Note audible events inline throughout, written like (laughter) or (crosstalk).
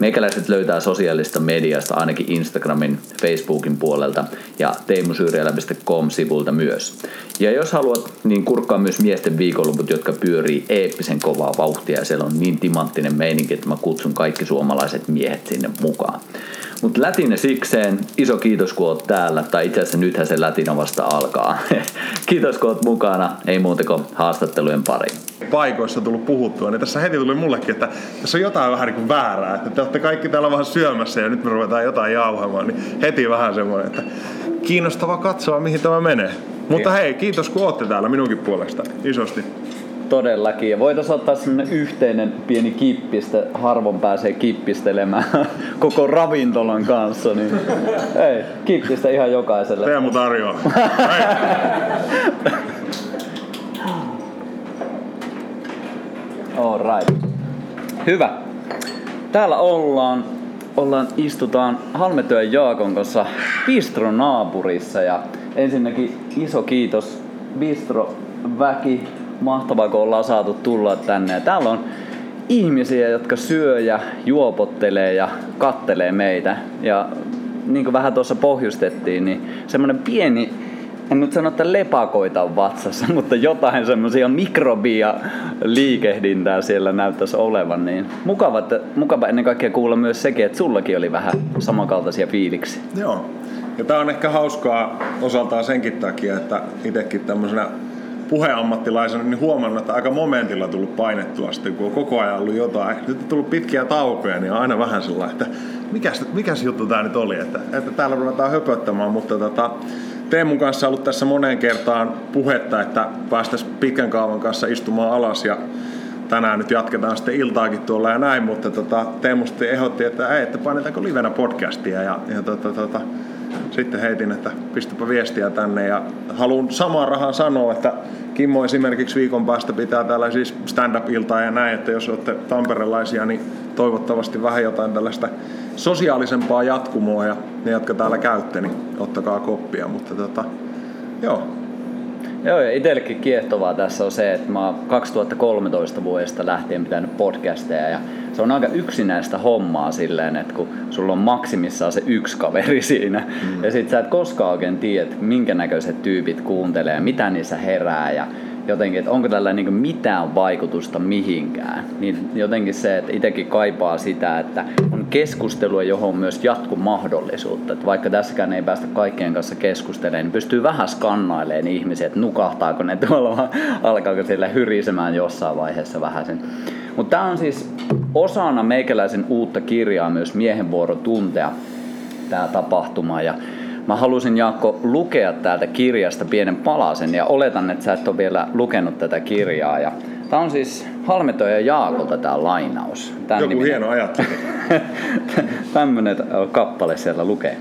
Meikäläiset löytää sosiaalista mediasta ainakin Instagramin, Facebookin puolelta ja teemusyyriälä.com-sivulta myös. Ja jos haluat, niin kurkkaa myös miesten viikonloput, jotka pyörii eeppisen kovaa vauhtia ja siellä on niin timanttinen meininki, että mä kutsun kaikki suomalaiset miehet sinne mukaan. Mutta lätine sikseen, iso kiitos kun oot täällä, tai itse asiassa nythän se lätinä vasta alkaa. (laughs) kiitos kun oot mukana, ei muuta kuin haastattelujen pariin. Paikoissa tullut puhuttua, niin tässä heti tuli mullekin, että tässä on jotain vähän niin kuin väärää, että te olette kaikki täällä vähän syömässä ja nyt me ruvetaan jotain jauhamaan, niin heti vähän semmoinen, että kiinnostava katsoa, mihin tämä menee. Mutta hei, kiitos kun olette täällä minunkin puolesta, isosti. Todellakin. Ja voitaisiin ottaa sellainen yhteinen pieni kippiste. Harvoin pääsee kippistelemään (laughs) koko ravintolan kanssa. Niin, (laughs) ei, kippistä ihan jokaiselle. Teemu tarjoaa. (laughs) All right. Hyvä. Täällä ollaan, ollaan istutaan Halmetyön Jaakon kanssa Bistro naapurissa ja ensinnäkin iso kiitos Bistro väki. Mahtavaa, kun ollaan saatu tulla tänne. Ja täällä on ihmisiä, jotka syö ja juopottelee ja kattelee meitä. Ja niin kuin vähän tuossa pohjustettiin, niin semmoinen pieni en nyt sano, että lepakoita on vatsassa, (laughs) mutta jotain semmoisia mikrobia liikehdintää siellä näyttäisi olevan. Niin mukava, että, mukava ennen kaikkea kuulla myös sekin, että sullakin oli vähän samankaltaisia fiiliksi. Joo. Ja tää on ehkä hauskaa osaltaan senkin takia, että itsekin tämmöisenä puheammattilaisena niin huomannut, että aika momentilla tullut painettua sitten, kun on koko ajan ollut jotain. Nyt on tullut pitkiä taukoja, niin on aina vähän sellainen, että mikäs, mikäs juttu tämä nyt oli, että, että täällä ruvetaan höpöttämään, mutta tota, Teemun kanssa ollut tässä moneen kertaan puhetta, että päästäisiin pitkän kaavan kanssa istumaan alas ja tänään nyt jatketaan sitten iltaakin tuolla ja näin, mutta tota, Teemu sitten ehdotti, että ei, että painetaanko livenä podcastia ja, ja tota, tota, sitten heitin, että pistäpä viestiä tänne ja haluan samaan rahaan sanoa, että Kimmo esimerkiksi viikon päästä pitää täällä siis stand-up-iltaa ja näin, että jos olette tamperelaisia, niin toivottavasti vähän jotain tällaista sosiaalisempaa jatkumoa ja ne, jotka täällä käytte, niin ottakaa koppia, mutta tota, joo. Joo, ja itsellekin kiehtovaa tässä on se, että mä oon 2013 vuodesta lähtien pitänyt podcasteja ja se on aika yksinäistä hommaa silleen, että kun sulla on maksimissaan se yksi kaveri siinä mm. ja sit sä et koskaan oikein tiedä, minkä näköiset tyypit kuuntelee, mitä niissä herää ja jotenkin, että onko tällä niin mitään vaikutusta mihinkään. Niin jotenkin se, että itsekin kaipaa sitä, että on keskustelua, johon on myös jatkumahdollisuutta. Että vaikka tässäkään ei päästä kaikkien kanssa keskustelemaan, niin pystyy vähän skannailemaan ihmisiä, että nukahtaako ne tuolla alkaako sille hyrisemään jossain vaiheessa vähän sen. Mutta tämä on siis osana meikäläisen uutta kirjaa myös miehen vuoro tuntea tämä tapahtuma. Ja Mä halusin Jaakko lukea täältä kirjasta pienen palasen ja oletan, että sä et ole vielä lukenut tätä kirjaa. Ja Tämä on siis Halmetoja Jaakolta tämä lainaus. Tän Joku niminen. hieno ajattelu. (laughs) Tämmöinen kappale siellä lukee.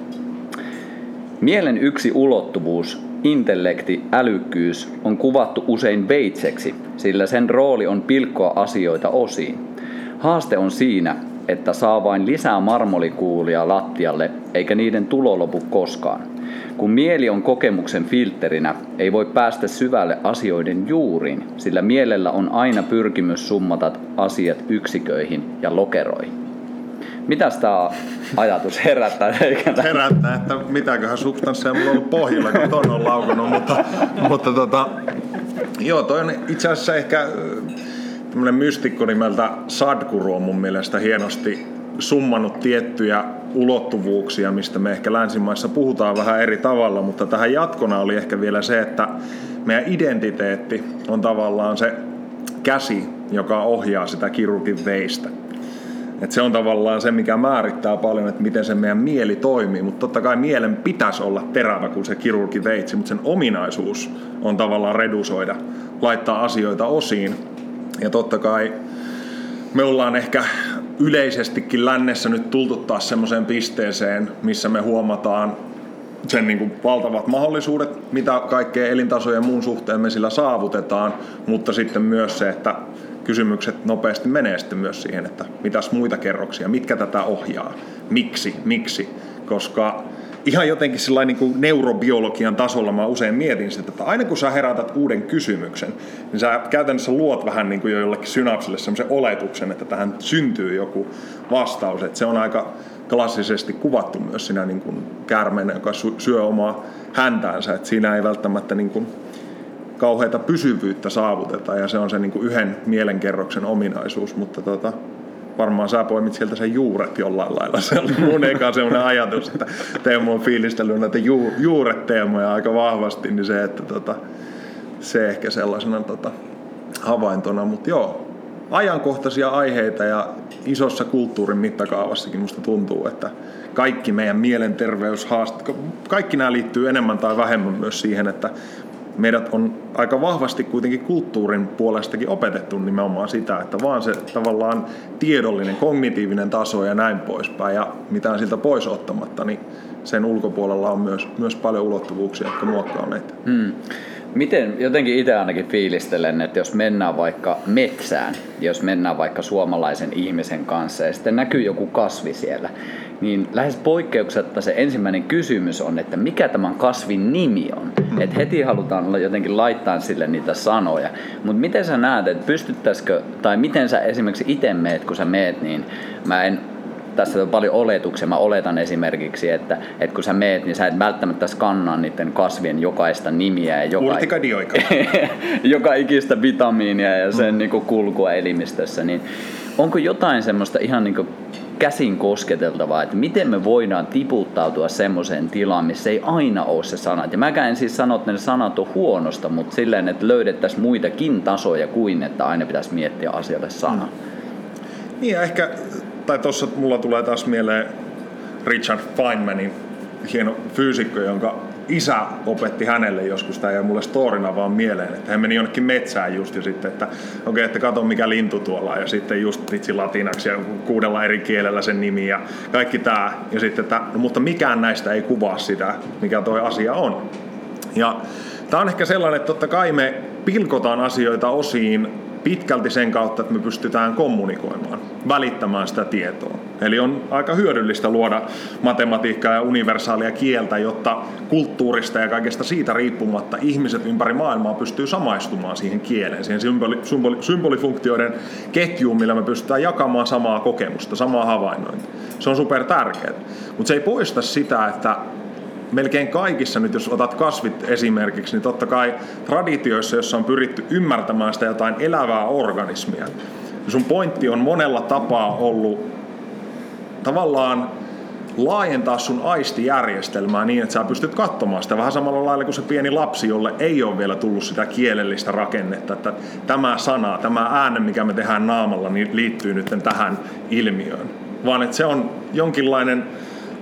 Mielen yksi ulottuvuus, intellekti, älykkyys, on kuvattu usein veitseksi, sillä sen rooli on pilkkoa asioita osiin. Haaste on siinä, että saa vain lisää marmolikuulia lattialle, eikä niiden tulo lopu koskaan. Kun mieli on kokemuksen filterinä, ei voi päästä syvälle asioiden juuriin, sillä mielellä on aina pyrkimys summata asiat yksiköihin ja lokeroihin. Mitäs tämä ajatus (laughs) herättää? Herättää, että mitäköhän substansseja mulla on ollut pohjilla, kun ton on laukunut, mutta, mutta tota, joo, toi on itse asiassa ehkä tämmöinen mystikko nimeltä Sadhguru on mun mielestä hienosti summannut tiettyjä ulottuvuuksia, mistä me ehkä länsimaissa puhutaan vähän eri tavalla, mutta tähän jatkona oli ehkä vielä se, että meidän identiteetti on tavallaan se käsi, joka ohjaa sitä kirurgin veistä. Et se on tavallaan se, mikä määrittää paljon, että miten se meidän mieli toimii. Mutta totta kai mielen pitäisi olla terävä kuin se kirurgi veitsi, mutta sen ominaisuus on tavallaan redusoida, laittaa asioita osiin ja totta kai me ollaan ehkä yleisestikin lännessä nyt tultu taas semmoiseen pisteeseen, missä me huomataan sen niin kuin valtavat mahdollisuudet, mitä kaikkea elintasojen muun suhteen me sillä saavutetaan, mutta sitten myös se, että kysymykset nopeasti menee sitten myös siihen, että mitäs muita kerroksia, mitkä tätä ohjaa, miksi, miksi, koska ihan jotenkin sillä niin kuin neurobiologian tasolla mä usein mietin sitä, että aina kun sä herätät uuden kysymyksen, niin sä käytännössä luot vähän niin kuin jo jollekin synapsille semmoisen oletuksen, että tähän syntyy joku vastaus. Että se on aika klassisesti kuvattu myös siinä niin kuin käärmeenä, joka syö omaa häntäänsä. Että siinä ei välttämättä niin kuin kauheita pysyvyyttä saavuteta ja se on se niin kuin yhden mielenkerroksen ominaisuus, mutta tota, varmaan sä poimit sieltä sen juuret jollain lailla. Se oli mun eka sellainen ajatus, että Teemu on fiilistellyt näitä ju, juuret teemoja aika vahvasti, niin se, että tota, se ehkä sellaisena tota, havaintona, mutta joo, ajankohtaisia aiheita ja isossa kulttuurin mittakaavassakin musta tuntuu, että kaikki meidän mielenterveyshaasteet, kaikki nämä liittyy enemmän tai vähemmän myös siihen, että meidät on aika vahvasti kuitenkin kulttuurin puolestakin opetettu nimenomaan sitä, että vaan se tavallaan tiedollinen, kognitiivinen taso ja näin poispäin ja mitään siltä pois ottamatta, niin sen ulkopuolella on myös, myös paljon ulottuvuuksia, jotka muokkaa meitä. Hmm. Miten jotenkin itse ainakin fiilistelen, että jos mennään vaikka metsään, jos mennään vaikka suomalaisen ihmisen kanssa ja sitten näkyy joku kasvi siellä, niin lähes poikkeuksetta se ensimmäinen kysymys on, että mikä tämän kasvin nimi on. Mm. Että heti halutaan jotenkin laittaa sille niitä sanoja. Mutta miten sä näet, että pystyttäisikö, tai miten sä esimerkiksi itse meet, kun sä meet, niin mä en tässä on paljon oletuksia. Mä oletan esimerkiksi, että, että kun sä meet, niin sä et välttämättä skannaa niiden kasvien jokaista nimiä ja joka, (laughs) joka ikistä vitamiinia ja sen mm. niin kuin kulkua elimistössä. Niin onko jotain semmoista ihan niin kuin käsin kosketeltavaa, että miten me voidaan tiputtautua semmoiseen tilaan, missä ei aina ole se sanat. Ja mäkään en siis sano, että ne sanat on huonosta, mutta silleen, että löydettäisiin muitakin tasoja kuin, että aina pitäisi miettiä asialle sana. Mm. Niin ja ehkä, tai tuossa mulla tulee taas mieleen Richard Feynmanin hieno fyysikko, jonka isä opetti hänelle joskus, tämä ei mulle storina vaan mieleen, että hän meni jonnekin metsään just ja sitten, että okei, okay, että kato mikä lintu tuolla ja sitten just vitsi latinaksi ja kuudella eri kielellä sen nimi ja kaikki tämä. Ja sitten, että, no, mutta mikään näistä ei kuvaa sitä, mikä toi asia on. Ja tämä on ehkä sellainen, että totta kai me pilkotaan asioita osiin pitkälti sen kautta, että me pystytään kommunikoimaan, välittämään sitä tietoa. Eli on aika hyödyllistä luoda matematiikkaa ja universaalia kieltä, jotta kulttuurista ja kaikesta siitä riippumatta ihmiset ympäri maailmaa pystyy samaistumaan siihen kieleen, siihen symboli, symboli, symbolifunktioiden ketjuun, millä me pystytään jakamaan samaa kokemusta, samaa havainnointia. Se on super tärkeää. Mutta se ei poista sitä, että melkein kaikissa nyt, jos otat kasvit esimerkiksi, niin totta kai traditioissa, jossa on pyritty ymmärtämään sitä jotain elävää organismia, niin sun pointti on monella tapaa ollut tavallaan laajentaa sun aistijärjestelmää niin, että sä pystyt katsomaan sitä vähän samalla lailla kuin se pieni lapsi, jolle ei ole vielä tullut sitä kielellistä rakennetta, että tämä sana, tämä ääne, mikä me tehdään naamalla, niin liittyy nyt tähän ilmiöön. Vaan että se on jonkinlainen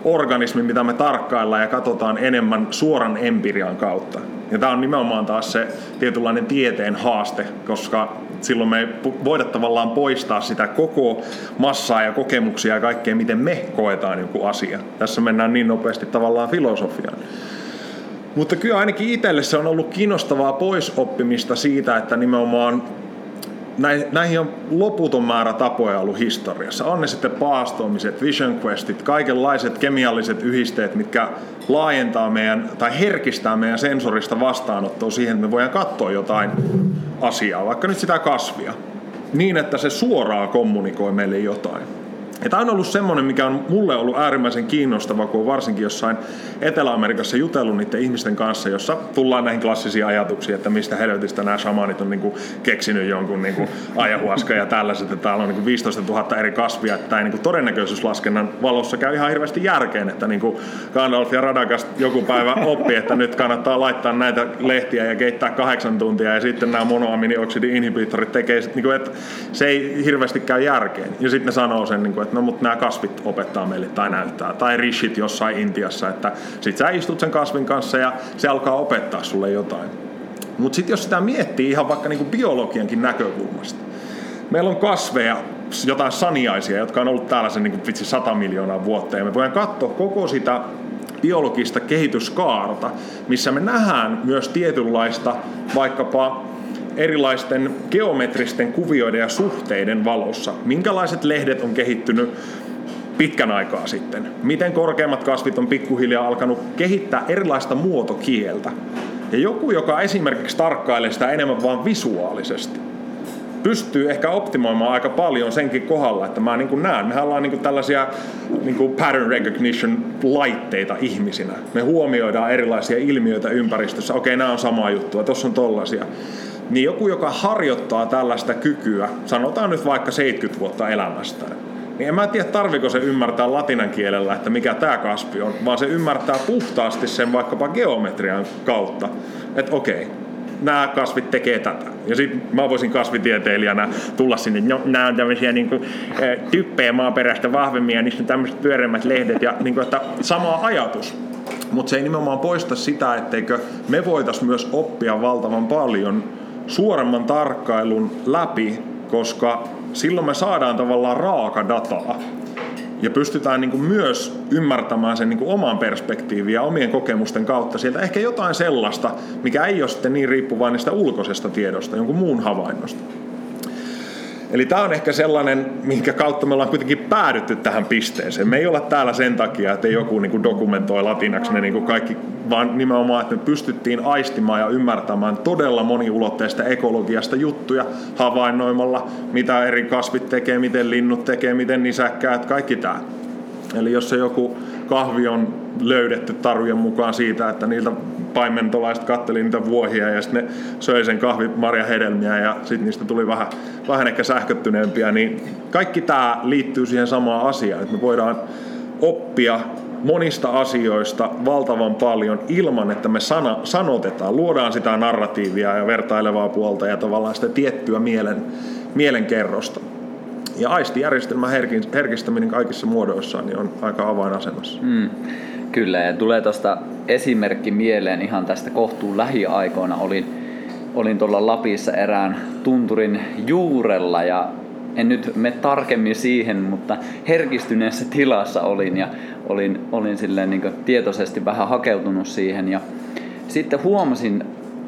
organismi, mitä me tarkkaillaan ja katsotaan enemmän suoran empirian kautta. Ja tämä on nimenomaan taas se tietynlainen tieteen haaste, koska silloin me ei voida tavallaan poistaa sitä koko massaa ja kokemuksia ja kaikkea, miten me koetaan joku asia. Tässä mennään niin nopeasti tavallaan filosofiaan. Mutta kyllä ainakin itselle se on ollut kiinnostavaa poisoppimista siitä, että nimenomaan näihin on loputon määrä tapoja ollut historiassa. On ne sitten paastoamiset, vision questit, kaikenlaiset kemialliset yhdisteet, mitkä laajentaa meidän tai herkistää meidän sensorista vastaanottoa siihen, että me voidaan katsoa jotain asiaa, vaikka nyt sitä kasvia, niin että se suoraan kommunikoi meille jotain. Ja tämä on ollut semmoinen, mikä on mulle ollut äärimmäisen kiinnostava, kun on varsinkin jossain Etelä-Amerikassa jutellut niiden ihmisten kanssa, jossa tullaan näihin klassisiin ajatuksiin, että mistä helvetistä nämä shamanit on niinku keksinyt jonkun niinku ajahuaska ja tällaiset, että täällä on niinku 15 000 eri kasvia, että tämä niinku todennäköisyyslaskennan valossa käy ihan hirveästi järkeen, että niinku Gandalf ja Radagast joku päivä (laughs) oppi, että nyt kannattaa laittaa näitä lehtiä ja keittää kahdeksan tuntia ja sitten nämä monoaminioksidinhibitorit tekee, sit, niinku, että se ei hirveästi käy järkeen. Ja sitten ne sanoo sen, niinku, että no mutta nämä kasvit opettaa meille tai näyttää. Tai rishit jossain Intiassa, että sit sä istut sen kasvin kanssa ja se alkaa opettaa sulle jotain. Mutta sitten jos sitä miettii ihan vaikka niinku biologiankin näkökulmasta. Meillä on kasveja, jotain saniaisia, jotka on ollut täällä sen niin vitsi 100 miljoonaa vuotta. Ja me voidaan katsoa koko sitä biologista kehityskaarta, missä me nähdään myös tietynlaista vaikkapa erilaisten geometristen kuvioiden ja suhteiden valossa. Minkälaiset lehdet on kehittynyt pitkän aikaa sitten. Miten korkeammat kasvit on pikkuhiljaa alkanut kehittää erilaista muotokieltä. Ja joku, joka esimerkiksi tarkkailee sitä enemmän vain visuaalisesti, pystyy ehkä optimoimaan aika paljon senkin kohdalla, että mä niin näen. Mehän ollaan niin tällaisia niin pattern recognition laitteita ihmisinä. Me huomioidaan erilaisia ilmiöitä ympäristössä. Okei, nämä on samaa juttua, tuossa on tollasia. Niin joku, joka harjoittaa tällaista kykyä, sanotaan nyt vaikka 70 vuotta elämästään, niin en mä tiedä tarviko se ymmärtää latinan kielellä, että mikä tämä kasvi on, vaan se ymmärtää puhtaasti sen vaikkapa geometrian kautta, että okei, nämä kasvit tekee tätä. Ja sitten mä voisin kasvitieteilijänä tulla sinne, no nämä on tämmöisiä niin kuin, typpejä maaperästä vahvemmin ja niistä on tämmöiset pyöreämmät lehdet ja niin kuin, että sama ajatus. Mutta se ei nimenomaan poista sitä, etteikö me voitaisiin myös oppia valtavan paljon suoremman tarkkailun läpi, koska silloin me saadaan tavallaan raaka dataa ja pystytään niin myös ymmärtämään sen niin oman perspektiivin ja omien kokemusten kautta sieltä ehkä jotain sellaista, mikä ei ole sitten niin riippuvainen sitä ulkoisesta tiedosta, jonkun muun havainnosta. Eli tämä on ehkä sellainen, minkä kautta me ollaan kuitenkin päädytty tähän pisteeseen. Me ei olla täällä sen takia, että joku niin kuin dokumentoi latinaksi ne niin kuin kaikki, vaan nimenomaan, että me pystyttiin aistimaan ja ymmärtämään todella moniulotteista ekologiasta juttuja havainnoimalla, mitä eri kasvit tekee, miten linnut tekee, miten nisäkkäät, kaikki tämä. Eli jos se joku kahvi on löydetty tarujen mukaan siitä, että niiltä paimentolaiset katteli niitä vuohia ja sitten ne söi sen kahvimarja hedelmiä ja sitten niistä tuli vähän, vähän ehkä sähköttyneempiä, niin kaikki tämä liittyy siihen samaan asiaan, että me voidaan oppia monista asioista valtavan paljon ilman, että me sana, sanotetaan, luodaan sitä narratiivia ja vertailevaa puolta ja tavallaan sitä tiettyä mielen, mielenkerrosta. Ja aistijärjestelmän herkistäminen kaikissa muodoissaan niin on aika avainasemassa. Mm. Kyllä, ja tulee tuosta esimerkki mieleen ihan tästä kohtuun lähiaikoina. Olin, olin tuolla Lapissa erään tunturin juurella ja en nyt me tarkemmin siihen, mutta herkistyneessä tilassa olin ja olin, olin silleen niin tietoisesti vähän hakeutunut siihen ja sitten huomasin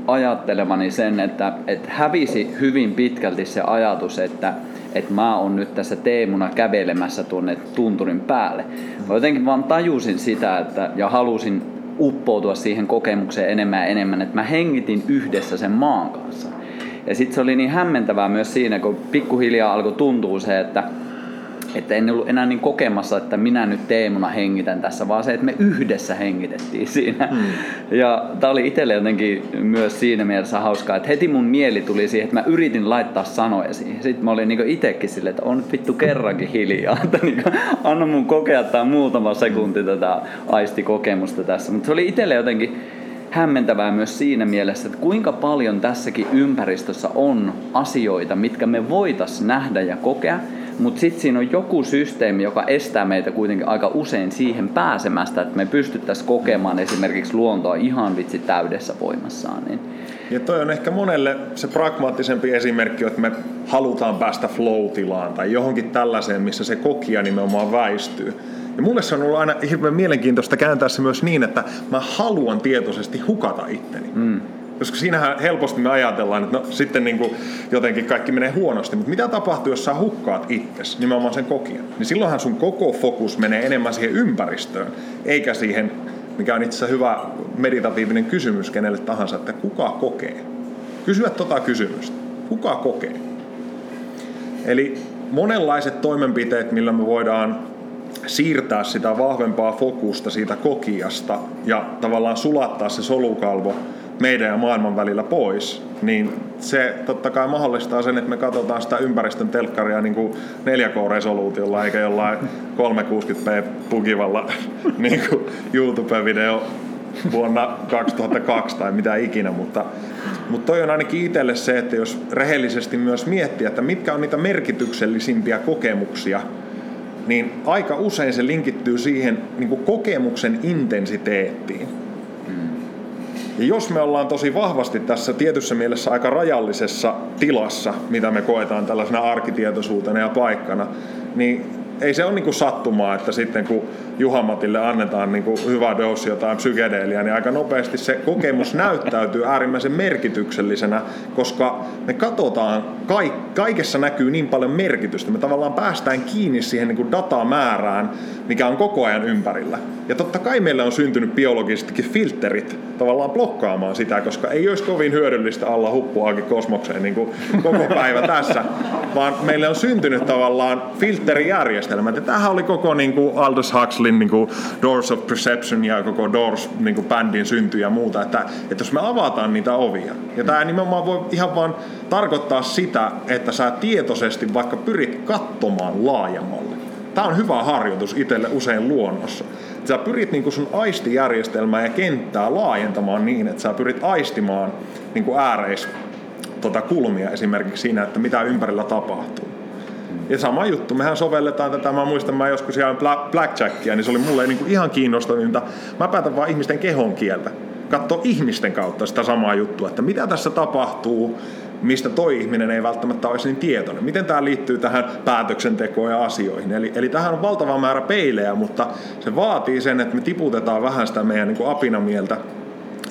ajattelevani sen, että, että hävisi hyvin pitkälti se ajatus, että, että mä oon nyt tässä Teemuna kävelemässä tuonne tunturin päälle. Mä jotenkin vaan tajusin sitä että, ja halusin uppoutua siihen kokemukseen enemmän ja enemmän, että mä hengitin yhdessä sen maan kanssa. Ja sitten se oli niin hämmentävää myös siinä, kun pikkuhiljaa alkoi tuntua se, että että en ollut enää niin kokemassa, että minä nyt Teemuna hengitän tässä, vaan se, että me yhdessä hengitettiin siinä. Hmm. Ja tämä oli itselle jotenkin myös siinä mielessä hauskaa, että heti mun mieli tuli siihen, että mä yritin laittaa sanoja siihen. Sitten mä olin niin itsekin silleen, että on vittu kerrankin hiljaa, (laughs) että niin anna mun kokea tämä muutama sekunti tätä aistikokemusta tässä. Mutta se oli itselle jotenkin hämmentävää myös siinä mielessä, että kuinka paljon tässäkin ympäristössä on asioita, mitkä me voitais nähdä ja kokea, mutta sitten siinä on joku systeemi, joka estää meitä kuitenkin aika usein siihen pääsemästä, että me pystyttäisiin kokemaan esimerkiksi luontoa ihan vitsi täydessä voimassaan. Niin. Ja toi on ehkä monelle se pragmaattisempi esimerkki, että me halutaan päästä flow-tilaan tai johonkin tällaiseen, missä se kokija nimenomaan väistyy. Ja mulle se on ollut aina hirveän mielenkiintoista kääntää se myös niin, että mä haluan tietoisesti hukata itteni. Mm. Koska siinähän helposti me ajatellaan, että no sitten niin kuin jotenkin kaikki menee huonosti. Mutta mitä tapahtuu, jos sä hukkaat itsesi, nimenomaan sen kokijan? Niin silloinhan sun koko fokus menee enemmän siihen ympäristöön, eikä siihen, mikä on itse asiassa hyvä meditatiivinen kysymys kenelle tahansa, että kuka kokee? Kysyä tota kysymystä. Kuka kokee? Eli monenlaiset toimenpiteet, millä me voidaan siirtää sitä vahvempaa fokusta siitä kokijasta ja tavallaan sulattaa se solukalvo meidän ja maailman välillä pois, niin se totta kai mahdollistaa sen, että me katsotaan sitä ympäristön telkkaria niin kuin 4K-resoluutiolla eikä jollain 360p pukivalla (laughs) niin kuin YouTube-video vuonna 2002 tai mitä ikinä, mutta, mutta toi on ainakin itselle se, että jos rehellisesti myös miettii, että mitkä on niitä merkityksellisimpiä kokemuksia, niin aika usein se linkittyy siihen niin kokemuksen intensiteettiin. Ja jos me ollaan tosi vahvasti tässä tietyssä mielessä aika rajallisessa tilassa, mitä me koetaan tällaisena arkitietoisuutena ja paikkana, niin ei se ole niinku sattumaa, että sitten kun Juhamatille annetaan niinku hyvä dossi jotain psykedeeliä, niin aika nopeasti se kokemus näyttäytyy äärimmäisen merkityksellisenä, koska me katsotaan, kaikessa näkyy niin paljon merkitystä. Me tavallaan päästään kiinni siihen niinku datamäärään, mikä on koko ajan ympärillä. Ja totta kai meillä on syntynyt biologisestikin filterit tavallaan blokkaamaan sitä, koska ei olisi kovin hyödyllistä alla huppuaakin kosmokseen niin kuin koko päivä tässä, vaan meille on syntynyt tavallaan filterijärjestelmät. Ja tämähän oli koko niin kuin Aldous Huxleyn niin kuin Doors of Perception ja koko Doors niin kuin bändin synty ja muuta, että, että jos me avataan niitä ovia, ja tämä nimenomaan voi ihan vaan tarkoittaa sitä, että sä tietoisesti vaikka pyrit katsomaan laajemmalle. Tämä on hyvä harjoitus itselle usein luonnossa. Sä pyrit niin sun aistijärjestelmää ja kenttää laajentamaan niin, että sä pyrit aistimaan niin ääreis tota kulmia esimerkiksi siinä, että mitä ympärillä tapahtuu. Ja sama juttu, mehän sovelletaan tätä, mä muistan, mä joskus ihan blackjackia, niin se oli mulle niin kuin ihan kiinnostavinta. Mä päätän vaan ihmisten kehon kieltä. Katso ihmisten kautta sitä samaa juttua, että mitä tässä tapahtuu, mistä toi ihminen ei välttämättä olisi niin tietoinen. Miten tämä liittyy tähän päätöksentekoon ja asioihin. Eli, eli tähän on valtava määrä peilejä, mutta se vaatii sen, että me tiputetaan vähän sitä meidän niin kuin apinamieltä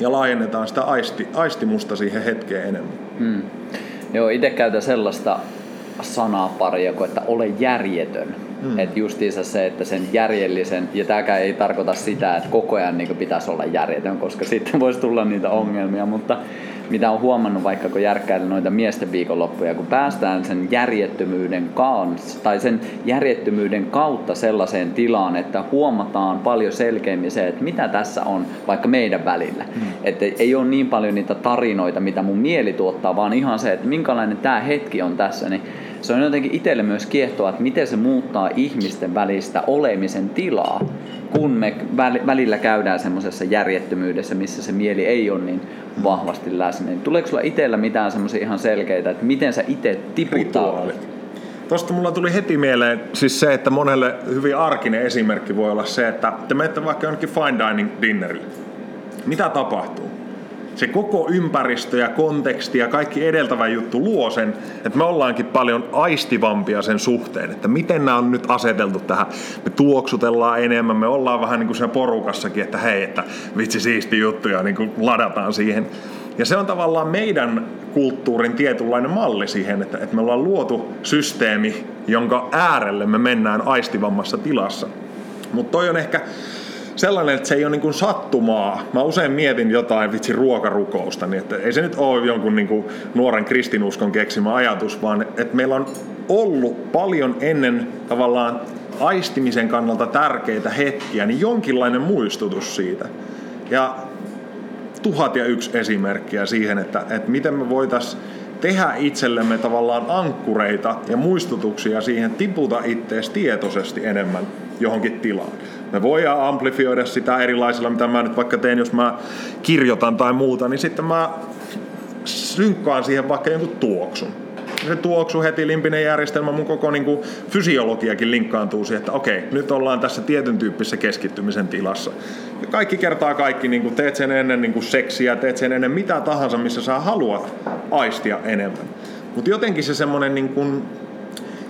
ja laajennetaan sitä aisti, aistimusta siihen hetkeen enemmän. Hmm. Joo, itse käytän sellaista sanaa paria kuin, että ole järjetön. Hmm. Että justiinsa se, että sen järjellisen, ja tämäkään ei tarkoita sitä, että koko ajan niin pitäisi olla järjetön, koska sitten voisi tulla niitä ongelmia, mutta mitä on huomannut vaikka kun järkkäilen noita miesten viikonloppuja, kun päästään sen järjettömyyden kanssa, tai sen järjettömyyden kautta sellaiseen tilaan, että huomataan paljon selkeämmin se, että mitä tässä on vaikka meidän välillä. Mm. Että ei ole niin paljon niitä tarinoita, mitä mun mieli tuottaa, vaan ihan se, että minkälainen tämä hetki on tässä, niin se on jotenkin itselle myös kiehtoa, että miten se muuttaa ihmisten välistä olemisen tilaa kun me välillä käydään semmoisessa järjettömyydessä, missä se mieli ei ole niin vahvasti läsnä, niin tuleeko sulla itsellä mitään semmoisia ihan selkeitä, että miten sä itse tiputtautit? Tuosta mulla tuli heti mieleen siis se, että monelle hyvin arkinen esimerkki voi olla se, että te menette vaikka jonnekin fine dining dinnerille. Mitä tapahtuu? Se koko ympäristö ja konteksti ja kaikki edeltävä juttu luo sen, että me ollaankin paljon aistivampia sen suhteen, että miten nämä on nyt aseteltu tähän. Me tuoksutellaan enemmän, me ollaan vähän niin kuin siinä porukassakin, että hei, että vitsi siisti juttu ja niin kuin ladataan siihen. Ja se on tavallaan meidän kulttuurin tietynlainen malli siihen, että, että me ollaan luotu systeemi, jonka äärelle me mennään aistivammassa tilassa. Mutta toi on ehkä sellainen, että se ei ole niin kuin sattumaa. Mä usein mietin jotain vitsi ruokarukousta, niin että ei se nyt ole jonkun niin kuin nuoren kristinuskon keksimä ajatus, vaan että meillä on ollut paljon ennen tavallaan aistimisen kannalta tärkeitä hetkiä, niin jonkinlainen muistutus siitä. Ja tuhat ja yksi esimerkkiä siihen, että, että miten me voitaisiin tehdä itsellemme tavallaan ankkureita ja muistutuksia siihen tiputa ittees tietoisesti enemmän johonkin tilaan. Me voidaan amplifioida sitä erilaisilla, mitä mä nyt vaikka teen, jos mä kirjoitan tai muuta, niin sitten mä synkkaan siihen vaikka jonkun tuoksun. Se tuoksu heti limpinen järjestelmä, mun koko niin kuin, fysiologiakin linkkaantuu siihen, että okei, nyt ollaan tässä tietyn tyyppisessä keskittymisen tilassa. Ja kaikki kertaa kaikki, niin kuin, teet sen ennen niin kuin seksiä, teet sen ennen mitä tahansa, missä sä haluat aistia enemmän. Mutta jotenkin se semmoinen niin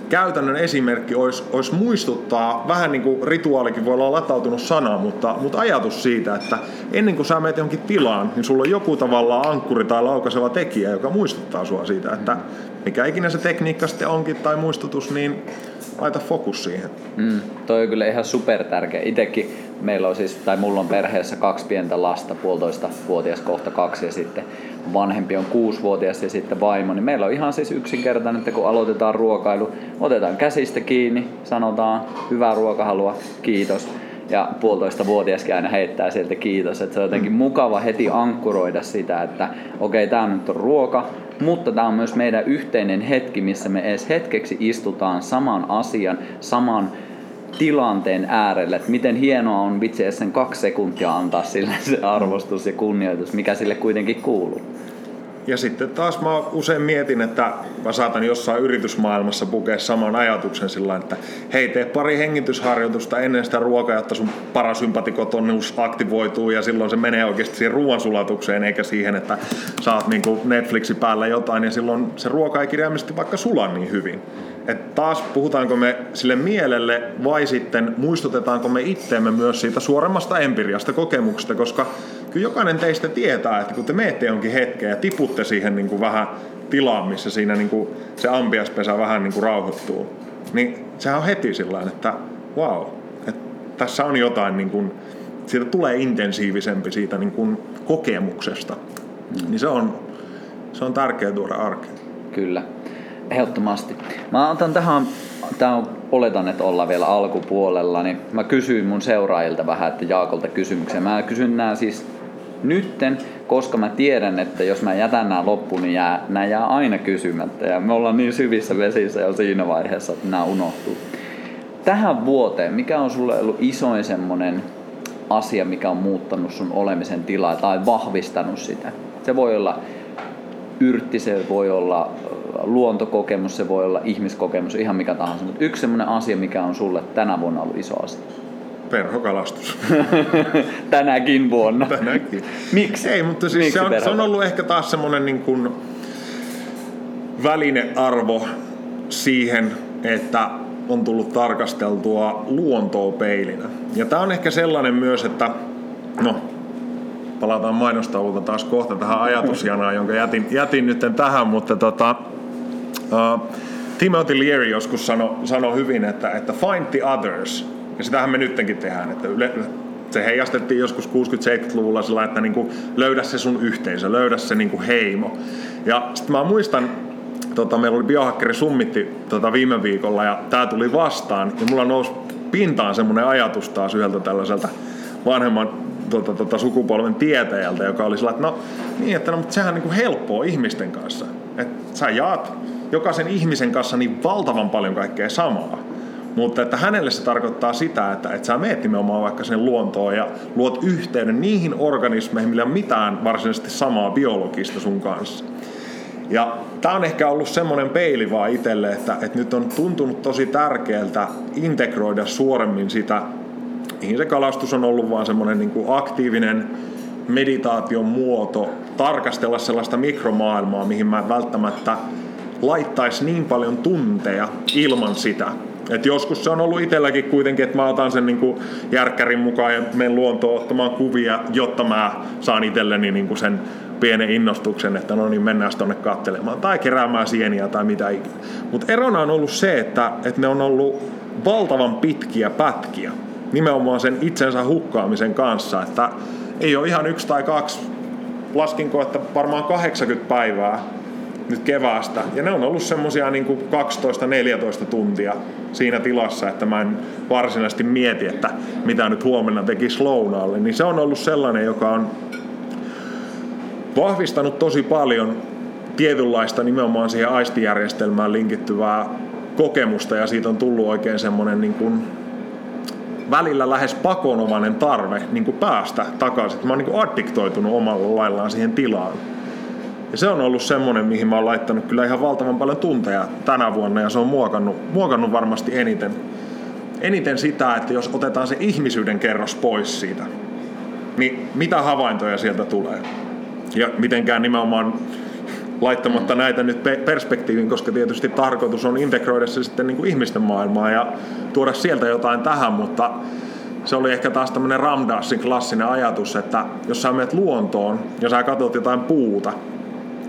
käytännön esimerkki olisi, olisi muistuttaa, vähän niin kuin rituaalikin voi olla latautunut sana, mutta, mutta ajatus siitä, että ennen kuin sä menet johonkin tilaan, niin sulla on joku tavallaan ankkuri tai laukaiseva tekijä, joka muistuttaa sua siitä, että mikä ikinä se tekniikka sitten onkin tai muistutus, niin laita fokus siihen. Mm, toi on kyllä ihan super tärkeä. Itekin meillä on siis, tai mulla on perheessä kaksi pientä lasta, puolitoista vuotias kohta kaksi ja sitten vanhempi on kuusivuotias ja sitten vaimo, niin meillä on ihan siis yksinkertainen, että kun aloitetaan ruokailu, otetaan käsistä kiinni, sanotaan hyvää ruokahalua, kiitos. Ja puolitoista vuotiaskin aina heittää sieltä kiitos. Että se on jotenkin mukava heti ankkuroida sitä, että okei, okay, tämä nyt on ruoka, mutta tämä on myös meidän yhteinen hetki, missä me edes hetkeksi istutaan saman asian, saman tilanteen äärelle, että miten hienoa on vitsi sen kaksi sekuntia antaa sille se arvostus ja kunnioitus, mikä sille kuitenkin kuuluu. Ja sitten taas mä usein mietin, että mä saatan jossain yritysmaailmassa pukea saman ajatuksen sillä että hei, tee pari hengitysharjoitusta ennen sitä ruokaa, jotta sun parasympatikotonnus aktivoituu ja silloin se menee oikeasti siihen ruoansulatukseen eikä siihen, että saat niin Netflixin päällä jotain ja silloin se ruoka ei kirjaimisesti vaikka sula niin hyvin. Että taas puhutaanko me sille mielelle vai sitten muistutetaanko me itteemme myös siitä suoremmasta empiriasta kokemuksesta, koska kyllä jokainen teistä tietää, että kun te menette jonkin hetkeen ja tiputte siihen niin kuin vähän tilaan, missä siinä niin kuin se ampiaspesä vähän niin kuin rauhoittuu, niin sehän on heti sillä että wow, että tässä on jotain, niin kuin, siitä tulee intensiivisempi siitä niin kuin kokemuksesta. Mm. Niin se on, se on tärkeää tuoda arkeen. Kyllä, ehdottomasti. Mä otan tähän, tää on, oletan, että ollaan vielä alkupuolella, niin mä kysyin mun seuraajilta vähän, että Jaakolta kysymyksiä. Mä kysyn nämä siis nytten, koska mä tiedän, että jos mä jätän nämä loppuun, niin jää, nämä jää aina kysymättä. Ja me ollaan niin syvissä vesissä jo siinä vaiheessa, että nämä unohtuu. Tähän vuoteen, mikä on sulle ollut isoin semmonen asia, mikä on muuttanut sun olemisen tilaa tai vahvistanut sitä? Se voi olla yrtti, se voi olla luontokokemus, se voi olla ihmiskokemus, ihan mikä tahansa. Mutta yksi semmoinen asia, mikä on sulle tänä vuonna ollut iso asia. Perhokalastus. (laughs) Tänäkin vuonna. Tänäkin. Miksi? Ei, mutta siis Miksi se, on, se on ollut ehkä taas semmoinen niin kuin välinearvo siihen, että on tullut tarkasteltua luontoa peilinä. Ja tämä on ehkä sellainen myös, että no, palataan mainostaululta taas kohta tähän ajatusjanaan, jonka jätin, jätin nyt tähän, mutta tota, uh, Timothy Leary joskus sanoi sano hyvin, että, että find the others, ja sitähän me nyttenkin tehdään, että yle, se heijastettiin joskus 60-70-luvulla sillä, että niin kuin löydä se sun yhteisö, löydä se niin kuin heimo. Ja sitten mä muistan, tota, meillä oli biohakkeri summitti tota, viime viikolla ja tämä tuli vastaan ja mulla nousi pintaan semmoinen ajatus taas yhdeltä tällaiselta vanhemman tota, tota, sukupolven tietäjältä, joka oli sillä, että no niin, että no, mutta sehän on niin helppoa ihmisten kanssa. Että sä jaat jokaisen ihmisen kanssa niin valtavan paljon kaikkea samaa. Mutta että hänelle se tarkoittaa sitä, että, että sä meet nimenomaan vaikka sen luontoon ja luot yhteyden niihin organismeihin, millä on mitään varsinaisesti samaa biologista sun kanssa. Ja tämä on ehkä ollut semmoinen peili vaan itselle, että, että nyt on tuntunut tosi tärkeältä integroida suoremmin sitä, mihin se kalastus on ollut vaan semmoinen niin kuin aktiivinen meditaation muoto, tarkastella sellaista mikromaailmaa, mihin mä välttämättä laittaisi niin paljon tunteja ilman sitä. Et joskus se on ollut itselläkin kuitenkin, että mä otan sen niin järkkärin mukaan ja menen luontoon ottamaan kuvia, jotta mä saan itselleni niin sen pienen innostuksen, että no niin mennään tuonne kattelemaan tai keräämään sieniä tai mitä ikinä. Mutta erona on ollut se, että, että ne on ollut valtavan pitkiä pätkiä nimenomaan sen itsensä hukkaamisen kanssa, että ei ole ihan yksi tai kaksi, laskinko, että varmaan 80 päivää nyt keväästä. Ja ne on ollut semmosia niin 12-14 tuntia siinä tilassa, että mä en varsinaisesti mieti, että mitä nyt huomenna tekisi lounaalle. Niin se on ollut sellainen, joka on vahvistanut tosi paljon tietynlaista nimenomaan siihen aistijärjestelmään linkittyvää kokemusta ja siitä on tullut oikein semmoinen niin kuin välillä lähes pakonomainen tarve niin kuin päästä takaisin. Mä oon niin addiktoitunut omalla laillaan siihen tilaan. Ja se on ollut semmoinen, mihin mä oon laittanut kyllä ihan valtavan paljon tunteja tänä vuonna ja se on muokannut, muokannut varmasti eniten, eniten sitä, että jos otetaan se ihmisyyden kerros pois siitä, niin mitä havaintoja sieltä tulee? Ja mitenkään nimenomaan laittamatta näitä nyt perspektiivin, koska tietysti tarkoitus on integroida se sitten niin kuin ihmisten maailmaan ja tuoda sieltä jotain tähän, mutta se oli ehkä taas tämmöinen Ramdassin klassinen ajatus, että jos sä menet luontoon ja sä katsot jotain puuta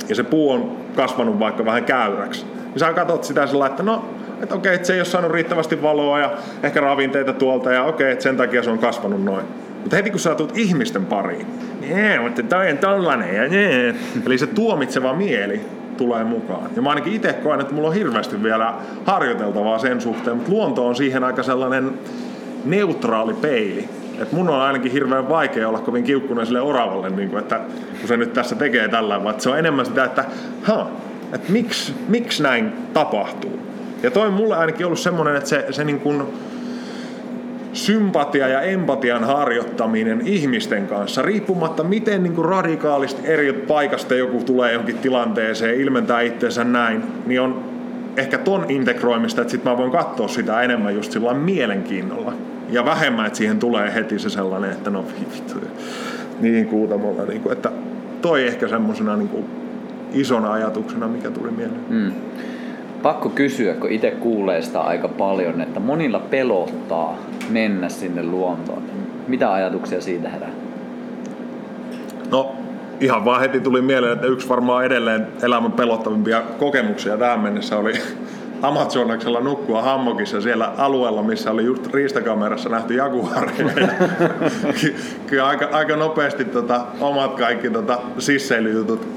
ja se puu on kasvanut vaikka vähän käyräksi, niin sä katsot sitä sillä että no, että okei, että se ei ole saanut riittävästi valoa ja ehkä ravinteita tuolta ja okei, että sen takia se on kasvanut noin. Mutta heti kun sä tulet ihmisten pariin, niin mutta toi on tollanen ja nee. Eli se tuomitseva mieli tulee mukaan. Ja mä ainakin itse koen, että mulla on hirveästi vielä harjoiteltavaa sen suhteen, mutta luonto on siihen aika sellainen neutraali peili. Et mun on ainakin hirveän vaikea olla kovin kiukkunen sille oravalle, niin kuin, että kun se nyt tässä tekee tällä, vaan se on enemmän sitä, että, ha, että miksi, miksi näin tapahtuu. Ja toi on mulle ainakin ollut semmoinen, että se, se niin kuin, sympatia ja empatian harjoittaminen ihmisten kanssa, riippumatta miten niin kuin radikaalisti eri paikasta joku tulee johonkin tilanteeseen, ilmentää itseensä näin, niin on ehkä ton integroimista, että sit mä voin katsoa sitä enemmän just sillä mielenkiinnolla. Ja vähemmän, että siihen tulee heti se sellainen, että no vittu, niin kuutamolla. Niin kuin, että toi ehkä semmosena niin kuin isona ajatuksena, mikä tuli mieleen. Mm. pakko kysyä, kun itse kuulee sitä aika paljon, että monilla pelottaa mennä sinne luontoon. Mitä ajatuksia siitä herää? No ihan vaan heti tuli mieleen, että yksi varmaan edelleen elämän pelottavimpia kokemuksia tähän mennessä oli Amazonaksella nukkua hammokissa siellä alueella, missä oli just riistakamerassa nähty jaguareja. (laughs) Kyllä aika, aika nopeasti tota, omat kaikki tota, sisseilyjutut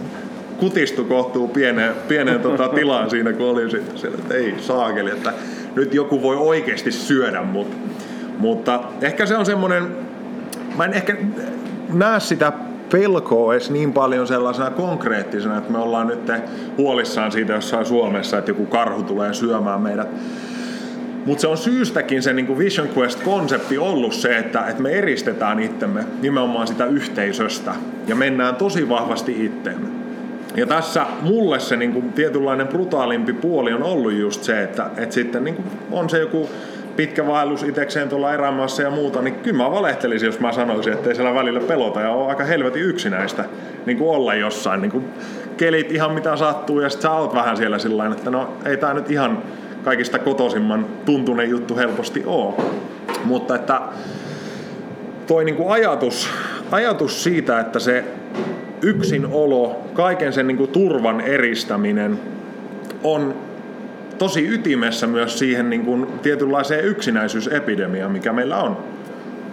kutistu kohtuu pieneen, pieneen tota, tilaan siinä, kun oli sitten siellä, että ei saakeli, että nyt joku voi oikeasti syödä mut. Mutta ehkä se on semmoinen, mä en ehkä näe sitä pelkoa edes niin paljon sellaisena konkreettisena, että me ollaan nyt huolissaan siitä jossain Suomessa, että joku karhu tulee syömään meidät. Mutta se on syystäkin se niin Vision Quest-konsepti ollut se, että, että me eristetään itsemme nimenomaan sitä yhteisöstä ja mennään tosi vahvasti itteemme. Ja tässä mulle se niin kuin, tietynlainen brutaalimpi puoli on ollut just se, että, että sitten niin kuin, on se joku pitkä vaellus itekseen tuolla erämaassa ja muuta, niin kyllä mä valehtelisin, jos mä sanoisin, että ei siellä välillä pelota ja on aika helvetin yksinäistä niin kuin olla jossain. Niin kuin kelit ihan mitä sattuu ja sitten sä oot vähän siellä sillä että no ei tää nyt ihan kaikista kotosimman tuntunen juttu helposti oo. Mutta että toi niin kuin ajatus, ajatus siitä, että se yksinolo, kaiken sen niin kuin turvan eristäminen on tosi ytimessä myös siihen niin kuin tietynlaiseen yksinäisyysepidemiaan, mikä meillä on.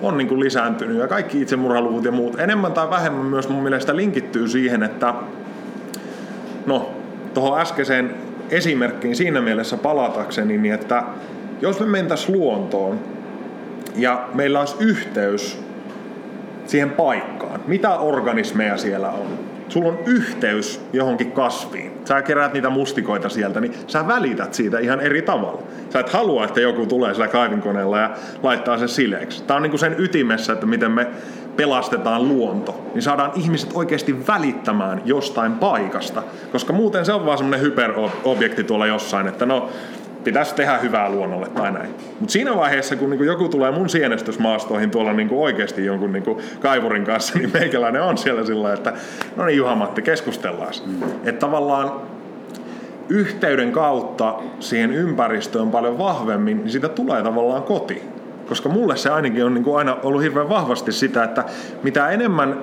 On niin kuin lisääntynyt ja kaikki itsemurhaluvut ja muut. Enemmän tai vähemmän myös mun mielestä linkittyy siihen, että no tuohon äskeiseen esimerkkiin siinä mielessä palatakseni, niin että jos me mentäisiin luontoon ja meillä olisi yhteys siihen paikkaan, mitä organismeja siellä on, sulla on yhteys johonkin kasviin, sä keräät niitä mustikoita sieltä, niin sä välität siitä ihan eri tavalla. Sä et halua, että joku tulee sillä kaivinkoneella ja laittaa sen sileeksi. Tää on niinku sen ytimessä, että miten me pelastetaan luonto, niin saadaan ihmiset oikeasti välittämään jostain paikasta. Koska muuten se on vaan semmoinen hyperobjekti tuolla jossain, että no pitäisi tehdä hyvää luonnolle tai näin. Mutta siinä vaiheessa, kun niinku joku tulee mun sienestysmaastoihin tuolla niinku oikeasti jonkun niinku kaivurin kanssa, (laughs) niin meikäläinen on siellä sillä että no niin Juha-Matti, keskustellaan. Mm. Että tavallaan yhteyden kautta siihen ympäristöön paljon vahvemmin, niin siitä tulee tavallaan koti. Koska mulle se ainakin on niinku aina ollut hirveän vahvasti sitä, että mitä enemmän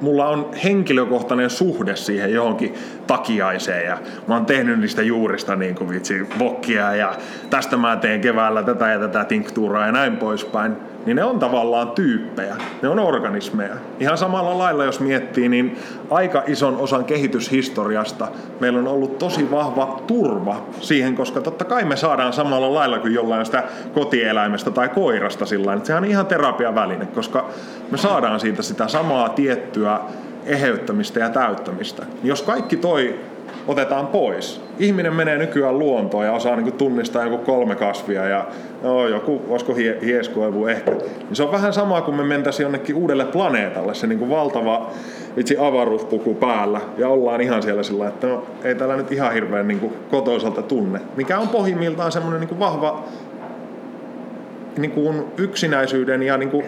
mulla on henkilökohtainen suhde siihen johonkin takiaiseen ja mä oon tehnyt niistä juurista niin kuin vitsi bokkia ja tästä mä teen keväällä tätä ja tätä tinktuuraa ja näin poispäin. Niin ne on tavallaan tyyppejä, ne on organismeja. Ihan samalla lailla, jos miettii, niin aika ison osan kehityshistoriasta meillä on ollut tosi vahva turva siihen, koska totta kai me saadaan samalla lailla kuin jollain sitä kotieläimestä tai koirasta sillä että sehän on ihan terapiaväline, koska me saadaan siitä sitä samaa tiettyä eheyttämistä ja täyttämistä. Jos kaikki toi otetaan pois. Ihminen menee nykyään luontoon ja osaa niin tunnistaa joku kolme kasvia ja no, joku, olisiko hie, hieskoivu ehkä. Niin se on vähän sama kuin me mentäisiin jonnekin uudelle planeetalle, se niin kuin valtava vitsi avaruuspuku päällä ja ollaan ihan siellä sillä, että no, ei täällä nyt ihan hirveän niin kotoisalta tunne. Mikä on pohjimmiltaan semmoinen niin vahva niin kuin yksinäisyyden ja niin kuin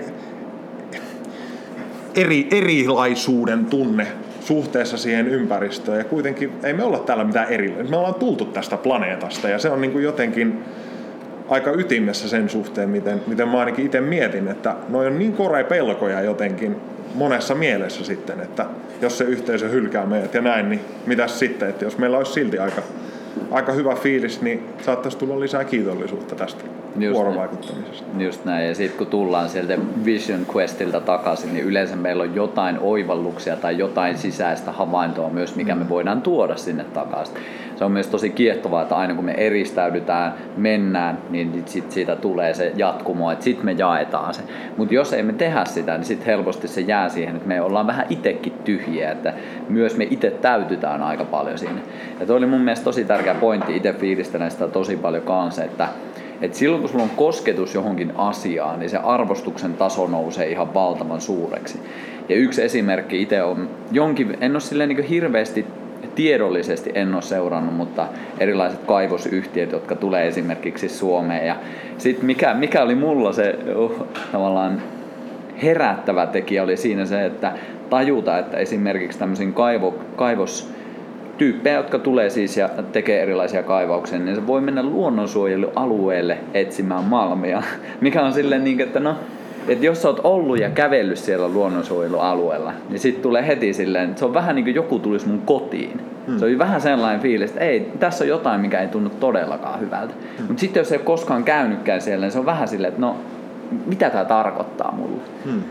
eri, erilaisuuden tunne suhteessa siihen ympäristöön. Ja kuitenkin ei me olla täällä mitään eri. Me ollaan tultu tästä planeetasta ja se on niin kuin jotenkin aika ytimessä sen suhteen, miten, miten mä ainakin itse mietin, että noin on niin korea pelkoja jotenkin monessa mielessä sitten, että jos se yhteisö hylkää meidät ja näin, niin mitäs sitten, että jos meillä olisi silti aika, aika hyvä fiilis, niin saattaisi tulla lisää kiitollisuutta tästä just vuorovaikuttamisesta. Näin. Just näin. Ja sitten kun tullaan sieltä Vision Questilta takaisin, niin yleensä meillä on jotain oivalluksia tai jotain sisäistä havaintoa myös, mikä me mm. voidaan tuoda sinne takaisin. Se on myös tosi kiehtovaa, että aina kun me eristäydytään, mennään, niin sit siitä tulee se jatkumo, että sitten me jaetaan se. Mutta jos ei me tehdä sitä, niin sitten helposti se jää siihen, että me ollaan vähän itsekin tyhjiä, että myös me itse täytytään aika paljon siinä. Ja toi oli mun mielestä tosi tärkeä pointti, itse fiilistelen sitä tosi paljon kanssa, että et silloin kun sulla on kosketus johonkin asiaan, niin se arvostuksen taso nousee ihan valtavan suureksi. Ja yksi esimerkki itse on jonkin, en ole silleen niin hirveästi tiedollisesti en ole seurannut, mutta erilaiset kaivosyhtiöt, jotka tulee esimerkiksi Suomeen. Ja sitten mikä, mikä oli mulla se uh, tavallaan herättävä tekijä oli siinä se, että tajuta, että esimerkiksi tämmöisiin kaivo, kaivos tyyppejä, jotka tulee siis ja tekee erilaisia kaivauksia, niin se voi mennä luonnonsuojelualueelle etsimään malmia, (laughs) mikä on silleen niin, että no, että jos sä oot ollut ja kävellyt siellä luonnonsuojelualueella, niin sit tulee heti silleen, että se on vähän niin kuin joku tulisi mun kotiin. Hmm. Se on vähän sellainen fiilis, että ei, tässä on jotain, mikä ei tunnu todellakaan hyvältä. Hmm. Mutta sitten jos ei ole koskaan käynytkään siellä, niin se on vähän silleen, että no, mitä tämä tarkoittaa mulle? Hmm.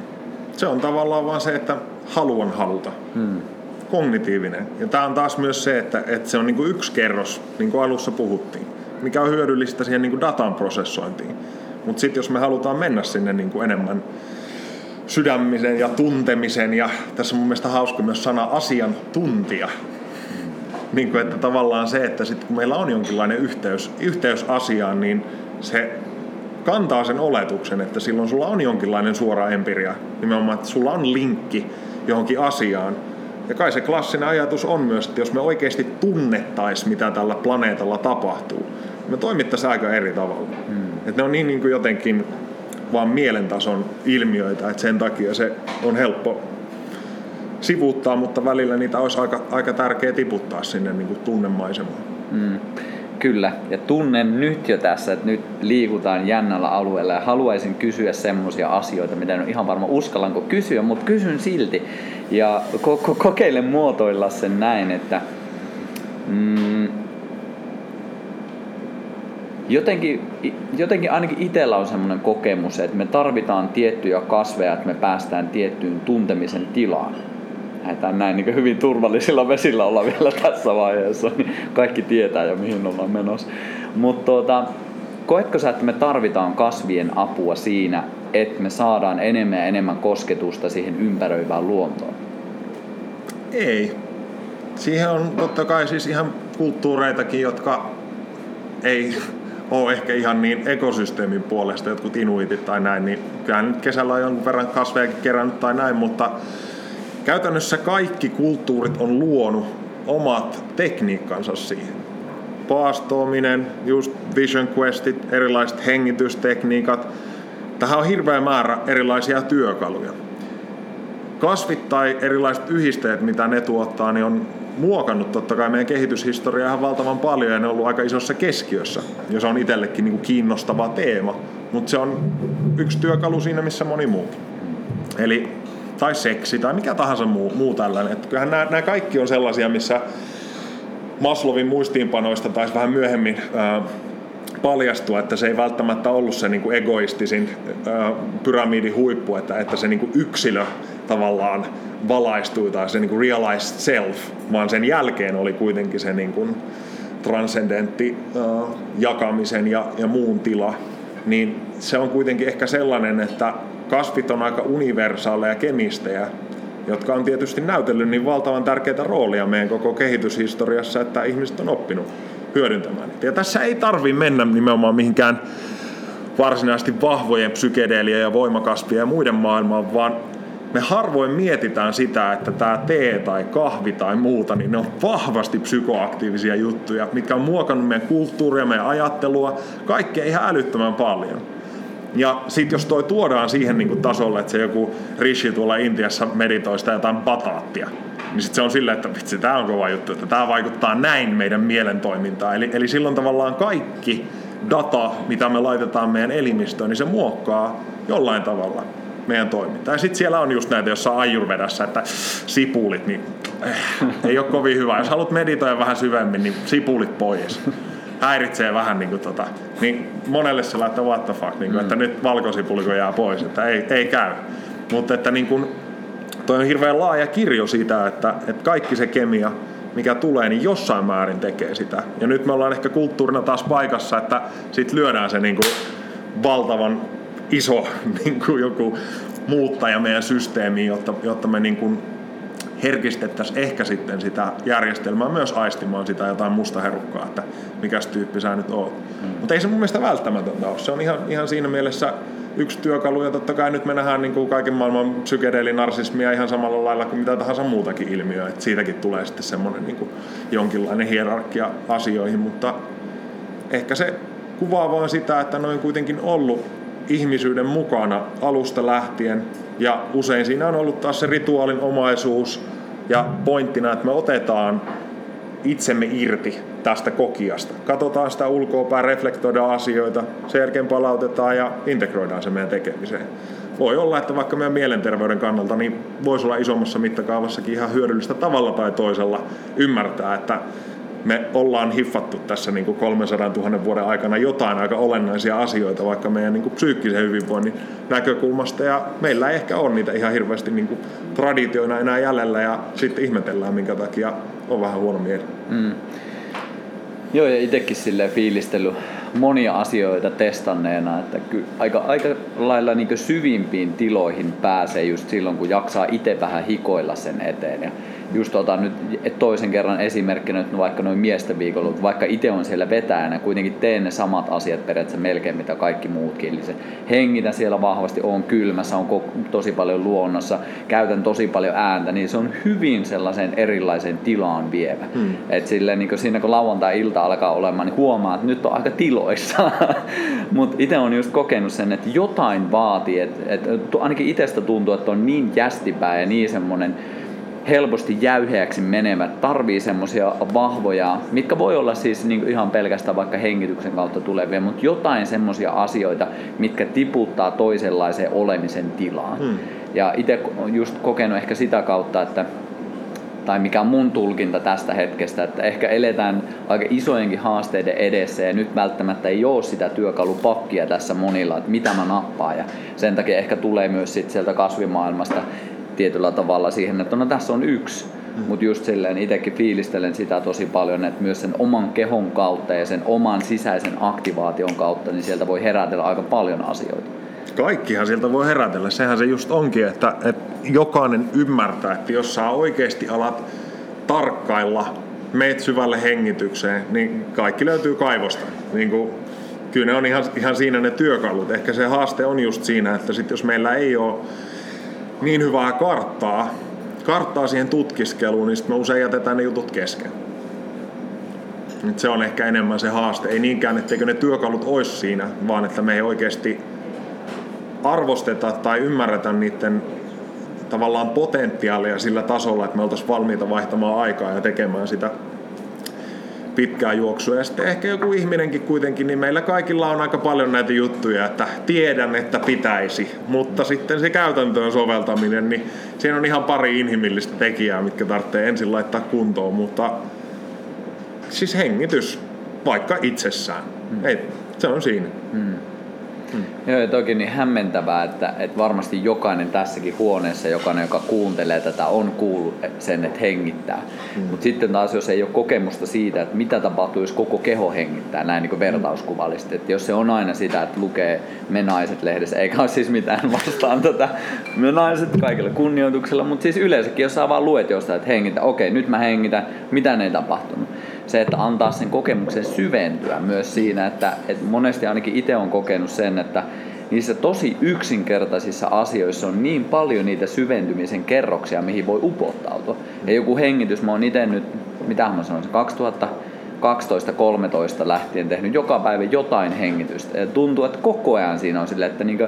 Se on tavallaan vaan se, että haluan haluta. Hmm. Kognitiivinen. Ja tämä on taas myös se, että, että se on niin kuin yksi kerros, niin kuin alussa puhuttiin, mikä on hyödyllistä siihen niin kuin datan prosessointiin. Mutta sitten jos me halutaan mennä sinne niin kuin enemmän sydämisen ja tuntemisen ja tässä on mun mielestä hauska myös sana asiantuntija. Niin kuin, että tavallaan se, että sit kun meillä on jonkinlainen yhteys, yhteys asiaan, niin se kantaa sen oletuksen, että silloin sulla on jonkinlainen suora empiria. Nimenomaan, että sulla on linkki johonkin asiaan. Ja kai se klassinen ajatus on myös, että jos me oikeasti tunnettaisiin, mitä tällä planeetalla tapahtuu, me toimittaisiin aika eri tavalla. Hmm. Että ne on niin, niin kuin jotenkin vaan mielentason ilmiöitä, että sen takia se on helppo sivuuttaa, mutta välillä niitä olisi aika, aika tärkeä tiputtaa sinne niin kuin tunnemaisemaan. Mm, kyllä, ja tunnen nyt jo tässä, että nyt liikutaan jännällä alueella ja haluaisin kysyä semmoisia asioita, mitä en ole ihan varma uskallanko kysyä, mutta kysyn silti. Ja ko- ko- kokeilen muotoilla sen näin, että mm, jotenkin, jotenkin ainakin itsellä on semmoinen kokemus, että me tarvitaan tiettyjä kasveja, että me päästään tiettyyn tuntemisen tilaan. Lähdetään näin niin hyvin turvallisilla vesillä olla vielä tässä vaiheessa, niin kaikki tietää jo mihin ollaan menossa. Mutta tuota, koetko sä, että me tarvitaan kasvien apua siinä, että me saadaan enemmän ja enemmän kosketusta siihen ympäröivään luontoon? Ei. Siihen on totta kai siis ihan kulttuureitakin, jotka ei ole ehkä ihan niin ekosysteemin puolesta, jotkut inuitit tai näin, niin kyllähän nyt kesällä on jonkun verran kasvejakin kerännyt tai näin, mutta käytännössä kaikki kulttuurit on luonut omat tekniikkansa siihen. Paastoaminen, just vision questit, erilaiset hengitystekniikat. Tähän on hirveä määrä erilaisia työkaluja. Kasvit tai erilaiset yhdisteet, mitä ne tuottaa, niin on muokannut totta kai meidän kehityshistoriaa ihan valtavan paljon ja ne on ollut aika isossa keskiössä. Ja se on itsellekin niin kuin kiinnostava teema, mutta se on yksi työkalu siinä, missä moni muu. Eli, tai seksi tai mikä tahansa muu, muu tällainen. Että kyllähän nämä, nämä kaikki on sellaisia, missä Maslovin muistiinpanoista taisi vähän myöhemmin ää, paljastua, että se ei välttämättä ollut se niin kuin egoistisin ää, pyramidin huippu, että, että se niin kuin yksilö tavallaan valaistui tai se niin kuin realized self, vaan sen jälkeen oli kuitenkin se niin kuin transcendentti uh, jakamisen ja, ja muun tila, niin se on kuitenkin ehkä sellainen, että kasvit on aika universaaleja kemistejä, jotka on tietysti näytellyt niin valtavan tärkeitä roolia meidän koko kehityshistoriassa, että ihmiset on oppinut hyödyntämään niitä. Ja tässä ei tarvi mennä nimenomaan mihinkään varsinaisesti vahvojen psykedeelia ja voimakasvien ja muiden maailmaan, vaan me harvoin mietitään sitä, että tämä tee tai kahvi tai muuta, niin ne on vahvasti psykoaktiivisia juttuja, mitkä on muokannut meidän kulttuuria, meidän ajattelua, kaikkea ihan älyttömän paljon. Ja sitten jos toi tuodaan siihen niin tasolle, että se joku rishi tuolla Intiassa meditoi sitä jotain bataattia, niin sitten se on silleen, että vitsi, tämä on kova juttu, että tämä vaikuttaa näin meidän mielentoimintaan. Eli, eli silloin tavallaan kaikki data, mitä me laitetaan meidän elimistöön, niin se muokkaa jollain tavalla meidän toimintaa. Ja sitten siellä on just näitä jossain ajurvedassa, että sipulit, niin eh, ei ole kovin hyvä. Jos haluat meditoida vähän syvemmin, niin sipulit pois. Häiritsee vähän niin kuin tota, niin monelle se laittaa what the fuck, niin kuin, mm. että nyt valkosipuliko jää pois, että ei, ei käy. Mutta että niin kuin, toi on hirveän laaja kirjo siitä, että, että kaikki se kemia, mikä tulee, niin jossain määrin tekee sitä. Ja nyt me ollaan ehkä kulttuurina taas paikassa, että sit lyödään se niin kuin valtavan iso (laughs) niin kuin joku muuttaja meidän systeemiin, jotta, jotta me niin kuin herkistettäisiin ehkä sitten sitä järjestelmää myös aistimaan sitä jotain musta herukkaa, että mikä tyyppi sä nyt oot. Mm. Mutta ei se mun mielestä välttämätöntä ole. Se on ihan, ihan siinä mielessä yksi työkalu ja totta kai nyt me nähdään niin kuin kaiken maailman psykedeelinarsismia ihan samalla lailla kuin mitä tahansa muutakin ilmiöä. että siitäkin tulee sitten semmoinen niin kuin jonkinlainen hierarkia asioihin, mutta ehkä se kuvaa vaan sitä, että noin kuitenkin ollut ihmisyyden mukana alusta lähtien. Ja usein siinä on ollut taas se rituaalin omaisuus ja pointtina, että me otetaan itsemme irti tästä kokiasta. Katsotaan sitä ulkoapäin, reflektoidaan asioita, sen jälkeen palautetaan ja integroidaan se meidän tekemiseen. Voi olla, että vaikka meidän mielenterveyden kannalta, niin voisi olla isommassa mittakaavassakin ihan hyödyllistä tavalla tai toisella ymmärtää, että me ollaan hiffattu tässä niin kuin 300 000 vuoden aikana jotain aika olennaisia asioita vaikka meidän niin kuin psyykkisen hyvinvoinnin näkökulmasta ja meillä ei ehkä ole niitä ihan hirveästi niin kuin traditioina enää jäljellä ja sitten ihmetellään minkä takia on vähän huono mieli. Mm. Joo ja itsekin sille fiilistely monia asioita testanneena, että aika, aika lailla niin syvimpiin tiloihin pääsee just silloin, kun jaksaa itse vähän hikoilla sen eteen. Ja just otan nyt toisen kerran esimerkkinä nyt vaikka noin miesten viikolla, vaikka itse on siellä vetäjänä, kuitenkin teen ne samat asiat periaatteessa melkein mitä kaikki muutkin. Eli se hengitä siellä vahvasti, on kylmässä, on tosi paljon luonnossa, käytän tosi paljon ääntä, niin se on hyvin sellaisen erilaisen tilaan vievä. Hmm. Et silleen, niin kun siinä kun lauantai-ilta alkaa olemaan, niin huomaa, että nyt on aika tiloissa. (laughs) Mutta itse on just kokenut sen, että jotain vaatii, että et, ainakin itsestä tuntuu, että on niin jästipää ja niin semmoinen helposti jäyheäksi menevät tarvii semmoisia vahvoja, mitkä voi olla siis niin ihan pelkästään vaikka hengityksen kautta tulevia, mutta jotain semmoisia asioita, mitkä tiputtaa toisenlaiseen olemisen tilaan. Hmm. Ja itse just kokenut ehkä sitä kautta, että tai mikä on mun tulkinta tästä hetkestä, että ehkä eletään aika isojenkin haasteiden edessä ja nyt välttämättä ei ole sitä työkalupakkia tässä monilla, että mitä mä nappaan ja sen takia ehkä tulee myös sit sieltä kasvimaailmasta tietyllä tavalla siihen, että no tässä on yksi. Mm. Mutta just silleen itsekin fiilistelen sitä tosi paljon, että myös sen oman kehon kautta ja sen oman sisäisen aktivaation kautta, niin sieltä voi herätellä aika paljon asioita. Kaikkihan sieltä voi herätellä. Sehän se just onkin, että, että jokainen ymmärtää, että jos sä oikeasti alat tarkkailla, meet syvälle hengitykseen, niin kaikki löytyy kaivosta. Niin kuin, kyllä ne on ihan, ihan siinä ne työkalut. Ehkä se haaste on just siinä, että sit jos meillä ei ole niin hyvää karttaa, karttaa siihen tutkiskeluun, niin me usein jätetään ne jutut kesken. Nyt se on ehkä enemmän se haaste. Ei niinkään, etteikö ne työkalut olisi siinä, vaan että me ei oikeasti arvosteta tai ymmärretä niiden tavallaan potentiaalia sillä tasolla, että me oltaisiin valmiita vaihtamaan aikaa ja tekemään sitä pitkää juoksua. Ja sitten ehkä joku ihminenkin kuitenkin, niin meillä kaikilla on aika paljon näitä juttuja, että tiedän, että pitäisi, mutta sitten se käytäntöön soveltaminen, niin siinä on ihan pari inhimillistä tekijää, mitkä tarvitsee ensin laittaa kuntoon, mutta siis hengitys vaikka itsessään, hmm. ei, se on siinä. Hmm. Mm. Joo, ja toki niin hämmentävää, että, että varmasti jokainen tässäkin huoneessa, jokainen, joka kuuntelee tätä, on kuullut sen, että hengittää. Mm. Mutta sitten taas, jos ei ole kokemusta siitä, että mitä tapahtuu, jos koko keho hengittää, näin niin vertauskuvallisesti. Että jos se on aina sitä, että lukee Me naiset lehdessä, eikä ole siis mitään vastaan tätä Me naiset kaikilla kunnioituksella, mutta siis yleensäkin, jos sä vaan luet jostain, että hengitä, okei, nyt mä hengitän, mitä ei tapahtunut se, että antaa sen kokemuksen syventyä myös siinä, että, että monesti ainakin itse on kokenut sen, että niissä tosi yksinkertaisissa asioissa on niin paljon niitä syventymisen kerroksia, mihin voi upottautua. Ja joku hengitys, mä oon itse nyt, mitä mä sanoisin, 2012-13 lähtien tehnyt joka päivä jotain hengitystä. Ja tuntuu, että koko ajan siinä on silleen, että niinku,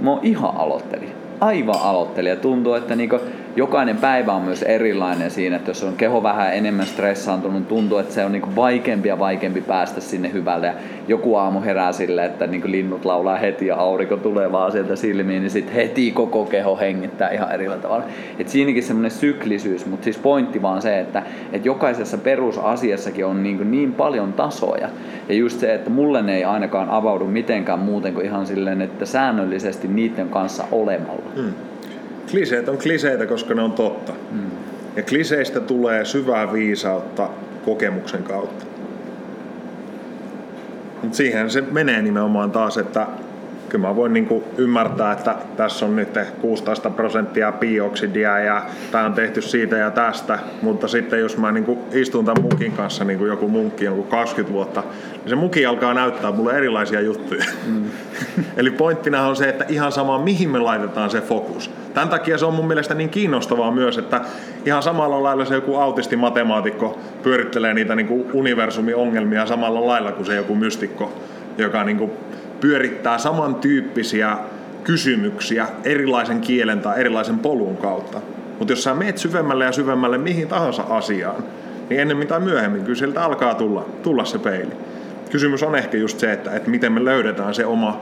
mä oon ihan aloittelija. Aivan aloittelija. Tuntuu, että niinku, jokainen päivä on myös erilainen siinä, että jos on keho vähän enemmän stressaantunut, tuntuu, että se on niin vaikeampi ja vaikeampi päästä sinne hyvälle. Ja joku aamu herää sille, että niin linnut laulaa heti ja aurinko tulee vaan sieltä silmiin, niin sitten heti koko keho hengittää ihan eri tavalla. Et siinäkin semmoinen syklisyys, mutta siis pointti vaan se, että, että jokaisessa perusasiassakin on niin, niin paljon tasoja. Ja just se, että mulle ne ei ainakaan avaudu mitenkään muuten kuin ihan silleen, että säännöllisesti niiden kanssa olemalla. Hmm. Kliseet on kliseitä, koska ne on totta. Mm. Ja kliseistä tulee syvää viisautta kokemuksen kautta. Mutta siihen se menee nimenomaan taas, että kyllä mä voin niinku ymmärtää, että tässä on nyt 16 prosenttia bioksidia ja tämä on tehty siitä ja tästä, mutta sitten jos mä niinku istun tämän munkin kanssa, niin kuin joku munkki joku 20 vuotta, niin se muki alkaa näyttää mulle erilaisia juttuja. Mm. (laughs) Eli pointtina on se, että ihan sama mihin me laitetaan se fokus. Tämän takia se on mun mielestä niin kiinnostavaa myös, että ihan samalla lailla se joku autistimatemaatikko pyörittelee niitä niin kuin universumin ongelmia samalla lailla kuin se joku mystikko, joka niin kuin pyörittää samantyyppisiä kysymyksiä erilaisen kielen tai erilaisen polun kautta. Mutta jos sä meet syvemmälle ja syvemmälle mihin tahansa asiaan, niin ennemmin tai myöhemmin kyllä sieltä alkaa tulla, tulla se peili. Kysymys on ehkä just se, että, että miten me löydetään se oma,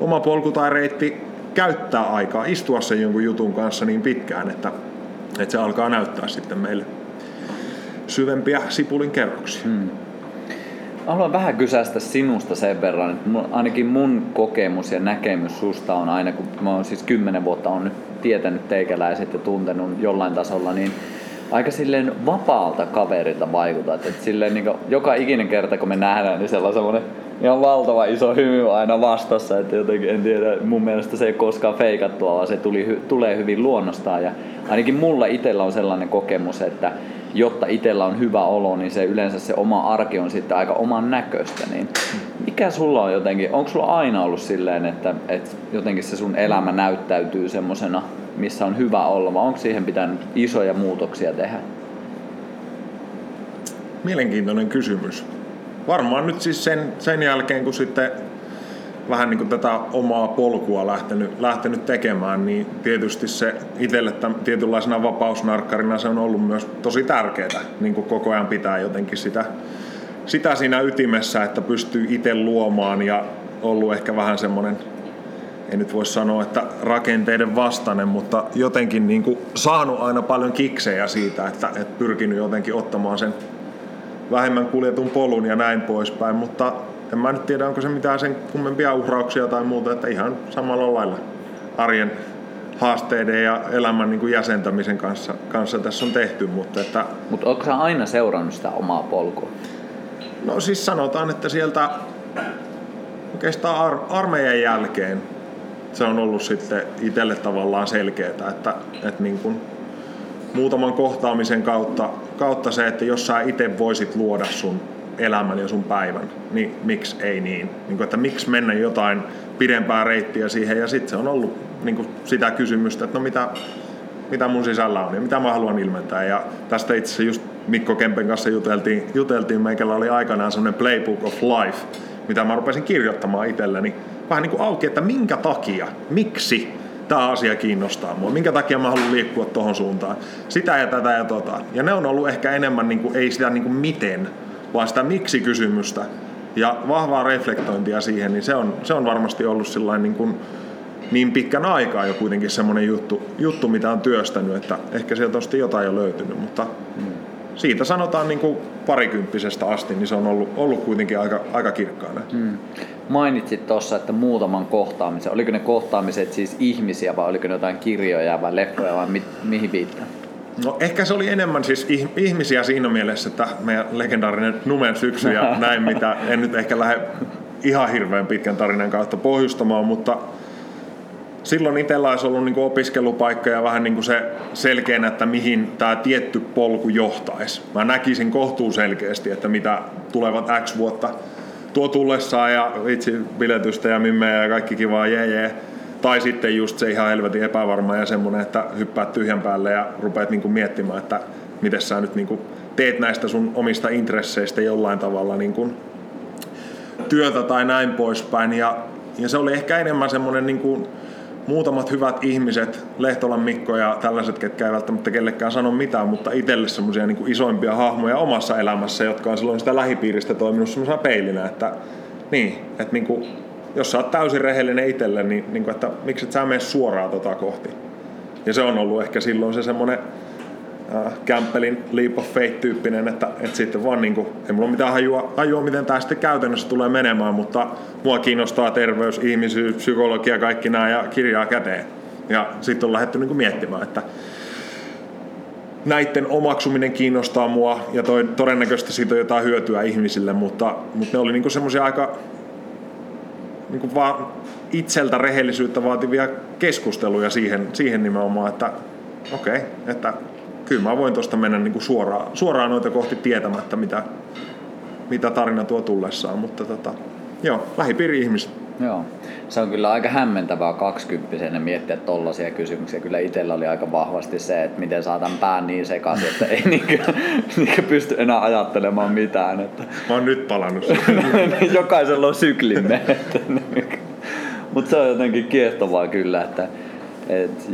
oma polku tai reitti käyttää aikaa, istua sen jonkun jutun kanssa niin pitkään, että, että se alkaa näyttää sitten meille syvempiä sipulin kerroksia. Hmm. Haluan vähän kysästä sinusta sen verran, että ainakin mun kokemus ja näkemys susta on aina, kun mä oon siis kymmenen vuotta on nyt tietänyt teikäläiset ja tuntenut jollain tasolla, niin aika silleen vapaalta kaverilta vaikutat. Että silleen niin joka ikinen kerta kun me nähdään, niin sellainen ihan valtava iso hymy aina vastassa. Että jotenkin en tiedä, mun mielestä se ei koskaan feikattua, vaan se tuli, tulee hyvin luonnostaan. Ja ainakin mulla itsellä on sellainen kokemus, että jotta itsellä on hyvä olo, niin se yleensä se oma arki on sitten aika oman näköistä. Niin mikä sulla on jotenkin, onko sulla aina ollut silleen, että, että jotenkin se sun elämä näyttäytyy semmosena, missä on hyvä olla, vai onko siihen pitänyt isoja muutoksia tehdä? Mielenkiintoinen kysymys. Varmaan nyt siis sen, sen jälkeen, kun sitten vähän niin kuin tätä omaa polkua lähtenyt, lähtenyt tekemään, niin tietysti se itselle tämän, tietynlaisena vapausnarkkarina se on ollut myös tosi tärkeää niin kuin koko ajan pitää jotenkin sitä, sitä siinä ytimessä, että pystyy itse luomaan ja ollut ehkä vähän semmoinen ei nyt voi sanoa, että rakenteiden vastainen, mutta jotenkin niin kuin saanut aina paljon kiksejä siitä, että, että pyrkinyt jotenkin ottamaan sen vähemmän kuljetun polun ja näin poispäin, mutta en mä nyt tiedä, onko se mitään sen kummempia uhrauksia tai muuta, että ihan samalla lailla arjen haasteiden ja elämän niin kuin jäsentämisen kanssa, kanssa tässä on tehty. Mutta että, Mut onko sä aina seurannut sitä omaa polkua? No siis sanotaan, että sieltä oikeastaan ar- armeijan jälkeen se on ollut sitten itselle tavallaan selkeää, että, että niin kuin muutaman kohtaamisen kautta, kautta se, että jos sä itse voisit luoda sun elämän ja sun päivän, niin miksi ei niin? niin kuin, että miksi mennä jotain pidempää reittiä siihen ja sitten se on ollut niin kuin sitä kysymystä, että no mitä, mitä mun sisällä on ja mitä mä haluan ilmentää. Ja tästä itse asiassa just Mikko Kempen kanssa juteltiin, juteltiin meikällä oli aikanaan semmoinen playbook of life, mitä mä rupesin kirjoittamaan itselleni vähän niin kuin auki, että minkä takia, miksi tämä asia kiinnostaa mua, minkä takia mä haluan liikkua tuohon suuntaan, sitä ja tätä ja tota. Ja ne on ollut ehkä enemmän, niin kuin, ei sitä niin kuin miten, vaan sitä miksi-kysymystä ja vahvaa reflektointia siihen, niin se on, se on varmasti ollut niin, kuin, niin pitkän aikaa jo kuitenkin semmoinen juttu, juttu, mitä on työstänyt, että ehkä sieltä on jotain jo löytynyt, mutta mm. siitä sanotaan niin kuin parikymppisestä asti, niin se on ollut, ollut kuitenkin aika, aika kirkkaana. Mm. Mainitsit tuossa, että muutaman kohtaamisen. Oliko ne kohtaamiset siis ihmisiä vai oliko ne jotain kirjoja vai leffoja vai mi- mihin viittaa? No ehkä se oli enemmän siis ihmisiä siinä mielessä, että meidän legendaarinen Numen syksy ja (laughs) näin, mitä en nyt ehkä lähde ihan hirveän pitkän tarinan kautta pohjustamaan, mutta silloin itsellä olisi ollut niin opiskelupaikka ja vähän niin kuin se selkeänä, että mihin tämä tietty polku johtaisi. Mä näkisin kohtuu selkeästi, että mitä tulevat X vuotta tuo tullessaan ja vitsi biletystä ja mimmeä ja kaikki kivaa jee jee tai sitten just se ihan helvetin epävarma ja semmoinen, että hyppäät tyhjän päälle ja rupeat niinku miettimään, että miten sä nyt niinku teet näistä sun omista intresseistä jollain tavalla niinku työtä tai näin poispäin. Ja, ja se oli ehkä enemmän semmoinen niinku muutamat hyvät ihmiset, Lehtolan Mikko ja tällaiset, ketkä ei välttämättä kellekään sano mitään, mutta itselle semmoisia niin isoimpia hahmoja omassa elämässä, jotka on silloin sitä lähipiiristä toiminut semmoisena peilinä, että niin, että niin kuin jos sä oot täysin rehellinen itselle, niin, niin kuin, että miksi et sä mene suoraan tota kohti. Ja se on ollut ehkä silloin se semmoinen Campbellin leap of faith-tyyppinen, että, että sitten vaan niin kuin, ei mulla mitään hajua, hajua, miten tämä sitten käytännössä tulee menemään, mutta mua kiinnostaa terveys, ihmisyys, psykologia, kaikki nämä ja kirjaa käteen. Ja sitten on lähdetty niin kuin miettimään, että näiden omaksuminen kiinnostaa mua ja toi, todennäköisesti siitä on jotain hyötyä ihmisille, mutta, mutta ne oli niin semmoisia aika niin kuin vaan itseltä rehellisyyttä vaativia keskusteluja siihen, siihen nimenomaan, että okei, okay, että kyllä mä voin tuosta mennä niin kuin suoraan, suoraan noita kohti tietämättä, mitä, mitä tarina tuo tullessaan, mutta tota, joo, lähipiiri ihmiset. Joo, se on kyllä aika hämmentävää kaksikymppisenä miettiä tollaisia kysymyksiä. Kyllä itsellä oli aika vahvasti se, että miten saatan pään niin sekaisin, että ei (laughs) niinkö, niinkö pysty enää ajattelemaan mitään. Että... Mä oon nyt palannut (laughs) Jokaisella on syklimme. (laughs) Mutta se on jotenkin kiehtovaa kyllä, että et,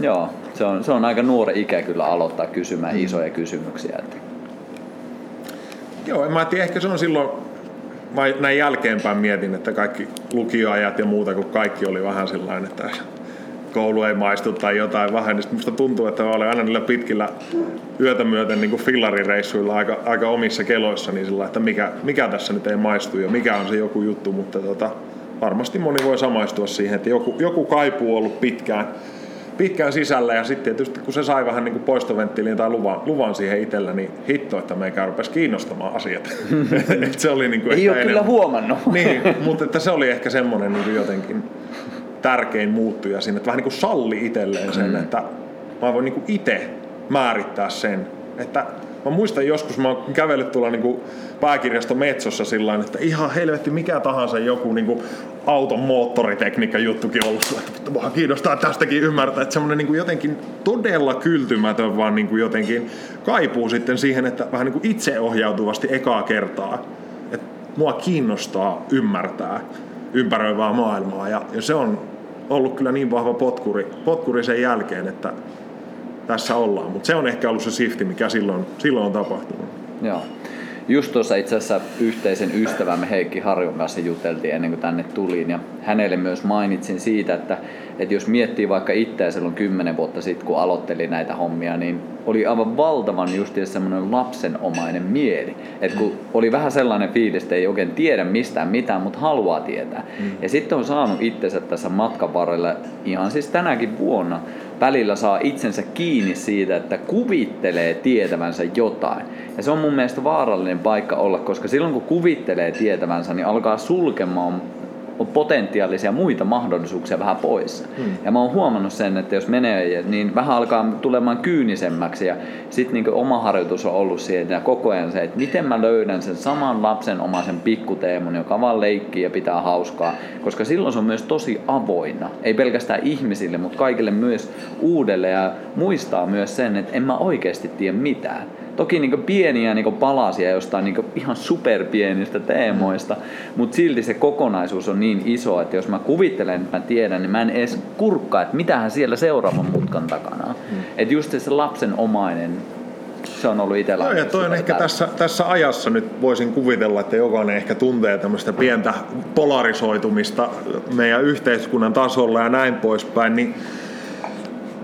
joo, se on, se on aika nuori ikä kyllä aloittaa kysymään mm. isoja kysymyksiä. Että. Joo, mä tiedä, ehkä se on silloin, mä näin jälkeenpäin mietin, että kaikki lukioajat ja muuta, kun kaikki oli vähän sellainen, että koulu ei maistu tai jotain vähän, niin musta tuntuu, että mä olen aina niillä pitkillä yötä myöten niin fillarireissuilla aika, aika omissa keloissa, niin sillä, että mikä, mikä tässä nyt ei maistu ja mikä on se joku juttu, mutta tota, varmasti moni voi samaistua siihen, että joku, joku kaipuu ollut pitkään, pitkään sisällä ja sitten tietysti kun se sai vähän niin kuin poistoventtiiliin tai luvan, luvan siihen itsellä, niin hitto, että meikä rupesi kiinnostamaan asiat. (laughs) se oli niin kuin Ei ole enemmän. kyllä huomannut. (laughs) niin, mutta että se oli ehkä semmoinen niin jotenkin tärkein muuttuja siinä, että vähän niin kuin salli itselleen sen, mm. että mä voin niin itse määrittää sen, että Mä muistan joskus, mä oon kävellyt tuolla niin pääkirjasto Metsossa sillä että ihan helvetti mikä tahansa joku niin auton moottoritekniikka juttukin ollut. Että vaan kiinnostaa tästäkin ymmärtää, että semmoinen niin jotenkin todella kyltymätön vaan niin kuin jotenkin kaipuu sitten siihen, että vähän niin itseohjautuvasti ekaa kertaa. Että mua kiinnostaa ymmärtää ympäröivää maailmaa ja, ja se on ollut kyllä niin vahva potkuri, potkuri sen jälkeen, että tässä ollaan. Mutta se on ehkä ollut se shifti, mikä silloin, silloin on tapahtunut. Joo. Just tuossa itse asiassa yhteisen ystävämme Heikki Harjon kanssa juteltiin ennen kuin tänne tulin ja hänelle myös mainitsin siitä, että, että jos miettii vaikka itseä silloin kymmenen vuotta sitten, kun aloittelin näitä hommia, niin oli aivan valtavan just semmoinen lapsenomainen mieli. Että kun oli vähän sellainen fiilis, että ei oikein tiedä mistään mitään, mutta haluaa tietää. Mm. Ja sitten on saanut itsensä tässä matkan varrella ihan siis tänäkin vuonna välillä saa itsensä kiinni siitä, että kuvittelee tietävänsä jotain. Ja se on mun mielestä vaarallinen paikka olla, koska silloin kun kuvittelee tietävänsä, niin alkaa sulkemaan potentiaalisia muita mahdollisuuksia vähän pois. Hmm. Ja mä oon huomannut sen, että jos menee, niin vähän alkaa tulemaan kyynisemmäksi ja sitten niin oma harjoitus on ollut siitä ja koko ajan se, että miten mä löydän sen saman lapsen omaisen pikkuteemun, joka vaan leikkii ja pitää hauskaa, koska silloin se on myös tosi avoinna. Ei pelkästään ihmisille, mutta kaikille myös uudelle ja muistaa myös sen, että en mä oikeasti tiedä mitään toki niin pieniä niin palasia jostain niin ihan superpienistä teemoista, mutta silti se kokonaisuus on niin iso, että jos mä kuvittelen, että mä tiedän, niin mä en edes kurkkaa, että mitähän siellä seuraavan mutkan takana on. Mm. Että just se lapsen omainen se on ollut itsellä. Joo, ja toi on ehkä tässä, tässä ajassa nyt voisin kuvitella, että jokainen ehkä tuntee tämmöistä pientä polarisoitumista meidän yhteiskunnan tasolla ja näin poispäin, niin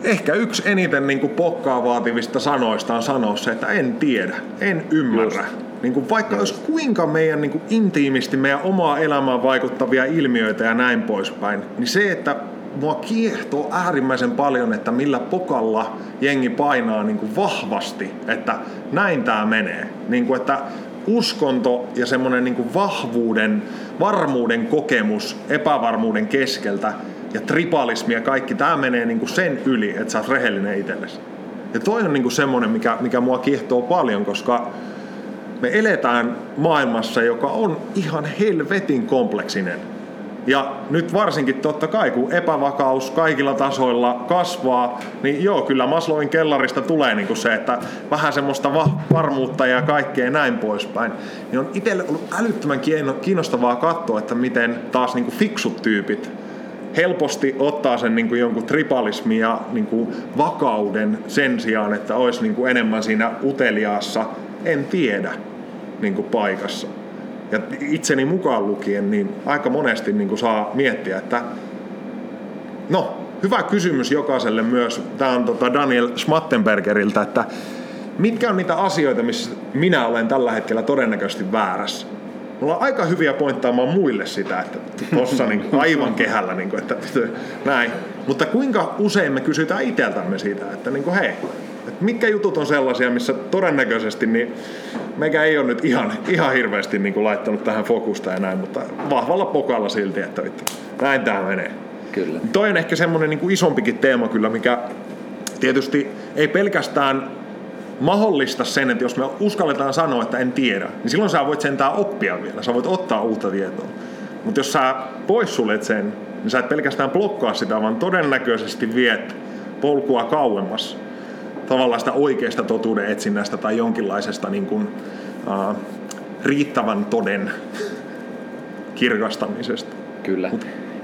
ehkä yksi eniten niin kuin pokkaa vaativista sanoista on sanoa se, että en tiedä, en ymmärrä. Niin kuin vaikka olisi kuinka meidän niin kuin intiimisti meidän omaa elämään vaikuttavia ilmiöitä ja näin poispäin, niin se, että mua kiehtoo äärimmäisen paljon, että millä pokalla jengi painaa niin kuin vahvasti, että näin tämä menee. Niin kuin, että uskonto ja semmoinen niin vahvuuden, varmuuden kokemus epävarmuuden keskeltä ja tribalismi ja kaikki, tämä menee niinku sen yli, että sä oot rehellinen itsellesi. Ja toi on niinku semmoinen, mikä, mikä mua kiehtoo paljon, koska me eletään maailmassa, joka on ihan helvetin kompleksinen. Ja nyt varsinkin totta kai, kun epävakaus kaikilla tasoilla kasvaa, niin joo, kyllä Maslowin kellarista tulee niin kuin se, että vähän semmoista varmuutta ja kaikkea näin poispäin. Niin on itselle ollut älyttömän kiinnostavaa katsoa, että miten taas niin kuin fiksut tyypit helposti ottaa sen niin kuin jonkun tribalismin ja niin kuin vakauden sen sijaan, että olisi niin kuin enemmän siinä uteliaassa, en tiedä, niin kuin paikassa. Ja itseni mukaan lukien, niin aika monesti niin kuin saa miettiä, että no, hyvä kysymys jokaiselle myös, tämä on tota Daniel Schmattenbergeriltä, että mitkä on niitä asioita, missä minä olen tällä hetkellä todennäköisesti väärässä? Mulla on aika hyviä pointtaamaan muille sitä, että tossa niin aivan kehällä, niin kuin, että näin. Mutta kuinka usein me kysytään itseltämme siitä, että niin kuin, hei, että mitkä jutut on sellaisia, missä todennäköisesti niin meikä ei ole nyt ihan, ihan hirveästi niin kuin laittanut tähän fokusta ja näin, mutta vahvalla pokalla silti, että vittu, näin tämä menee. Kyllä. Toi on ehkä semmoinen niin kuin isompikin teema kyllä, mikä tietysti ei pelkästään mahdollista sen, että jos me uskalletaan sanoa, että en tiedä, niin silloin sä voit sentään oppia vielä, sä voit ottaa uutta tietoa. Mutta jos sä poissulet sen, niin sä et pelkästään blokkaa sitä, vaan todennäköisesti viet polkua kauemmas tavallaan sitä oikeasta totuuden etsinnästä tai jonkinlaisesta niin kuin, uh, riittävän toden (laughs) kirkastamisesta. Kyllä.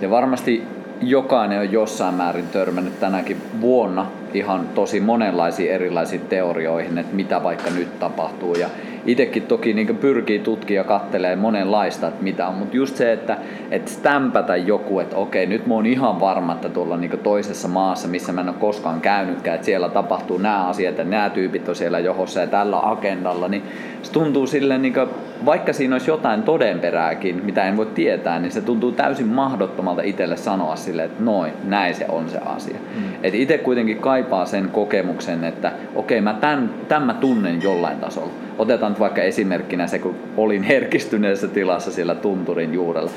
Ja varmasti jokainen on jossain määrin törmännyt tänäkin vuonna ihan tosi monenlaisiin erilaisiin teorioihin, että mitä vaikka nyt tapahtuu. Ja itsekin toki niin pyrkii tutkia kattelee monenlaista, että mitä on, mutta just se, että, että stämpätä joku, että okei, nyt mä oon ihan varma, että tuolla niin toisessa maassa, missä mä en ole koskaan käynytkään, että siellä tapahtuu nämä asiat ja nämä tyypit on siellä johossa ja tällä agendalla, niin se tuntuu silleen, niin kuin, vaikka siinä olisi jotain todenperääkin, mitä en voi tietää, niin se tuntuu täysin mahdottomalta itselle sanoa sille, että noin, näin se on se asia. Mm. Et itse kuitenkin kaipaa sen kokemuksen, että okei, mä tämän, tämän mä tunnen jollain tasolla. Otetaan vaikka esimerkkinä se, kun olin herkistyneessä tilassa siellä tunturin juurella.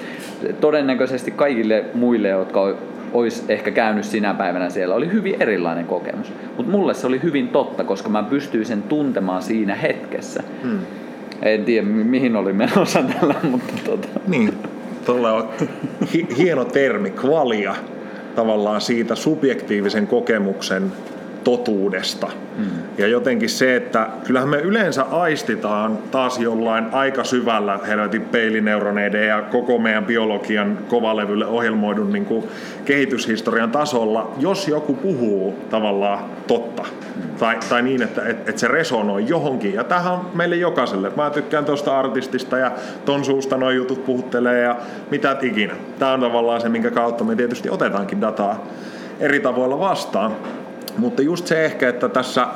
Todennäköisesti kaikille muille, jotka olisi ehkä käynyt sinä päivänä siellä, oli hyvin erilainen kokemus. Mutta mulle se oli hyvin totta, koska mä pystyin sen tuntemaan siinä hetkessä. Hmm. En tiedä, mihin oli menossa tällä, mutta tota. Niin, tuolla on hi- hieno termi, kvalia, tavallaan siitä subjektiivisen kokemuksen totuudesta. Mm. Ja jotenkin se, että kyllähän me yleensä aistitaan taas jollain aika syvällä helvetin peilineuroneiden ja koko meidän biologian kovalevylle ohjelmoidun niin kuin kehityshistorian tasolla, jos joku puhuu tavallaan totta. Mm. Tai, tai niin, että et, et se resonoi johonkin. Ja tähän on meille jokaiselle. Mä tykkään tuosta artistista ja ton suusta noin jutut puhuttelee ja mitä ikinä. Tämä on tavallaan se, minkä kautta me tietysti otetaankin dataa eri tavoilla vastaan. Mutta just se ehkä, että tässä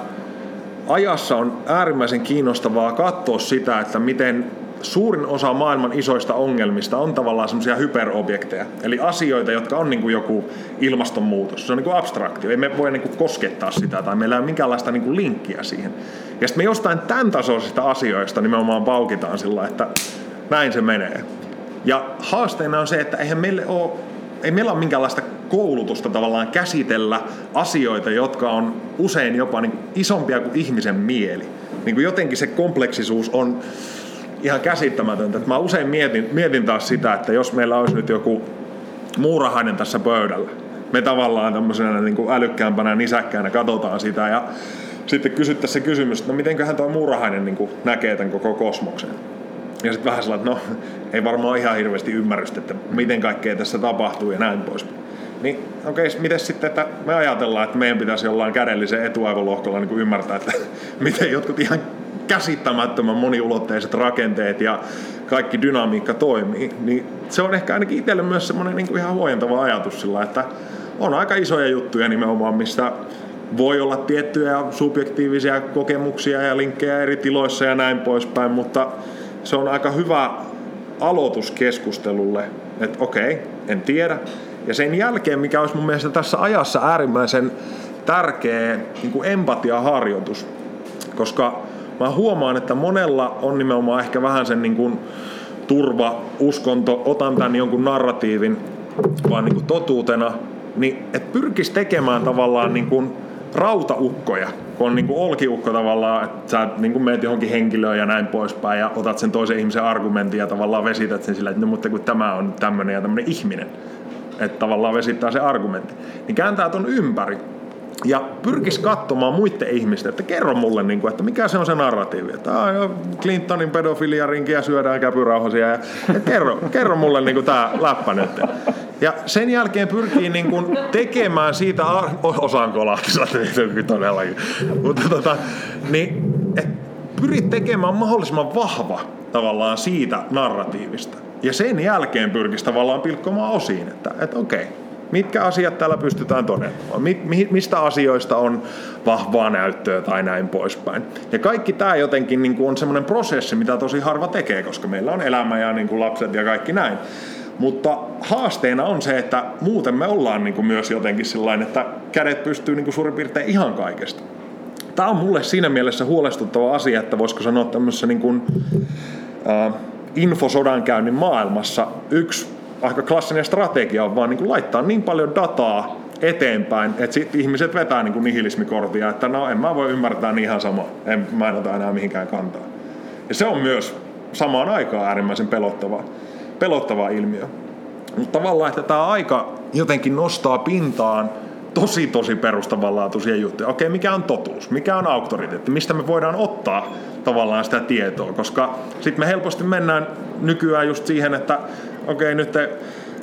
ajassa on äärimmäisen kiinnostavaa katsoa sitä, että miten suurin osa maailman isoista ongelmista on tavallaan semmoisia hyperobjekteja. Eli asioita, jotka on niin kuin joku ilmastonmuutos. Se on niin kuin abstraktio. Ei me voi niin kuin koskettaa sitä tai meillä ei ole minkäänlaista niin kuin linkkiä siihen. Ja sitten me jostain tämän tasoisista asioista nimenomaan paukitaan sillä, että näin se menee. Ja haasteena on se, että eihän meille ole, ei meillä ole minkäänlaista koulutusta tavallaan käsitellä asioita, jotka on usein jopa niin isompia kuin ihmisen mieli. Niin kuin jotenkin se kompleksisuus on ihan käsittämätöntä. Mä usein mietin, mietin taas sitä, että jos meillä olisi nyt joku muurahainen tässä pöydällä, me tavallaan tämmöisenä niin kuin älykkäämpänä nisäkkäänä katsotaan sitä ja sitten kysyttäisiin se kysymys, että no mitenköhän tuo muurahainen niin kuin näkee tämän koko kosmoksen. Ja sitten vähän sellainen, no ei varmaan ihan hirveästi ymmärrystä, että miten kaikkea tässä tapahtuu ja näin pois. Niin okei, okay, miten sitten, että me ajatellaan, että meidän pitäisi jollain kädellisen etuaivolohkolla niin ymmärtää, että (laughs) miten jotkut ihan käsittämättömän moniulotteiset rakenteet ja kaikki dynamiikka toimii, niin se on ehkä ainakin itselle myös semmoinen niin kuin ihan huojentava ajatus sillä, että on aika isoja juttuja nimenomaan, mistä voi olla tiettyjä subjektiivisia kokemuksia ja linkkejä eri tiloissa ja näin poispäin, mutta se on aika hyvä aloitus keskustelulle, että okei, en tiedä. Ja sen jälkeen, mikä olisi mun mielestä tässä ajassa äärimmäisen tärkeä niin kuin empatiaharjoitus, koska mä huomaan, että monella on nimenomaan ehkä vähän sen niin kuin turva, uskonto, otan tämän jonkun narratiivin vaan niin kuin totuutena, niin et pyrkisi tekemään tavallaan niin kuin rautaukkoja, kun on niin kuin olkiukko tavallaan, että sä niin kuin meet johonkin henkilöön ja näin poispäin ja otat sen toisen ihmisen argumentin ja tavallaan vesität sen sillä, että no, mutta kun tämä on tämmöinen ja tämmöinen ihminen, että tavallaan vesittää se argumentti, niin kääntää ton ympäri ja pyrkisi katsomaan muiden ihmisten, että kerro mulle, niin kuin, että mikä se on se narratiivi. Että aah, Clintonin pedofiliarinkiä syödään käpyrauhasia ja, ja kerro, kerro mulle niin tämä läppä nyt. Ja sen jälkeen pyrkii niin kuin tekemään siitä, osaan kolahtisella (laughs) todellakin, mutta tota, niin, et pyrit tekemään mahdollisimman vahva tavallaan siitä narratiivista. Ja sen jälkeen pyrkisi tavallaan pilkkomaan osiin, että, että okei, mitkä asiat täällä pystytään todentamaan, mistä asioista on vahvaa näyttöä tai näin poispäin. Ja kaikki tämä jotenkin niin kuin on semmoinen prosessi, mitä tosi harva tekee, koska meillä on elämä ja niin kuin lapset ja kaikki näin. Mutta haasteena on se, että muuten me ollaan niin kuin myös jotenkin sellainen, että kädet pystyy niin kuin suurin piirtein ihan kaikesta. Tämä on mulle siinä mielessä huolestuttava asia, että voisiko sanoa tämmöisessä niin kuin, äh, infosodankäynnin maailmassa yksi aika klassinen strategia on vaan niin kuin laittaa niin paljon dataa eteenpäin, että sit ihmiset vetää niin kuin nihilismikortia, että no en mä voi ymmärtää niin ihan sama, en mä en ota enää mihinkään kantaa. Ja se on myös samaan aikaan äärimmäisen pelottava, pelottava ilmiö. Mutta tavallaan, että tämä aika jotenkin nostaa pintaan tosi tosi perustavanlaatuisia juttuja. Okei, mikä on totuus? Mikä on auktoriteetti? Mistä me voidaan ottaa tavallaan sitä tietoa? Koska sitten me helposti mennään nykyään just siihen, että okei, nyt te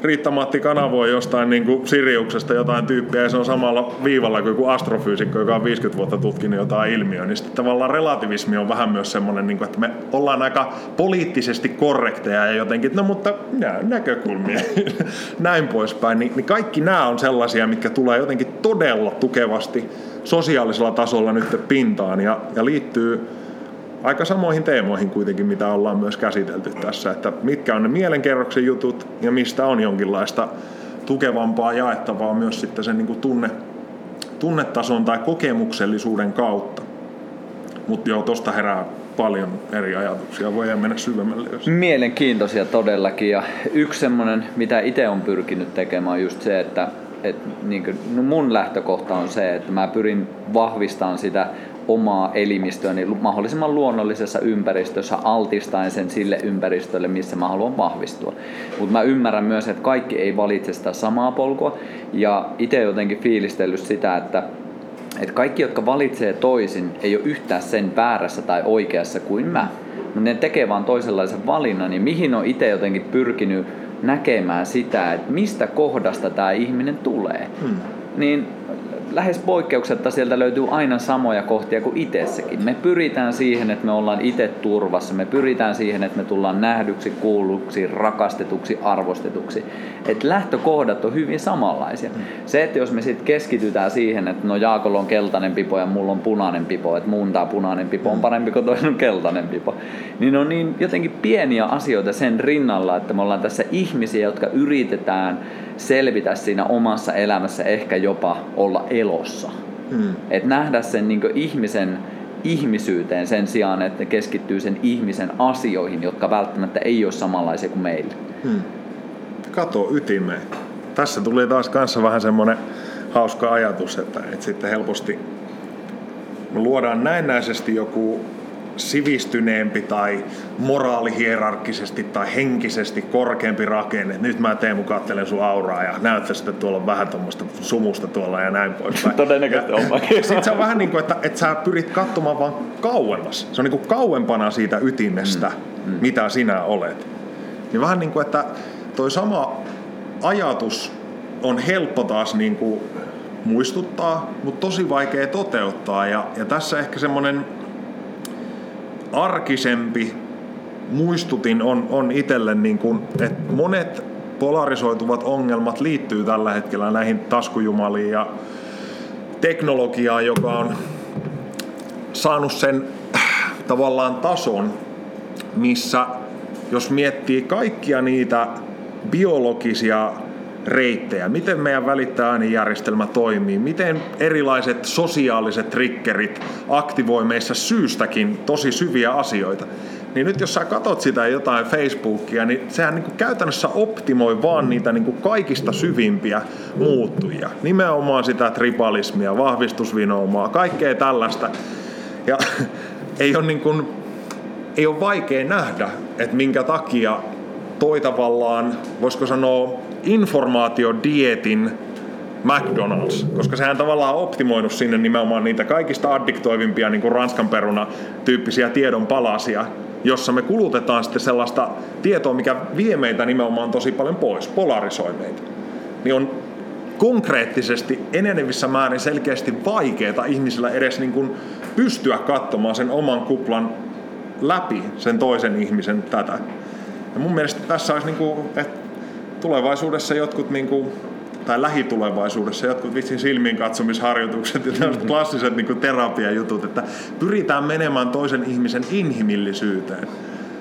Riitta-Matti kanavoi jostain niin kuin Siriuksesta jotain tyyppiä ja se on samalla viivalla kuin joku astrofyysikko, joka on 50 vuotta tutkinut jotain ilmiöä, niin sitten tavallaan relativismi on vähän myös semmoinen, niin kuin, että me ollaan aika poliittisesti korrekteja ja jotenkin, no mutta näkökulmia, (laughs) näin poispäin. Niin, niin kaikki nämä on sellaisia, mitkä tulee jotenkin todella tukevasti sosiaalisella tasolla nyt pintaan ja, ja liittyy aika samoihin teemoihin kuitenkin, mitä ollaan myös käsitelty tässä, että mitkä on ne mielenkerroksen jutut ja mistä on jonkinlaista tukevampaa jaettavaa myös sitten sen niin kuin tunne, tunnetason tai kokemuksellisuuden kautta. Mutta joo, tosta herää paljon eri ajatuksia, voidaan mennä syvemmälle. Jos... Mielenkiintoisia todellakin ja yksi semmoinen, mitä itse on pyrkinyt tekemään on just se, että et, niin kuin, no mun lähtökohta on se, että mä pyrin vahvistamaan sitä omaa elimistöäni mahdollisimman luonnollisessa ympäristössä altistaen sen sille ympäristölle, missä mä haluan vahvistua. Mutta mä ymmärrän myös, että kaikki ei valitse sitä samaa polkua ja itse jotenkin fiilistellyt sitä, että että kaikki, jotka valitsee toisin, ei ole yhtään sen väärässä tai oikeassa kuin mä. Mutta ne tekee vaan toisenlaisen valinnan, niin mihin on itse jotenkin pyrkinyt näkemään sitä, että mistä kohdasta tämä ihminen tulee. Hmm. Niin lähes poikkeuksetta sieltä löytyy aina samoja kohtia kuin itsessäkin. Me pyritään siihen, että me ollaan itse turvassa. Me pyritään siihen, että me tullaan nähdyksi, kuulluksi, rakastetuksi, arvostetuksi. Et lähtökohdat on hyvin samanlaisia. Mm. Se, että jos me sitten keskitytään siihen, että no Jaakolla on keltainen pipo ja mulla on punainen pipo, että mun tää punainen pipo on parempi kuin toinen on keltainen pipo, niin on niin jotenkin pieniä asioita sen rinnalla, että me ollaan tässä ihmisiä, jotka yritetään selvitä siinä omassa elämässä, ehkä jopa olla elossa. Hmm. Et nähdä sen niin ihmisen ihmisyyteen sen sijaan, että ne keskittyy sen ihmisen asioihin, jotka välttämättä ei ole samanlaisia kuin meillä. Hmm. Kato ytimeen. Tässä tuli taas kanssa vähän semmoinen hauska ajatus, että, että sitten helposti me luodaan näennäisesti joku sivistyneempi tai moraalihierarkkisesti tai henkisesti korkeampi rakenne. Nyt mä Teemu kattelen sun auraa ja näyttää että tuolla on vähän tuommoista sumusta tuolla ja näin poispäin. Todennäköisesti on (laughs) Sitten se on vähän niin kuin, että, että sä pyrit katsomaan vaan kauemmas. Se on niin kuin kauempana siitä ytimestä, mm. Mm. mitä sinä olet. Niin vähän niin kuin, että toi sama ajatus on helppo taas niin kuin muistuttaa, mutta tosi vaikea toteuttaa. Ja, ja tässä ehkä semmoinen arkisempi. Muistutin on, on itselle, niin kuin, että monet polarisoituvat ongelmat liittyy tällä hetkellä näihin taskujumaliin ja teknologiaan, joka on saanut sen tavallaan tason, missä jos miettii kaikkia niitä biologisia reittejä, miten meidän välittäjäänijärjestelmä toimii, miten erilaiset sosiaaliset triggerit aktivoi meissä syystäkin tosi syviä asioita. Niin nyt jos sä katot sitä jotain Facebookia, niin sehän niin kuin käytännössä optimoi vaan niitä niin kuin kaikista syvimpiä muuttujia. Nimenomaan sitä tribalismia, vahvistusvinoumaa, kaikkea tällaista. Ja (laughs) ei ole, niin kuin, ei ole vaikea nähdä, että minkä takia toi tavallaan, voisiko sanoa, informaatiodietin McDonald's, koska sehän tavallaan on optimoinut sinne nimenomaan niitä kaikista addiktoivimpia niin kuin Ranskan peruna tyyppisiä tiedon palasia, jossa me kulutetaan sitten sellaista tietoa, mikä vie meitä nimenomaan tosi paljon pois, polarisoi meitä. Niin on konkreettisesti enenevissä määrin selkeästi vaikeaa ihmisillä edes niin kuin pystyä katsomaan sen oman kuplan läpi sen toisen ihmisen tätä. Ja mun mielestä tässä olisi, niin kuin, että tulevaisuudessa jotkut niin kuin, tai lähitulevaisuudessa jotkut vitsin silmiin katsomisharjoitukset ja tällaiset klassiset niin terapiajutut, että pyritään menemään toisen ihmisen inhimillisyyteen.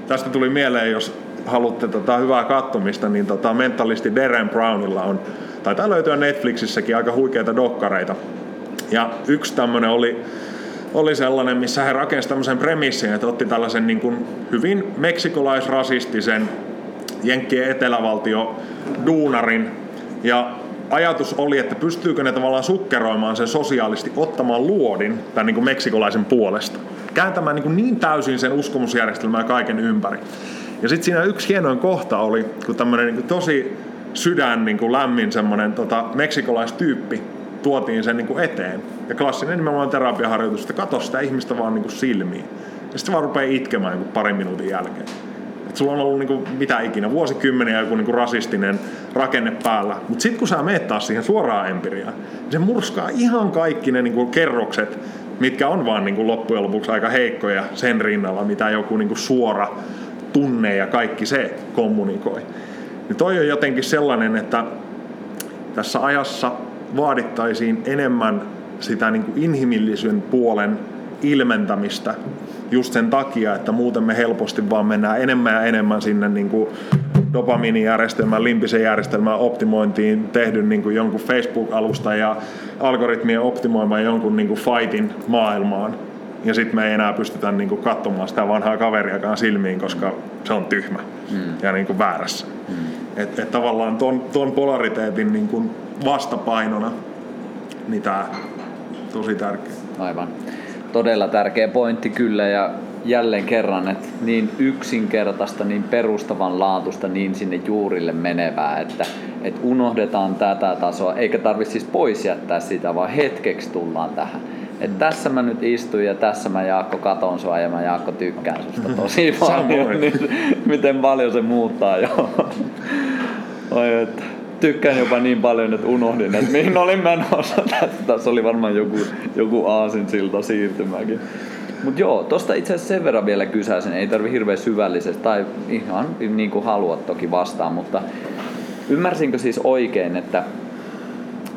Tästä tuli mieleen, jos haluatte tota hyvää kattomista, niin tota mentalisti Darren Brownilla on, taitaa löytyä Netflixissäkin aika huikeita dokkareita. Ja yksi tämmöinen oli, oli sellainen, missä he rakensivat tämmöisen premissin, että otti tällaisen niin kuin hyvin meksikolaisrasistisen Jenkkien etelävaltio duunarin ja ajatus oli, että pystyykö ne tavallaan sukkeroimaan sen sosiaalisesti ottamaan luodin tämän niin kuin meksikolaisen puolesta. Kääntämään niin, kuin niin täysin sen uskomusjärjestelmää kaiken ympäri. Ja sitten siinä yksi hienoin kohta oli, kun tämmöinen niin tosi sydän niin kuin lämmin semmoinen tota, meksikolaistyyppi tuotiin sen niin kuin eteen. Ja klassinen nimenomaan terapiaharjoitus, että katso sitä ihmistä vaan niin kuin silmiin. Ja sitten vaan rupeaa itkemään niin kuin parin minuutin jälkeen. Sulla on ollut niinku mitä ikinä, vuosikymmeniä joku niinku rasistinen rakenne päällä. Mutta sitten kun sä meet taas siihen suoraan empiriaan, niin se murskaa ihan kaikki ne niin kuin kerrokset, mitkä on vaan niin kuin loppujen lopuksi aika heikkoja sen rinnalla, mitä joku niin kuin suora tunne ja kaikki se kommunikoi. Niin toi on jotenkin sellainen, että tässä ajassa vaadittaisiin enemmän sitä niin kuin inhimillisen puolen ilmentämistä just sen takia, että muuten me helposti vaan mennään enemmän ja enemmän sinne niin kuin dopamiinijärjestelmän, limpisen järjestelmän optimointiin tehdyn niin kuin jonkun Facebook-alusta ja algoritmien optimoimaan jonkun niin kuin fightin maailmaan. Ja sitten me ei enää pystytä niin kuin katsomaan sitä vanhaa kaveriakaan silmiin, koska se on tyhmä mm. ja niin kuin väärässä. Mm. Et, et tavallaan tuon, tuon polariteetin niin kuin vastapainona niin tämä tosi tärkeä. Aivan. Todella tärkeä pointti kyllä ja jälleen kerran, että niin yksinkertaista, niin perustavanlaatuista, niin sinne juurille menevää, että, että unohdetaan tätä tasoa, eikä tarvitse siis pois jättää sitä, vaan hetkeksi tullaan tähän. Että tässä mä nyt istun ja tässä mä Jaakko katon sua ja mä Jaakko tykkään susta tosi (laughs) paljon. niin, miten paljon se muuttaa jo. (laughs) Oi, että tykkään jopa niin paljon, että unohdin, että mihin olin menossa. (laughs) Tässä oli varmaan joku, joku aasinsilta siirtymäkin. Mutta joo, tosta itse asiassa sen verran vielä kysäisin, ei tarvi hirveän syvällisesti, tai ihan niin kuin haluat toki vastaan, mutta ymmärsinkö siis oikein, että,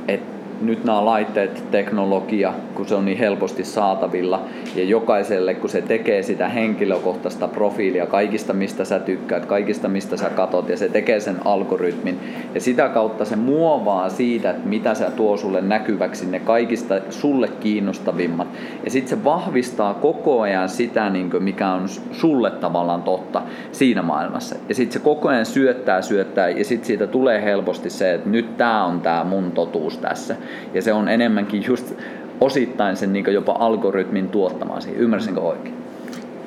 että nyt nämä laitteet, teknologia, kun se on niin helposti saatavilla. Ja jokaiselle, kun se tekee sitä henkilökohtaista profiilia kaikista, mistä sä tykkäät, kaikista, mistä sä katot ja se tekee sen algoritmin. Ja sitä kautta se muovaa siitä, että mitä se tuo sulle näkyväksi ne kaikista sulle kiinnostavimmat. Ja sitten se vahvistaa koko ajan sitä, niin mikä on sulle tavallaan totta siinä maailmassa. Ja sitten se koko ajan syöttää, syöttää ja sitten siitä tulee helposti se, että nyt tämä on tämä mun totuus tässä ja se on enemmänkin just osittain sen niin jopa algoritmin tuottamaa siihen. Ymmärsinkö oikein?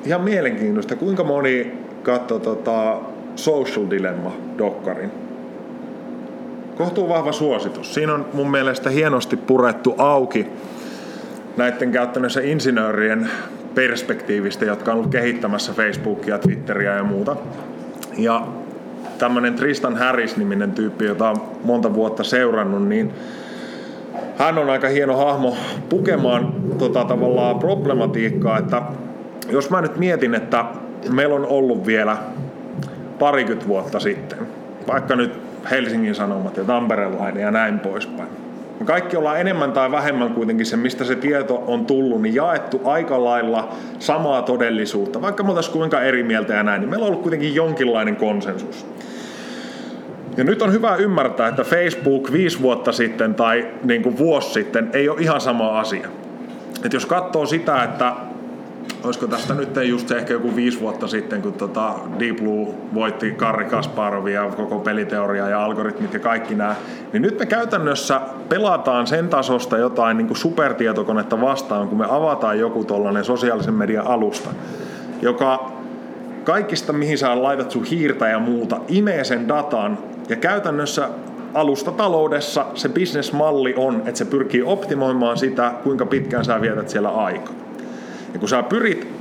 Ihan mielenkiintoista. Kuinka moni katsoi tota Social Dilemma-dokkarin? Kohtuu vahva suositus. Siinä on mun mielestä hienosti purettu auki näiden käytännössä insinöörien perspektiivistä, jotka on ollut kehittämässä Facebookia, Twitteriä ja muuta. Ja tämmöinen Tristan Harris-niminen tyyppi, jota on monta vuotta seurannut, niin hän on aika hieno hahmo pukemaan tota, tavallaan problematiikkaa, että jos mä nyt mietin, että meillä on ollut vielä parikymmentä vuotta sitten, vaikka nyt Helsingin Sanomat ja Tamperelainen ja näin poispäin. Me kaikki ollaan enemmän tai vähemmän kuitenkin se, mistä se tieto on tullut, niin jaettu aika lailla samaa todellisuutta. Vaikka me oltaisiin kuinka eri mieltä ja näin, niin meillä on ollut kuitenkin jonkinlainen konsensus. Ja nyt on hyvä ymmärtää, että Facebook viisi vuotta sitten tai niin kuin vuosi sitten ei ole ihan sama asia. Et jos katsoo sitä, että olisiko tästä nyt just ehkä joku viisi vuotta sitten, kun tota Deep Blue voitti Karri Kasparovi ja koko peliteoria ja algoritmit ja kaikki nämä, niin nyt me käytännössä pelataan sen tasosta jotain niin kuin supertietokonetta vastaan, kun me avataan joku tuollainen sosiaalisen median alusta, joka kaikista, mihin sä laitat sun hiirtä ja muuta, imee sen datan ja käytännössä alustataloudessa se bisnesmalli on, että se pyrkii optimoimaan sitä, kuinka pitkään sä vietät siellä aikaa. Ja kun sä pyrit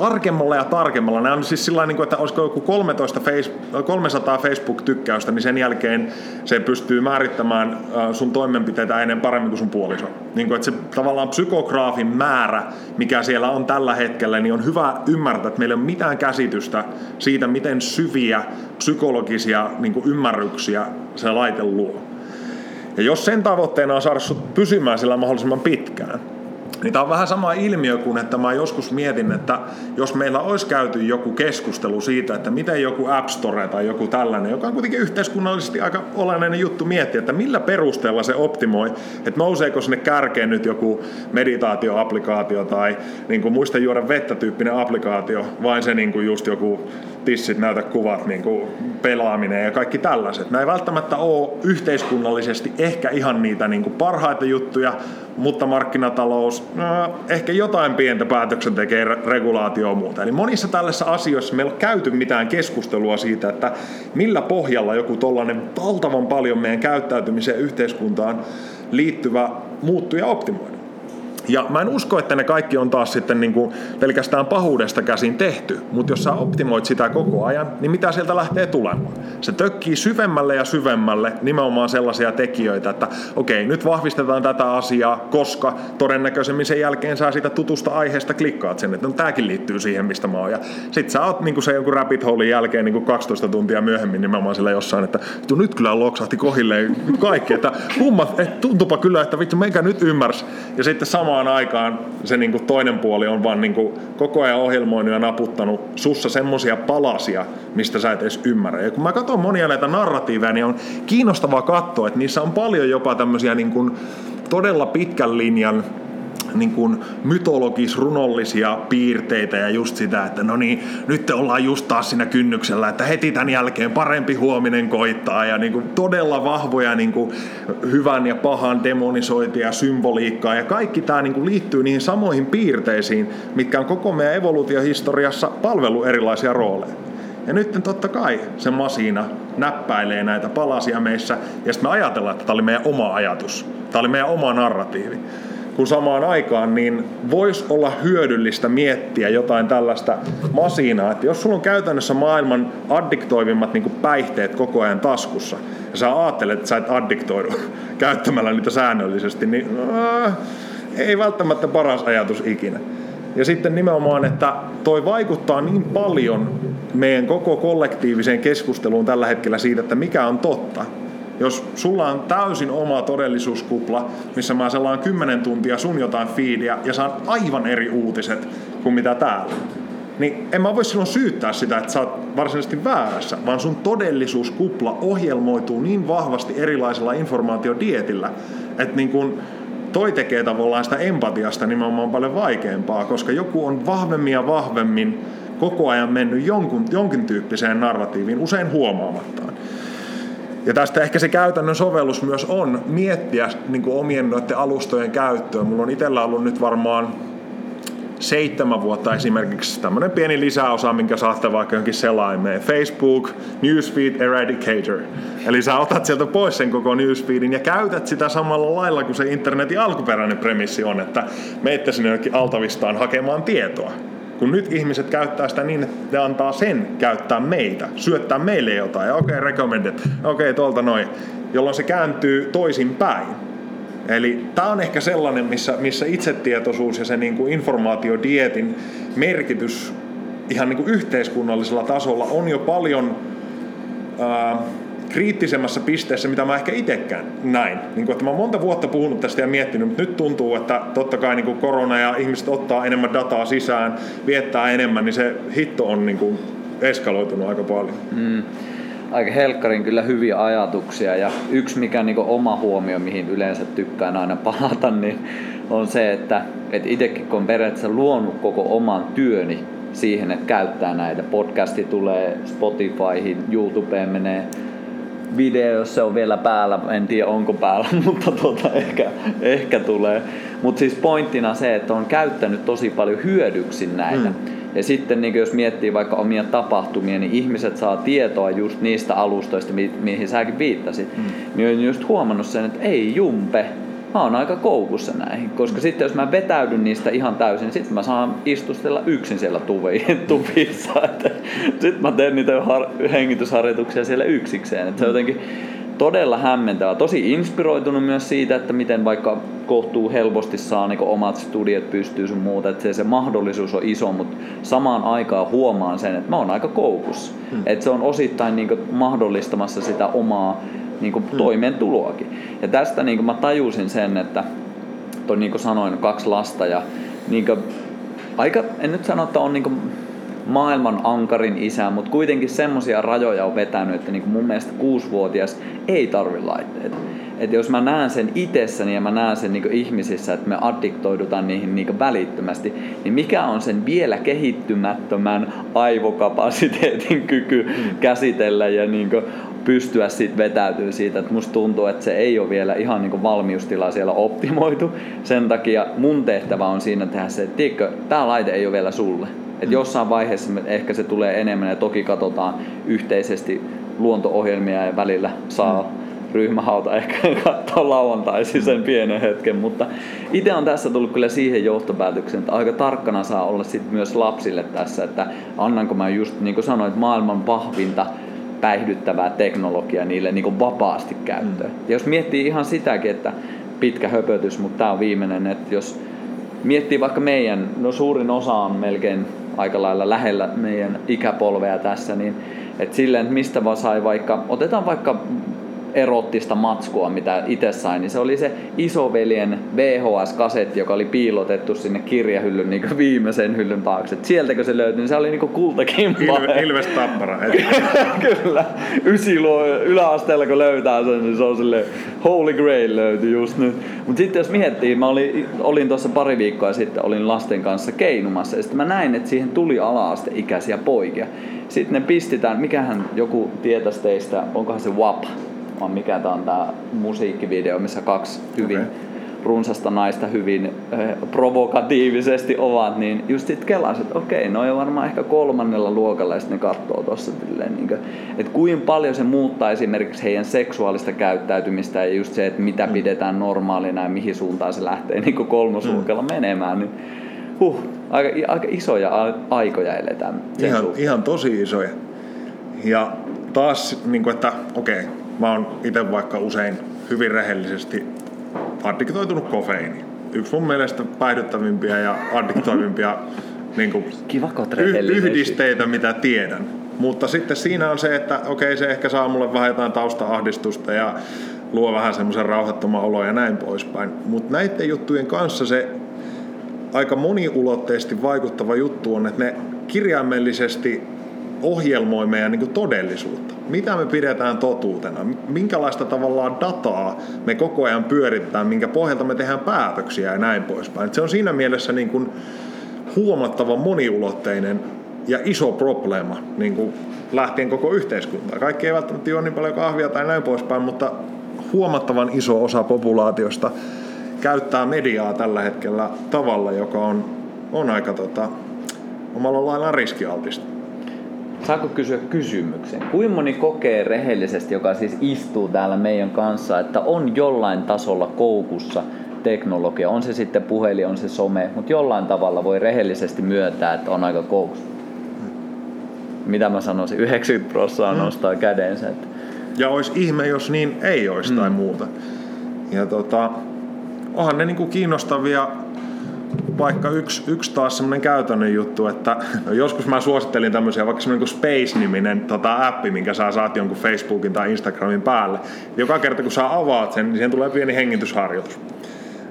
tarkemmalla ja tarkemmalla. Nämä on siis sillä niin että olisiko joku 13 face, 300 Facebook-tykkäystä, niin sen jälkeen se pystyy määrittämään sun toimenpiteitä ennen paremmin kuin sun puoliso. Niin kuin, että se tavallaan psykograafin määrä, mikä siellä on tällä hetkellä, niin on hyvä ymmärtää, että meillä ei ole mitään käsitystä siitä, miten syviä psykologisia niin kuin ymmärryksiä se laite luo. Ja jos sen tavoitteena on saada sut pysymään sillä mahdollisimman pitkään, niin tämä on vähän sama ilmiö kuin, että mä joskus mietin, että jos meillä olisi käyty joku keskustelu siitä, että miten joku App Store tai joku tällainen, joka on kuitenkin yhteiskunnallisesti aika olennainen juttu miettiä, että millä perusteella se optimoi, että nouseeko sinne kärkeen nyt joku meditaatioaplikaatio tai niin kuin muista juoda vettä tyyppinen applikaatio, vain se niin kuin just joku tissit näytä kuvat, niin kuin pelaaminen ja kaikki tällaiset. Nämä ei välttämättä ole yhteiskunnallisesti ehkä ihan niitä niin kuin parhaita juttuja, mutta markkinatalous, no, ehkä jotain pientä päätöksen tekee regulaatio muuta. Eli monissa tällaisissa asioissa meillä on käyty mitään keskustelua siitä, että millä pohjalla joku tollainen valtavan paljon meidän käyttäytymiseen yhteiskuntaan liittyvä muuttuu ja optimoida. Ja mä en usko, että ne kaikki on taas sitten niin kuin pelkästään pahuudesta käsin tehty, mutta jos sä optimoit sitä koko ajan, niin mitä sieltä lähtee tulemaan? Se tökkii syvemmälle ja syvemmälle nimenomaan sellaisia tekijöitä, että okei, nyt vahvistetaan tätä asiaa, koska todennäköisemmin sen jälkeen sä siitä tutusta aiheesta klikkaat sen, että no tääkin liittyy siihen, mistä mä oon. Ja sit sä oot niin kuin se joku rabbit hole jälkeen niin kuin 12 tuntia myöhemmin nimenomaan sillä jossain, että nyt kyllä loksahti kohilleen kaikki, että kumma, että tuntupa kyllä, että vittu, meikä nyt ymmärs. Ja sitten samaan aikaan se niin kuin toinen puoli on vaan niin kuin koko ajan ohjelmoinut ja naputtanut sussa semmosia palasia, mistä sä et edes ymmärrä. Ja kun mä katson monia näitä narratiiveja, niin on kiinnostavaa katsoa, että niissä on paljon jopa tämmöisiä niin kuin todella pitkän linjan niin kuin mytologis-runollisia piirteitä ja just sitä, että no niin, nyt ollaan just taas siinä kynnyksellä, että heti tämän jälkeen parempi huominen koittaa ja niin kuin todella vahvoja niin kuin hyvän ja pahan demonisointia ja symboliikkaa ja kaikki tämä niin kuin liittyy niihin samoihin piirteisiin, mitkä on koko meidän evoluutiohistoriassa palvelu erilaisia rooleja. Ja nyt totta kai se masina näppäilee näitä palasia meissä ja sitten me ajatellaan, että tämä oli meidän oma ajatus. Tämä oli meidän oma narratiivi kun samaan aikaan niin voisi olla hyödyllistä miettiä jotain tällaista masinaa, että jos sulla on käytännössä maailman addiktoivimmat niin päihteet koko ajan taskussa, ja sä ajattelet, että sä et addiktoidu (laughs) käyttämällä niitä säännöllisesti, niin äh, ei välttämättä paras ajatus ikinä. Ja sitten nimenomaan, että toi vaikuttaa niin paljon meidän koko kollektiiviseen keskusteluun tällä hetkellä siitä, että mikä on totta. Jos sulla on täysin oma todellisuuskupla, missä mä selaan 10 tuntia sun jotain fiidiä ja saan aivan eri uutiset kuin mitä täällä, niin en mä voi silloin syyttää sitä, että sä oot varsinaisesti väärässä, vaan sun todellisuuskupla ohjelmoituu niin vahvasti erilaisella informaatiodietillä, että niin kun toi tekee tavallaan sitä empatiasta nimenomaan paljon vaikeampaa, koska joku on vahvemmin ja vahvemmin koko ajan mennyt jonkun, jonkin tyyppiseen narratiiviin, usein huomaamattaan. Ja tästä ehkä se käytännön sovellus myös on miettiä niin kuin omien noiden alustojen käyttöä. Mulla on itsellä ollut nyt varmaan seitsemän vuotta esimerkiksi tämmöinen pieni lisäosa, minkä saatte vaikka johonkin selaimeen. Facebook Newsfeed Eradicator. Eli sä otat sieltä pois sen koko newsfeedin ja käytät sitä samalla lailla kuin se internetin alkuperäinen premissi on, että meitä sinne altavistaan hakemaan tietoa. Kun nyt ihmiset käyttää sitä niin, että ne antaa sen käyttää meitä, syöttää meille jotain, ja okei, okay, recommended, okei, okay, tuolta noin, jolloin se kääntyy toisin päin. Eli tämä on ehkä sellainen, missä, missä itsetietoisuus ja se niin kuin informaatiodietin merkitys ihan niin kuin yhteiskunnallisella tasolla on jo paljon ää, kriittisemmässä pisteessä, mitä mä ehkä itsekään näin. Niin kuin, että mä oon monta vuotta puhunut tästä ja miettinyt, mutta nyt tuntuu, että totta kai niin kuin korona ja ihmiset ottaa enemmän dataa sisään, viettää enemmän, niin se hitto on niin kuin eskaloitunut aika paljon. Mm. Aika helkkarin kyllä hyviä ajatuksia ja yksi mikä niin oma huomio, mihin yleensä tykkään aina palata, niin on se, että, että itsekin kun on periaatteessa luonut koko oman työni siihen, että käyttää näitä. Podcasti tulee Spotifyhin, YouTubeen menee video, jos se on vielä päällä, en tiedä onko päällä, (laughs) mutta tuota, ehkä, ehkä tulee. Mutta siis pointtina se, että on käyttänyt tosi paljon hyödyksi näitä. Mm. Ja sitten niin jos miettii vaikka omia tapahtumia, niin ihmiset saa tietoa just niistä alustoista, mi- mihin säkin viittasit. Mm. Niin olen just huomannut sen, että ei jumpe, mä oon aika koukussa näihin. Koska mm. sitten jos mä vetäydyn niistä ihan täysin, niin sitten mä saan istustella yksin siellä (laughs) tuvissa. sitten mä teen niitä har- hengitysharjoituksia siellä yksikseen. Et se on jotenkin todella hämmentävä. Tosi inspiroitunut myös siitä, että miten vaikka kohtuu helposti saa niin omat studiot pystyy sun muuta. Että se, se mahdollisuus on iso, mutta samaan aikaan huomaan sen, että mä oon aika koukussa. Hmm. Että se on osittain niin mahdollistamassa sitä omaa niin kuin hmm. toimeentuloakin. Ja tästä niin kuin mä tajusin sen, että toi niin kuin sanoin, kaksi lasta ja niin kuin, aika, en nyt sano, että on niin kuin maailman ankarin isä, mutta kuitenkin semmoisia rajoja on vetänyt, että niin kuin mun mielestä kuusivuotias ei tarvi laitteita. Että jos mä näen sen itsessäni ja mä näen sen niin ihmisissä, että me addiktoidutaan niihin niin välittömästi, niin mikä on sen vielä kehittymättömän aivokapasiteetin kyky mm. käsitellä ja niin pystyä sitten vetäytyä siitä, että musta tuntuu, että se ei ole vielä ihan niin valmiustila siellä optimoitu. Sen takia mun tehtävä on siinä tehdä se, että tiedätkö, tämä laite ei ole vielä sulle. Että mm. jossain vaiheessa ehkä se tulee enemmän ja toki katsotaan yhteisesti luonto-ohjelmia ja välillä saa mm ryhmähauta ehkä (laughs) katsoa lauantaisin sen pienen hetken, mutta itse on tässä tullut kyllä siihen johtopäätökseen, että aika tarkkana saa olla sit myös lapsille tässä, että annanko mä just niin kuin sanoin, maailman vahvinta päihdyttävää teknologiaa niille niin vapaasti käyttöön. Mm. Ja jos miettii ihan sitäkin, että pitkä höpötys, mutta tämä on viimeinen, että jos miettii vaikka meidän, no suurin osa on melkein aika lailla lähellä meidän ikäpolvea tässä, niin että silleen, että mistä vaan sai vaikka, otetaan vaikka erottista matskua, mitä itse sain, niin se oli se isoveljen VHS-kasetti, joka oli piilotettu sinne kirjahyllyn niin viimeisen hyllyn taakse. Et sieltäkö se löytyi, niin se oli niin kultakimpa. Ilve, Ilves Tappara. (laughs) Kyllä. Ysiluo yläasteella kun löytää sen, niin se on silleen Holy Grail löytyi just nyt. Mutta sitten jos miettii, mä olin, olin tuossa pari viikkoa sitten, olin lasten kanssa keinumassa ja sitten mä näin, että siihen tuli ala-asteikäisiä poikia. Sitten ne pistetään, mikähän joku tietäisi teistä, onkohan se WAP, vaan mikä tämä on tämä musiikkivideo, missä kaksi hyvin okay. runsasta naista hyvin eh, provokatiivisesti ovat, niin just sitten kelasin, että okei, no on varmaan ehkä kolmannella luokalla ja sitten ne katsoo tuossa niin että kuinka paljon se muuttaa esimerkiksi heidän seksuaalista käyttäytymistä ja just se, että mitä mm. pidetään normaalina ja mihin suuntaan se lähtee niin kolmosluokalla mm. menemään, niin huh, aika, aika isoja aikoja eletään. Ihan, ihan tosi isoja. Ja taas, niin kuin, että okei, okay, mä oon itse vaikka usein hyvin rehellisesti addiktoitunut kofeiiniin. Yksi mun mielestä päihdyttävimpiä ja addiktoivimpia (laughs) niin kuin Kiva, y- yhdisteitä, mitä tiedän. Mutta sitten siinä on se, että okei, se ehkä saa mulle vähän jotain tausta-ahdistusta ja luo vähän semmoisen rauhattoman olo ja näin poispäin. Mutta näiden juttujen kanssa se aika moniulotteisesti vaikuttava juttu on, että ne kirjaimellisesti ohjelmoi meidän niin kuin todellisuutta. Mitä me pidetään totuutena? Minkälaista tavallaan dataa me koko ajan pyöritetään, minkä pohjalta me tehdään päätöksiä ja näin poispäin. Se on siinä mielessä niin kuin huomattava moniulotteinen ja iso probleema niin kuin lähtien koko yhteiskuntaa. Kaikki ei välttämättä juo niin paljon kahvia tai näin poispäin, mutta huomattavan iso osa populaatiosta käyttää mediaa tällä hetkellä tavalla, joka on, on aika tota, omalla lailla riskialtista. Saako kysyä kysymyksen? Kuinka moni kokee rehellisesti, joka siis istuu täällä meidän kanssa, että on jollain tasolla koukussa teknologia, on se sitten puhelin, on se some, mutta jollain tavalla voi rehellisesti myöntää, että on aika koukussa. Mitä mä sanoisin, 90 prosenttia mm. nostaa kädensä. Että... Ja olisi ihme, jos niin ei olisi mm. tai muuta. Ja tota, onhan ne niinku kiinnostavia vaikka yksi, yksi taas semmoinen käytännön juttu, että no joskus mä suosittelin tämmöisiä, vaikka semmoinen kuin Space-niminen tota, appi, minkä sä saat jonkun Facebookin tai Instagramin päälle. Joka kerta kun sä avaat sen, niin siihen tulee pieni hengitysharjoitus.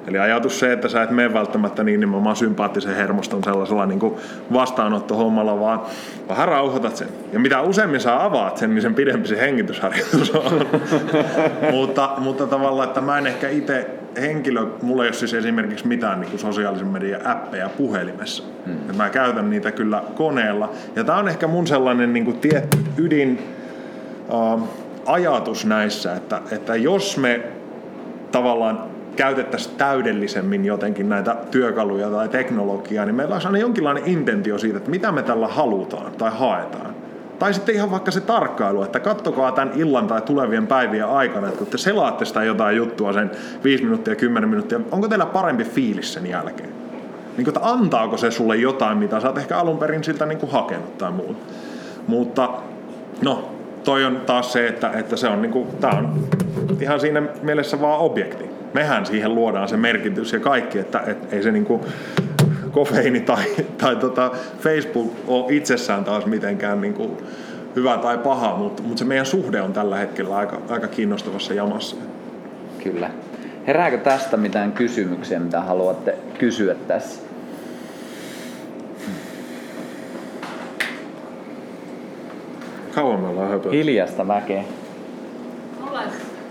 Eli ajatus se, että sä et mene välttämättä niin nimenomaan sympaattisen hermoston sellaisella niin kuin vastaanottohommalla, vaan vähän rauhoitat sen. Ja mitä useammin sä avaat sen, niin sen pidempi se hengitysharjoitus on. (laughs) mutta, mutta tavallaan, että mä en ehkä itse henkilö, mulla ei ole siis esimerkiksi mitään niin kuin sosiaalisen median appeja puhelimessa. Hmm. mä käytän niitä kyllä koneella. Ja tämä on ehkä mun sellainen niin kuin tietty ydin uh, ajatus näissä, että, että jos me tavallaan käytettäisiin täydellisemmin jotenkin näitä työkaluja tai teknologiaa, niin meillä olisi aina jonkinlainen intentio siitä, että mitä me tällä halutaan tai haetaan. Tai sitten ihan vaikka se tarkkailu, että kattokaa tämän illan tai tulevien päivien aikana, että kun te selaatte sitä jotain juttua sen 5 minuuttia, 10 minuuttia, onko teillä parempi fiilis sen jälkeen? Niin kuin, että antaako se sulle jotain, mitä sä oot ehkä alun perin siltä niin kuin hakenut tai muuta. Mutta no, toi on taas se, että, että se on, niin kuin, tää on ihan siinä mielessä vaan objekti. Mehän siihen luodaan se merkitys ja kaikki, että et, ei se niin kuin, kofeiini tai, tai tota Facebook ole itsessään taas mitenkään niin kuin hyvä tai paha, mutta, mutta se meidän suhde on tällä hetkellä aika, aika kiinnostavassa jamassa. Kyllä. Herääkö tästä mitään kysymyksiä, mitä haluatte kysyä tässä? Kauan me ollaan höpöt. Hiljasta väkeä. Mulla,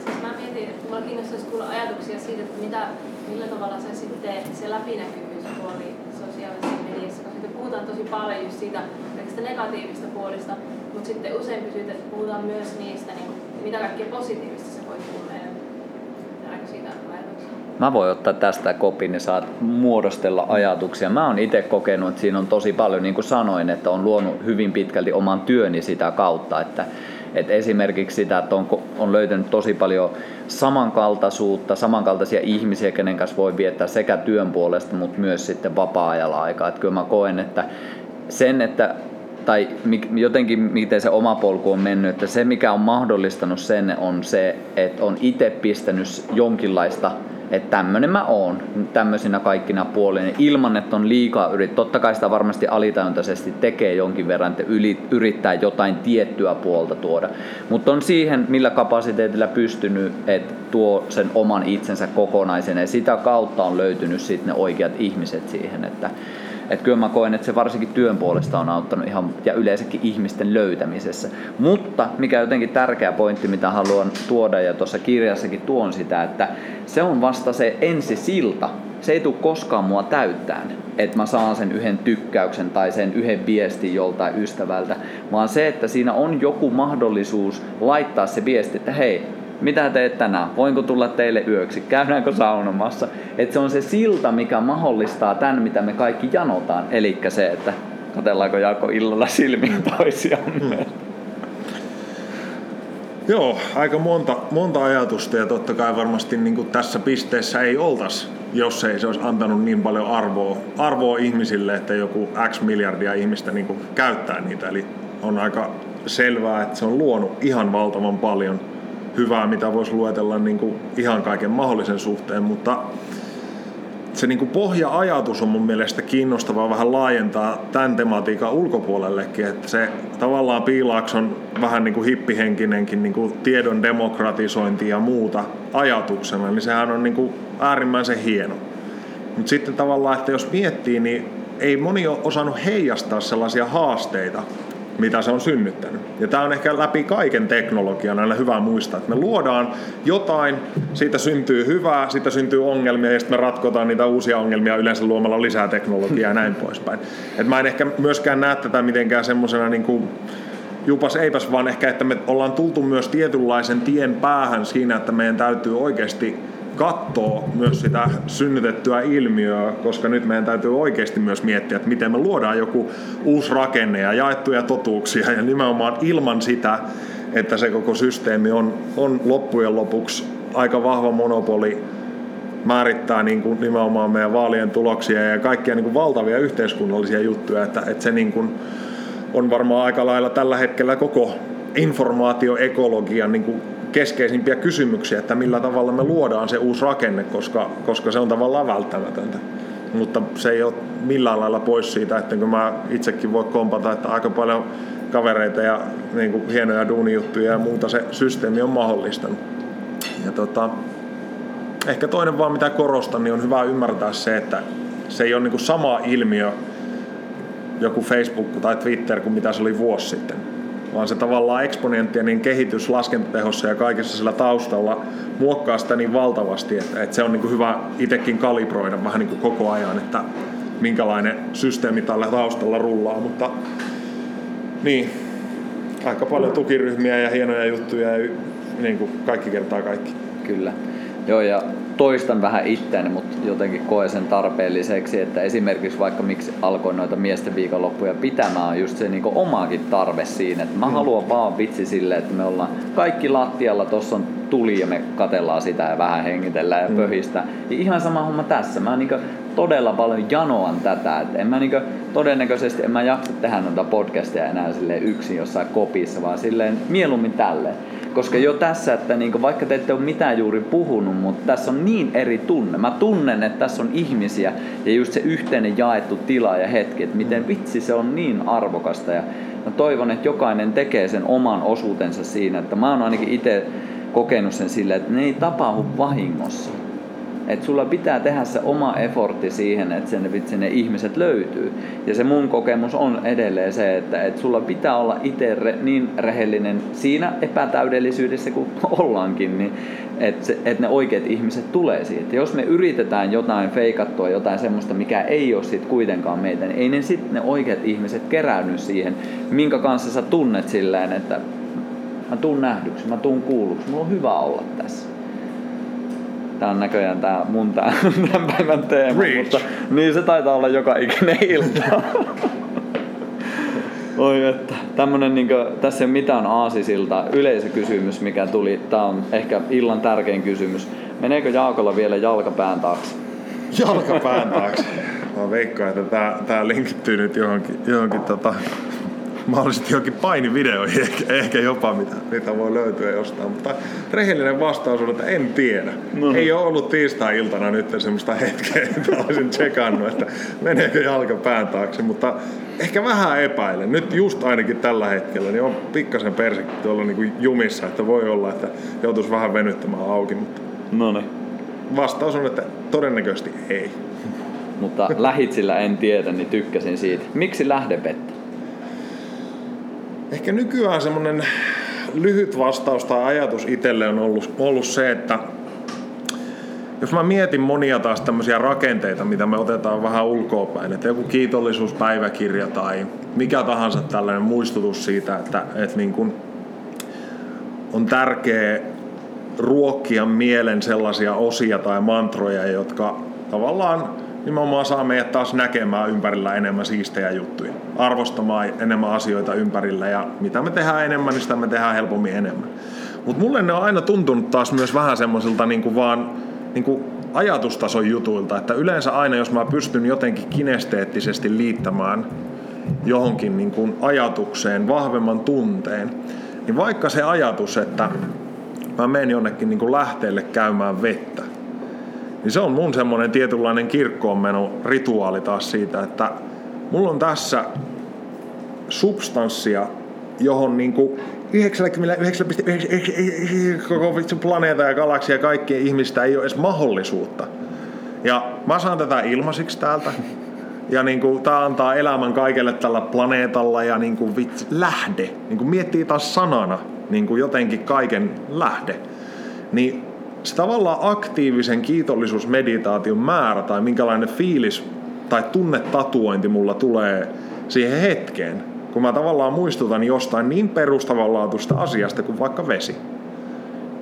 siis mä mietin, että mulla kiinnostaisi kuulla ajatuksia siitä, että mitä, millä tavalla se sitten se läpinäkyvyyspuoli sosiaalisessa mediassa, koska sitten puhutaan tosi paljon just siitä negatiivista puolista, mutta sitten usein pysytä, puhutaan myös niistä, niin mitä kaikkea positiivista se voi tulla Mä voin ottaa tästä kopin, niin saat muodostella ajatuksia. Mä oon itse kokenut, että siinä on tosi paljon, niin kuin sanoin, että on luonut hyvin pitkälti oman työni sitä kautta, että Et esimerkiksi sitä, että on, on löytänyt tosi paljon samankaltaisuutta, samankaltaisia ihmisiä, kenen kanssa voi viettää sekä työn puolesta, mutta myös sitten vapaa-ajalla aikaa. Et kyllä mä koen, että sen, että tai jotenkin miten se oma polku on mennyt, että se mikä on mahdollistanut sen on se, että on itse pistänyt jonkinlaista että tämmönen mä oon tämmöisinä kaikkina puolina ilman, että on liikaa yrit. Totta kai sitä varmasti alitajuntaisesti tekee jonkin verran, että yrittää jotain tiettyä puolta tuoda. Mutta on siihen, millä kapasiteetilla pystynyt, että tuo sen oman itsensä kokonaisen ja sitä kautta on löytynyt sitten ne oikeat ihmiset siihen, että että kyllä mä koen, että se varsinkin työn puolesta on auttanut ihan ja yleensäkin ihmisten löytämisessä. Mutta mikä jotenkin tärkeä pointti, mitä haluan tuoda ja tuossa kirjassakin tuon sitä, että se on vasta se ensisilta. Se ei tule koskaan mua täyttään, että mä saan sen yhden tykkäyksen tai sen yhden viestin joltain ystävältä, vaan se, että siinä on joku mahdollisuus laittaa se viesti, että hei, mitä teet tänään, voinko tulla teille yöksi, käydäänkö saunomassa. Että se on se silta, mikä mahdollistaa tämän, mitä me kaikki janotaan. Eli se, että katellaanko Jaakko illalla silmiin toisiamme. Hmm. Joo, aika monta, monta ajatusta ja totta kai varmasti niin tässä pisteessä ei oltaisi, jos ei se olisi antanut niin paljon arvoa, arvoa ihmisille, että joku X miljardia ihmistä niin käyttää niitä. Eli on aika selvää, että se on luonut ihan valtavan paljon – hyvää, mitä voisi luetella niin kuin ihan kaiken mahdollisen suhteen, mutta se niin kuin pohja-ajatus on mun mielestä kiinnostavaa vähän laajentaa tämän tematiikan ulkopuolellekin, että se tavallaan Piilaks on vähän niin kuin hippihenkinenkin niin kuin tiedon demokratisointi ja muuta ajatuksena, niin sehän on niin kuin äärimmäisen hieno. Mutta sitten tavallaan, että jos miettii, niin ei moni ole osannut heijastaa sellaisia haasteita, mitä se on synnyttänyt. Ja tämä on ehkä läpi kaiken teknologian aina hyvä muistaa, että me luodaan jotain, siitä syntyy hyvää, siitä syntyy ongelmia ja sitten me ratkotaan niitä uusia ongelmia yleensä luomalla lisää teknologiaa ja näin (laughs) poispäin. Et mä en ehkä myöskään näe tätä mitenkään semmoisena niin kuin jupas eipäs, vaan ehkä, että me ollaan tultu myös tietynlaisen tien päähän siinä, että meidän täytyy oikeasti katsoa myös sitä synnytettyä ilmiöä, koska nyt meidän täytyy oikeasti myös miettiä, että miten me luodaan joku uusi rakenne ja jaettuja totuuksia. Ja nimenomaan ilman sitä, että se koko systeemi on, on loppujen lopuksi aika vahva monopoli määrittää niin kuin nimenomaan meidän vaalien tuloksia ja kaikkia niin kuin valtavia yhteiskunnallisia juttuja, että, että se niin kuin on varmaan aika lailla tällä hetkellä koko informaatioekologian niin kuin keskeisimpiä kysymyksiä, että millä tavalla me luodaan se uusi rakenne, koska, koska se on tavallaan välttämätöntä. Mutta se ei ole millään lailla pois siitä, että kun mä itsekin voi kompata, että aika paljon kavereita ja niin kuin hienoja duunijuttuja ja muuta se systeemi on mahdollistanut. Ja tota, ehkä toinen vaan mitä korostan, niin on hyvä ymmärtää se, että se ei ole niin kuin sama ilmiö joku Facebook tai Twitter kuin mitä se oli vuosi sitten vaan se tavallaan eksponenttinen kehitys laskentatehossa ja kaikessa sillä taustalla muokkaa sitä niin valtavasti, että, että se on niin kuin hyvä itsekin kalibroida vähän niin kuin koko ajan, että minkälainen systeemi tällä taustalla rullaa, mutta niin, aika paljon tukiryhmiä ja hienoja juttuja ja niin kuin kaikki kertaa kaikki. Kyllä. Joo, ja toistan vähän itseäni, mutta jotenkin koen sen tarpeelliseksi, että esimerkiksi vaikka miksi alkoin noita miesten viikonloppuja pitämään on just se niin omaakin tarve siinä, että mä mm. haluan vaan vitsi sille, että me ollaan kaikki lattialla, tossa on tuli ja me katellaan sitä ja vähän hengitellään ja mm. pöhistä. Ja ihan sama homma tässä. Mä niin todella paljon janoan tätä. Et en mä niin todennäköisesti en mä jaksa tehdä noita podcasteja enää yksin jossain kopissa, vaan silleen mieluummin tälleen. Koska jo tässä, että niin vaikka te ette ole mitään juuri puhunut, mutta tässä on niin eri tunne. Mä tunnen, että tässä on ihmisiä ja just se yhteinen jaettu tila ja hetki, että miten vitsi se on niin arvokasta. Ja mä toivon, että jokainen tekee sen oman osuutensa siinä, että mä oon ainakin itse kokenut sen silleen, että ne ei tapahdu vahingossa. Että sulla pitää tehdä se oma effortti siihen, että sen vitsi ne ihmiset löytyy. Ja se mun kokemus on edelleen se, että, että sulla pitää olla itse re, niin rehellinen siinä epätäydellisyydessä kuin (laughs) ollaankin, niin että, että ne oikeat ihmiset tulee siitä. Jos me yritetään jotain feikattua, jotain semmoista, mikä ei ole sit kuitenkaan meitä, niin ei ne sitten ne oikeat ihmiset keräänny siihen, minkä kanssa sä tunnet silleen, että mä tuun nähdyksi, mä tuun kuulluksi, mulla on hyvä olla tässä. Tää on näköjään tää mun tää, (laughs) tämän päivän teema, Reach. mutta niin se taitaa olla joka ikinen ilta. (laughs) Oi että, tämmönen niinku, tässä ei ole mitään aasisilta. Yleisökysymys, mikä tuli, tää on ehkä illan tärkein kysymys. Meneekö Jaakolla vielä jalkapään taakse? Jalkapään taakse. (laughs) Mä veikkaan, että tää, tää linkittyy nyt johonkin, johonkin tota, (laughs) mahdollisesti johonkin painivideoihin, (laughs) ehkä, ehkä jopa mitä, mitä voi löytyä jostain. Mutta rehellinen vastaus on, että en tiedä. No. Ei ole ollut tiistai-iltana nyt semmoista hetkeä, (laughs) että olisin tsekannut, että meneekö jalka pään taakse. Mutta ehkä vähän epäilen. Nyt just ainakin tällä hetkellä, niin on pikkasen persikki tuolla niin kuin jumissa, että voi olla, että joutuisi vähän venyttämään auki. Mutta no Vastaus on, että todennäköisesti ei. Mutta lähitsillä en tiedä, niin tykkäsin siitä. Miksi lähdepettä? Ehkä nykyään semmoinen lyhyt vastaus tai ajatus itselle on ollut, ollut se, että jos mä mietin monia taas tämmöisiä rakenteita, mitä me otetaan vähän ulkoapäin, että joku kiitollisuuspäiväkirja tai mikä tahansa tällainen muistutus siitä, että, että niin kun on tärkeä ruokkia mielen sellaisia osia tai mantroja, jotka tavallaan nimenomaan saa meidät taas näkemään ympärillä enemmän siistejä juttuja, arvostamaan enemmän asioita ympärillä ja mitä me tehdään enemmän, niin sitä me tehdään helpommin enemmän. Mutta mulle ne on aina tuntunut taas myös vähän semmoisilta niin vaan niin kuin ajatustason jutuilta, että yleensä aina jos mä pystyn jotenkin kinesteettisesti liittämään johonkin niin kuin ajatukseen vahvemman tunteen, niin vaikka se ajatus, että mä menen jonnekin niin kuin lähteelle käymään vettä, niin se on mun semmoinen tietynlainen kirkkoonmeno rituaali taas siitä, että mulla on tässä substanssia, johon niinku 99,9 koko planeeta ja galaksia ja kaikkien ihmistä ei ole edes mahdollisuutta. Ja mä saan tätä ilmaisiksi täältä. Ja niin kuin, tää antaa elämän kaikelle tällä planeetalla ja niin kuin, vitsi, lähde. Niin kuin miettii taas sanana niin kuin jotenkin kaiken lähde. Niin se tavallaan aktiivisen kiitollisuusmeditaation määrä tai minkälainen fiilis tai tunnetatuointi mulla tulee siihen hetkeen, kun mä tavallaan muistutan jostain niin perustavanlaatuista asiasta kuin vaikka vesi.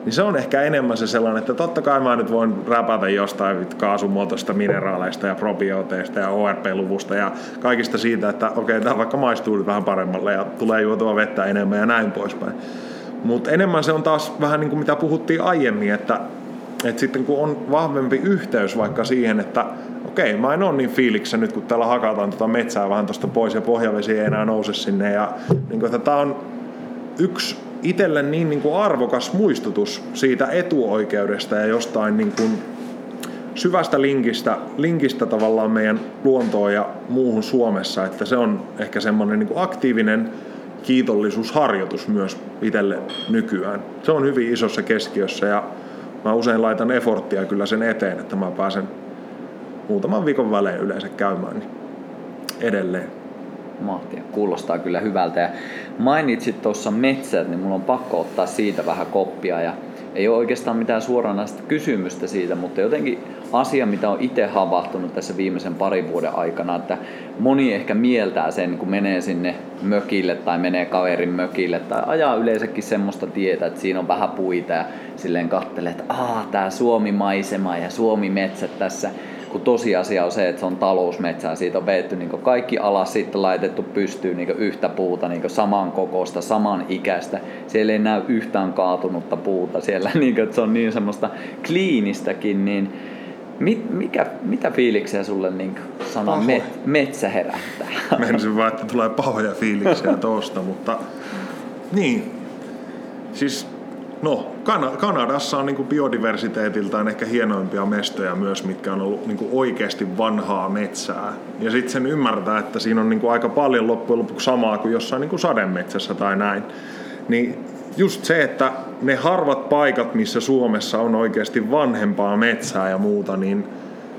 Niin se on ehkä enemmän se sellainen, että totta kai mä nyt voin räpätä jostain kaasumuotoista mineraaleista ja probiooteista ja ORP-luvusta ja kaikista siitä, että okei, okay, tämä vaikka maistuu nyt vähän paremmalle ja tulee juotua vettä enemmän ja näin poispäin. Mutta enemmän se on taas vähän niin kuin mitä puhuttiin aiemmin, että, että sitten kun on vahvempi yhteys vaikka siihen, että okei, mä en ole niin fiiliksessä nyt, kun täällä hakataan tuota metsää vähän tuosta pois ja pohjavesi ei enää nouse sinne. Ja niin kuin, että tämä on yksi itselle niin, niin kuin arvokas muistutus siitä etuoikeudesta ja jostain niin kuin syvästä linkistä, linkistä tavallaan meidän luontoon ja muuhun Suomessa, että se on ehkä semmoinen niin aktiivinen kiitollisuusharjoitus myös itselle nykyään. Se on hyvin isossa keskiössä ja mä usein laitan eforttia kyllä sen eteen, että mä pääsen muutaman viikon välein yleensä käymään niin edelleen. Mahtia. Kuulostaa kyllä hyvältä. Ja mainitsit tuossa metsät, niin mulla on pakko ottaa siitä vähän koppia. Ja ei ole oikeastaan mitään suoranaista kysymystä siitä, mutta jotenkin asia, mitä on itse havahtunut tässä viimeisen parin vuoden aikana, että moni ehkä mieltää sen, kun menee sinne mökille tai menee kaverin mökille tai ajaa yleensäkin semmoista tietä, että siinä on vähän puita ja silleen kattelee, että aah, tää Suomi-maisema ja Suomi-metsät tässä kun tosiasia on se, että se on talousmetsää. Siitä on veetty niin kaikki alas, sitten laitettu pystyyn niin yhtä puuta, niin saman kokosta, saman ikäistä. Siellä ei näy yhtään kaatunutta puuta siellä, (laughs) niin kuin, että se on niin semmoista kliinistäkin, niin Mit, mikä, mitä fiiliksiä sulle niin sana met, metsä herättää? Menisin vaan, että tulee pahoja fiiliksiä tosta, mutta niin. Siis No, Kan- Kanadassa on niin kuin biodiversiteetiltaan ehkä hienoimpia mestoja myös, mitkä on ollut niin oikeasti vanhaa metsää. Ja sitten sen ymmärtää, että siinä on niin aika paljon loppujen lopuksi samaa kuin jossain niin kuin sademetsässä tai näin. Niin just se, että ne harvat paikat, missä Suomessa on oikeasti vanhempaa metsää ja muuta, niin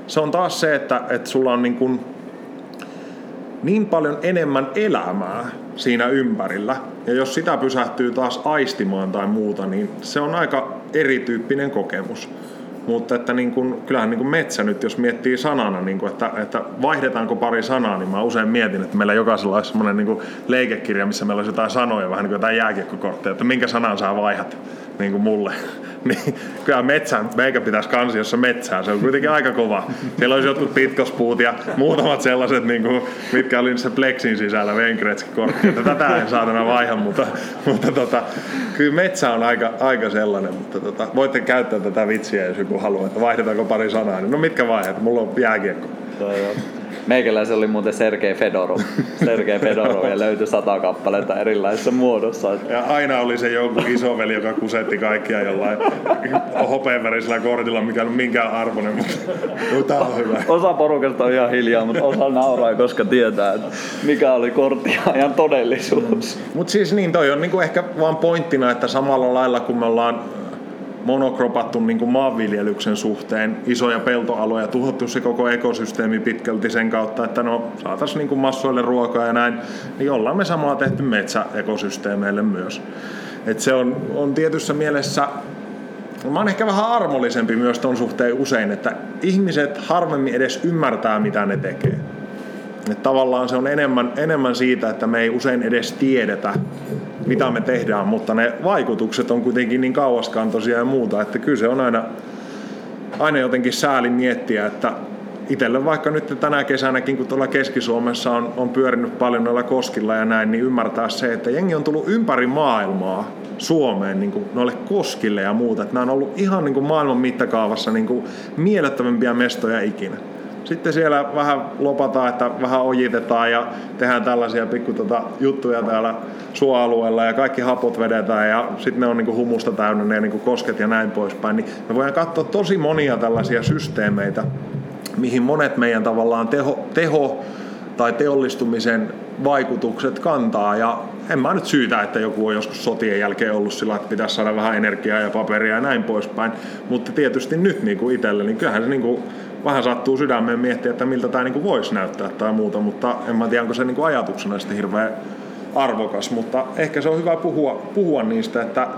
se on taas se, että, että sulla on niin, kuin niin paljon enemmän elämää siinä ympärillä. Ja jos sitä pysähtyy taas aistimaan tai muuta, niin se on aika erityyppinen kokemus. Mutta että niin kun, kyllähän niin kun metsä nyt, jos miettii sanana, niin kun, että, että vaihdetaanko pari sanaa, niin mä usein mietin, että meillä jokaisella olisi semmoinen niin leikekirja, missä meillä olisi jotain sanoja, vähän niin kuin jotain jääkiekkokortteja, että minkä sanan saa vaihdat. Niin kuin mulle. (laughs) niin kyllä metsän, meikä pitäisi kansiossa metsää, se on kuitenkin aika kova. Siellä olisi jotkut pitkospuut ja muutamat sellaiset, niin kuin, mitkä oli se plexin sisällä Venkretski korkeita. Tätä en saatana vaiha, mutta, mutta tota, kyllä metsä on aika, aika sellainen. Mutta tota, voitte käyttää tätä vitsiä, jos joku haluaa, että vaihdetaanko pari sanaa. Niin no mitkä vaiheet? Mulla on jääkiekko. Meikäläisen oli muuten Sergei Fedorov. (laughs) Sergei Fedorov ja löytyi sata kappaletta erilaisissa muodossa. Ja aina oli se joku isoveli, joka kusetti kaikkia jollain hopeenvärisellä kortilla, mikä on minkään arvoinen, mutta (laughs) tämä on hyvä. Osa porukasta on ihan hiljaa, mutta osa nauraa, koska tietää, että mikä oli korttiajan todellisuus. Mutta siis niin, toi on niinku ehkä vaan pointtina, että samalla lailla kun me ollaan monokropattu niin kuin maanviljelyksen suhteen isoja peltoaloja, tuhottu se koko ekosysteemi pitkälti sen kautta, että no saataisiin niin kuin massoille ruokaa ja näin, niin ollaan me samaa tehty metsäekosysteemeille myös. Et se on, on tietyssä mielessä Mä oon ehkä vähän armollisempi myös ton suhteen usein, että ihmiset harvemmin edes ymmärtää, mitä ne tekee. Et tavallaan se on enemmän, enemmän siitä, että me ei usein edes tiedetä, mitä me tehdään, mutta ne vaikutukset on kuitenkin niin kauaskantoisia ja muuta, että kyllä se on aina, aina jotenkin sääli miettiä, että itselle vaikka nyt tänä kesänäkin, kun tuolla Keski-Suomessa on, on pyörinyt paljon noilla koskilla ja näin, niin ymmärtää se, että jengi on tullut ympäri maailmaa Suomeen niin kuin noille koskille ja muuta. Että nämä on ollut ihan niin kuin maailman mittakaavassa niin kuin mielettömimpiä mestoja ikinä. Sitten siellä vähän lopataan, että vähän ojitetaan ja tehdään tällaisia pikku tota juttuja täällä suoalueella ja kaikki hapot vedetään ja sitten ne on niinku humusta täynnä ne niinku kosket ja näin poispäin. Niin me voidaan katsoa tosi monia tällaisia systeemeitä, mihin monet meidän tavallaan teho, teho tai teollistumisen vaikutukset kantaa. Ja en mä nyt syytä, että joku on joskus sotien jälkeen ollut sillä, että pitäisi saada vähän energiaa ja paperia ja näin poispäin. Mutta tietysti nyt niin kuin itselle, niin kyllähän se niin kuin vähän sattuu sydämeen miettiä, että miltä tämä niin voisi näyttää tai muuta, mutta en mä tiedä, onko se niin ajatuksena sitten hirveän arvokas, mutta ehkä se on hyvä puhua, puhua niistä, että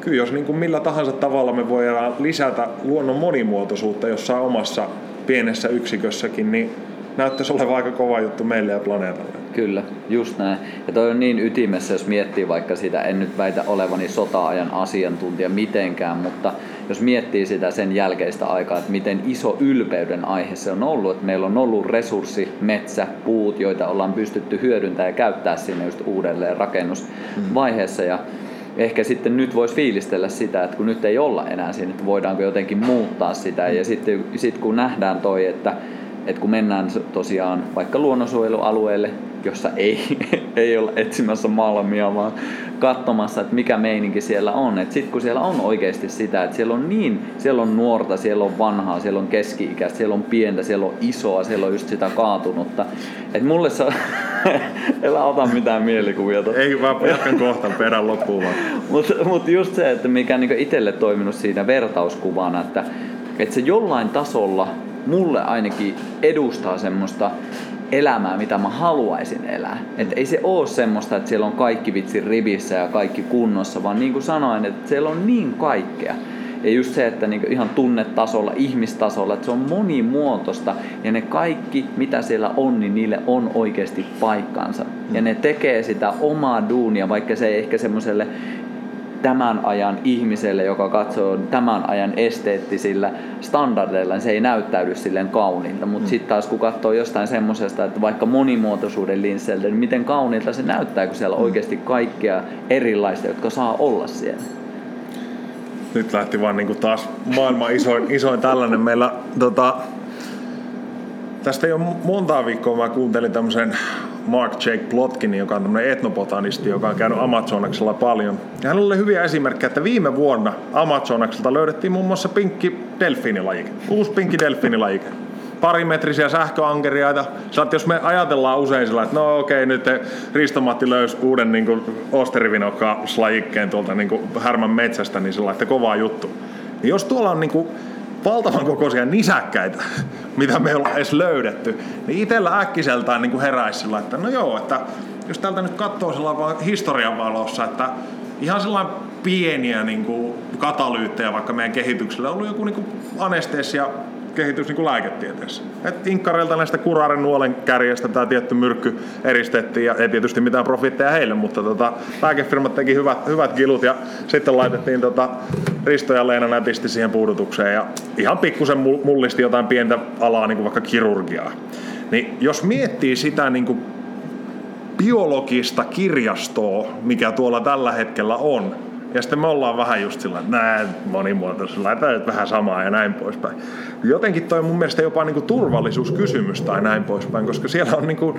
kyllä jos niin kuin millä tahansa tavalla me voidaan lisätä luonnon monimuotoisuutta jossain omassa pienessä yksikössäkin, niin näyttäisi olevan aika kova juttu meille ja planeetalle. Kyllä, just näin. Ja toi on niin ytimessä, jos miettii vaikka sitä, en nyt väitä olevani sota-ajan asiantuntija mitenkään, mutta jos miettii sitä sen jälkeistä aikaa, että miten iso ylpeyden aihe se on ollut, että meillä on ollut resurssi, metsä, puut, joita ollaan pystytty hyödyntämään ja käyttää sinne just uudelleen rakennusvaiheessa. Ja ehkä sitten nyt voisi fiilistellä sitä, että kun nyt ei olla enää siinä, että voidaanko jotenkin muuttaa sitä. Ja sitten sit kun nähdään toi, että että kun mennään tosiaan vaikka luonnonsuojelualueelle, jossa ei, (laughs) ei olla etsimässä malmia, vaan katsomassa, että mikä meininki siellä on. Että sitten kun siellä on oikeasti sitä, että siellä on niin, siellä on nuorta, siellä on vanhaa, siellä on keski-ikäistä, siellä on pientä, siellä on isoa, siellä on just sitä kaatunutta. Että mulle se (laughs) Elä ota mitään mielikuvia. Ei vaan jatkan (laughs) kohta perän loppuun vaan. Mutta mut just se, että mikä niinku itselle toiminut siinä vertauskuvana, että, että se jollain tasolla mulle ainakin edustaa semmoista elämää, mitä mä haluaisin elää. Et ei se ole semmoista, että siellä on kaikki vitsi rivissä ja kaikki kunnossa, vaan niin kuin sanoin, että siellä on niin kaikkea. Ja just se, että niin ihan tunnetasolla, ihmistasolla, että se on monimuotoista ja ne kaikki, mitä siellä on, niin niille on oikeasti paikkansa. Ja ne tekee sitä omaa duunia, vaikka se ei ehkä semmoiselle tämän ajan ihmiselle, joka katsoo tämän ajan esteettisillä standardeilla, niin se ei näyttäydy silleen kauniilta. Mutta mm. sitten taas kun katsoo jostain semmoisesta, että vaikka monimuotoisuuden linsseiltä, niin miten kauniilta se näyttää, kun siellä mm. oikeasti kaikkea erilaista, jotka saa olla siellä. Nyt lähti vaan niinku taas maailman isoin, isoin tällainen. Meillä tota, tästä jo monta viikkoa mä kuuntelin tämmöisen Mark Jake Plotkin, joka on tämmöinen etnobotanisti, joka on käynyt Amazonaksella paljon. Ja hänellä oli hyviä esimerkkejä, että viime vuonna Amazonakselta löydettiin muun muassa pinkki delfiinilajike, uusi pinkki delfiinilajike parimetrisiä sähköankeriaita. Sä jos me ajatellaan usein sillä, että no okei, okay, nyt Risto-Matti löysi uuden niin osterivinokka-lajikkeen tuolta niin härmän metsästä, niin sillä että kovaa juttu. Niin jos tuolla on niin kuin valtavan kokoisia nisäkkäitä, mitä me ei olla edes löydetty, niin itsellä äkkiseltään niin heräisi sillä, että no joo, että jos täältä nyt katsoo sellainen historian valossa, että ihan sellainen pieniä niin kuin katalyyttejä vaikka meidän kehityksellä on ollut joku niin kuin anestesia kehitys niin kuin lääketieteessä. Et inkkareilta näistä kuraren nuolen kärjestä tämä tietty myrkky eristettiin ja ei tietysti mitään profitteja heille, mutta tota, lääkefirmat teki hyvät, hyvät kilut ja sitten laitettiin tota, Risto ja Leena nätisti siihen puudutukseen ja ihan pikkusen mullisti jotain pientä alaa, niin kuin vaikka kirurgiaa. Niin jos miettii sitä niin kuin biologista kirjastoa, mikä tuolla tällä hetkellä on, ja sitten me ollaan vähän just sillä, näin monimuotoisella, laitetaan vähän samaa ja näin poispäin. Jotenkin toi on mun mielestä jopa niinku turvallisuuskysymys tai näin poispäin, koska siellä on niinku,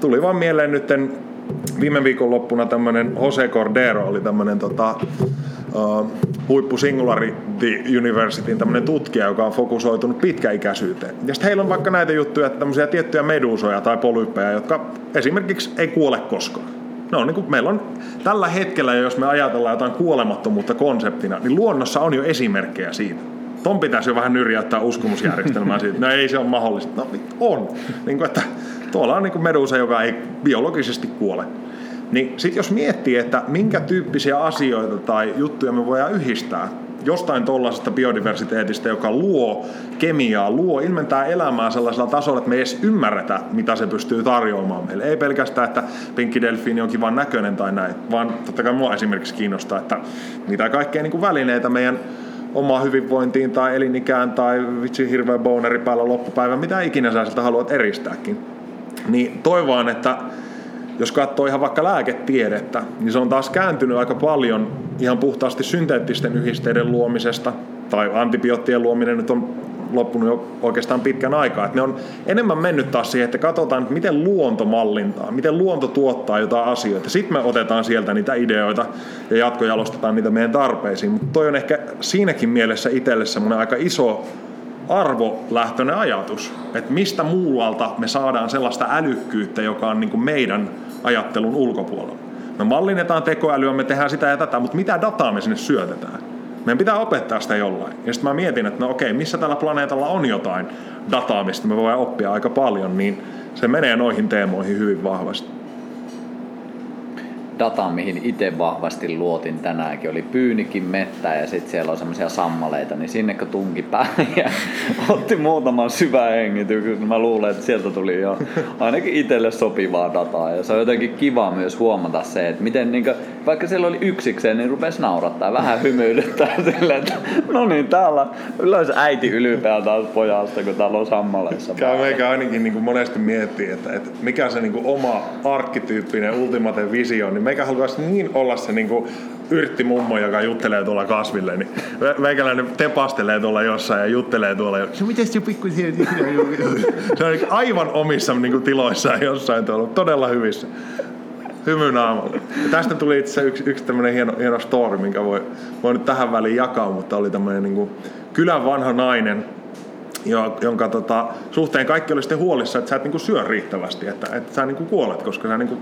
tuli vaan mieleen nytten viime viikon loppuna tämmönen Jose Cordero oli tämmönen tota, uh, huippu Singularity Universityn tämmöinen tutkija, joka on fokusoitunut pitkäikäisyyteen. Ja sitten heillä on vaikka näitä juttuja, että tämmöisiä tiettyjä medusoja tai polyppeja, jotka esimerkiksi ei kuole koskaan. No, niin kuin meillä on tällä hetkellä, jos me ajatellaan jotain kuolemattomuutta konseptina, niin luonnossa on jo esimerkkejä siitä. Ton pitäisi jo vähän nyrjäyttää uskomusjärjestelmää siitä. No ei se ole mahdollista. No on. Niin kuin, että tuolla on niin kuin medusa, joka ei biologisesti kuole. Niin sitten jos miettii, että minkä tyyppisiä asioita tai juttuja me voidaan yhdistää jostain tuollaisesta biodiversiteetistä, joka luo kemiaa, luo, ilmentää elämää sellaisella tasolla, että me ei edes ymmärretä, mitä se pystyy tarjoamaan meille. Ei pelkästään, että pinkki delfiini on kivan näköinen tai näin, vaan totta kai mua esimerkiksi kiinnostaa, että mitä kaikkea niin kuin välineitä meidän oma hyvinvointiin tai elinikään tai vitsi hirveä boneri päällä loppupäivä, mitä ikinä sä sitä haluat eristääkin. Niin toivon, että jos katsoo ihan vaikka lääketiedettä, niin se on taas kääntynyt aika paljon ihan puhtaasti synteettisten yhdisteiden luomisesta, tai antibioottien luominen nyt on loppunut jo oikeastaan pitkän aikaa. Että ne on enemmän mennyt taas siihen, että katsotaan, että miten luonto mallintaa, miten luonto tuottaa jotain asioita. Sitten me otetaan sieltä niitä ideoita ja jatkojalostetaan niitä meidän tarpeisiin. Mutta toi on ehkä siinäkin mielessä itselle semmoinen aika iso arvolähtöinen ajatus, että mistä muualta me saadaan sellaista älykkyyttä, joka on niin kuin meidän ajattelun ulkopuolella. Me mallinnetaan tekoälyä, me tehdään sitä ja tätä, mutta mitä dataa me sinne syötetään? Meidän pitää opettaa sitä jollain. Ja sitten mä mietin, että no okei, missä tällä planeetalla on jotain dataa, mistä me voidaan oppia aika paljon, niin se menee noihin teemoihin hyvin vahvasti data, mihin itse vahvasti luotin tänäänkin, oli Pyynikin mettä ja sitten siellä on semmoisia sammaleita, niin sinne kun tunki päälle ja (laughs) otti muutaman syvän hengityksen. Mä luulen, että sieltä tuli jo ainakin itselle sopivaa dataa ja se on jotenkin kiva myös huomata se, että miten niin kuin, vaikka siellä oli yksikseen, niin rupesi naurattaa vähän hymyilyttää (laughs) silleen, että no niin, täällä yleensä äiti ylpeä taas pojasta, kun täällä on sammaleissa. Käy meikä ainakin niin kuin monesti miettiä, että, että mikä se niin kuin oma arkkityyppinen ultimate visio, niin meikä haluaisi niin olla se niin kuin yrtti mummo, joka juttelee tuolla kasville, niin meikäläinen tepastelee tuolla jossain ja juttelee tuolla. Ja, se miten se pikkuisia? (laughs) se on aivan omissa niin kuin, tiloissaan jossain tuolla, todella hyvissä. Hymy naamalla. Ja tästä tuli itse yksi, yksi tämmöinen hieno, hieno story, minkä voi, voi nyt tähän väliin jakaa, mutta oli tämmöinen niin kuin, kylän vanha nainen, jonka tota, suhteen kaikki oli sitten huolissa, että sä et niinku syö riittävästi, että, että sä niinku kuolet, koska sä niinku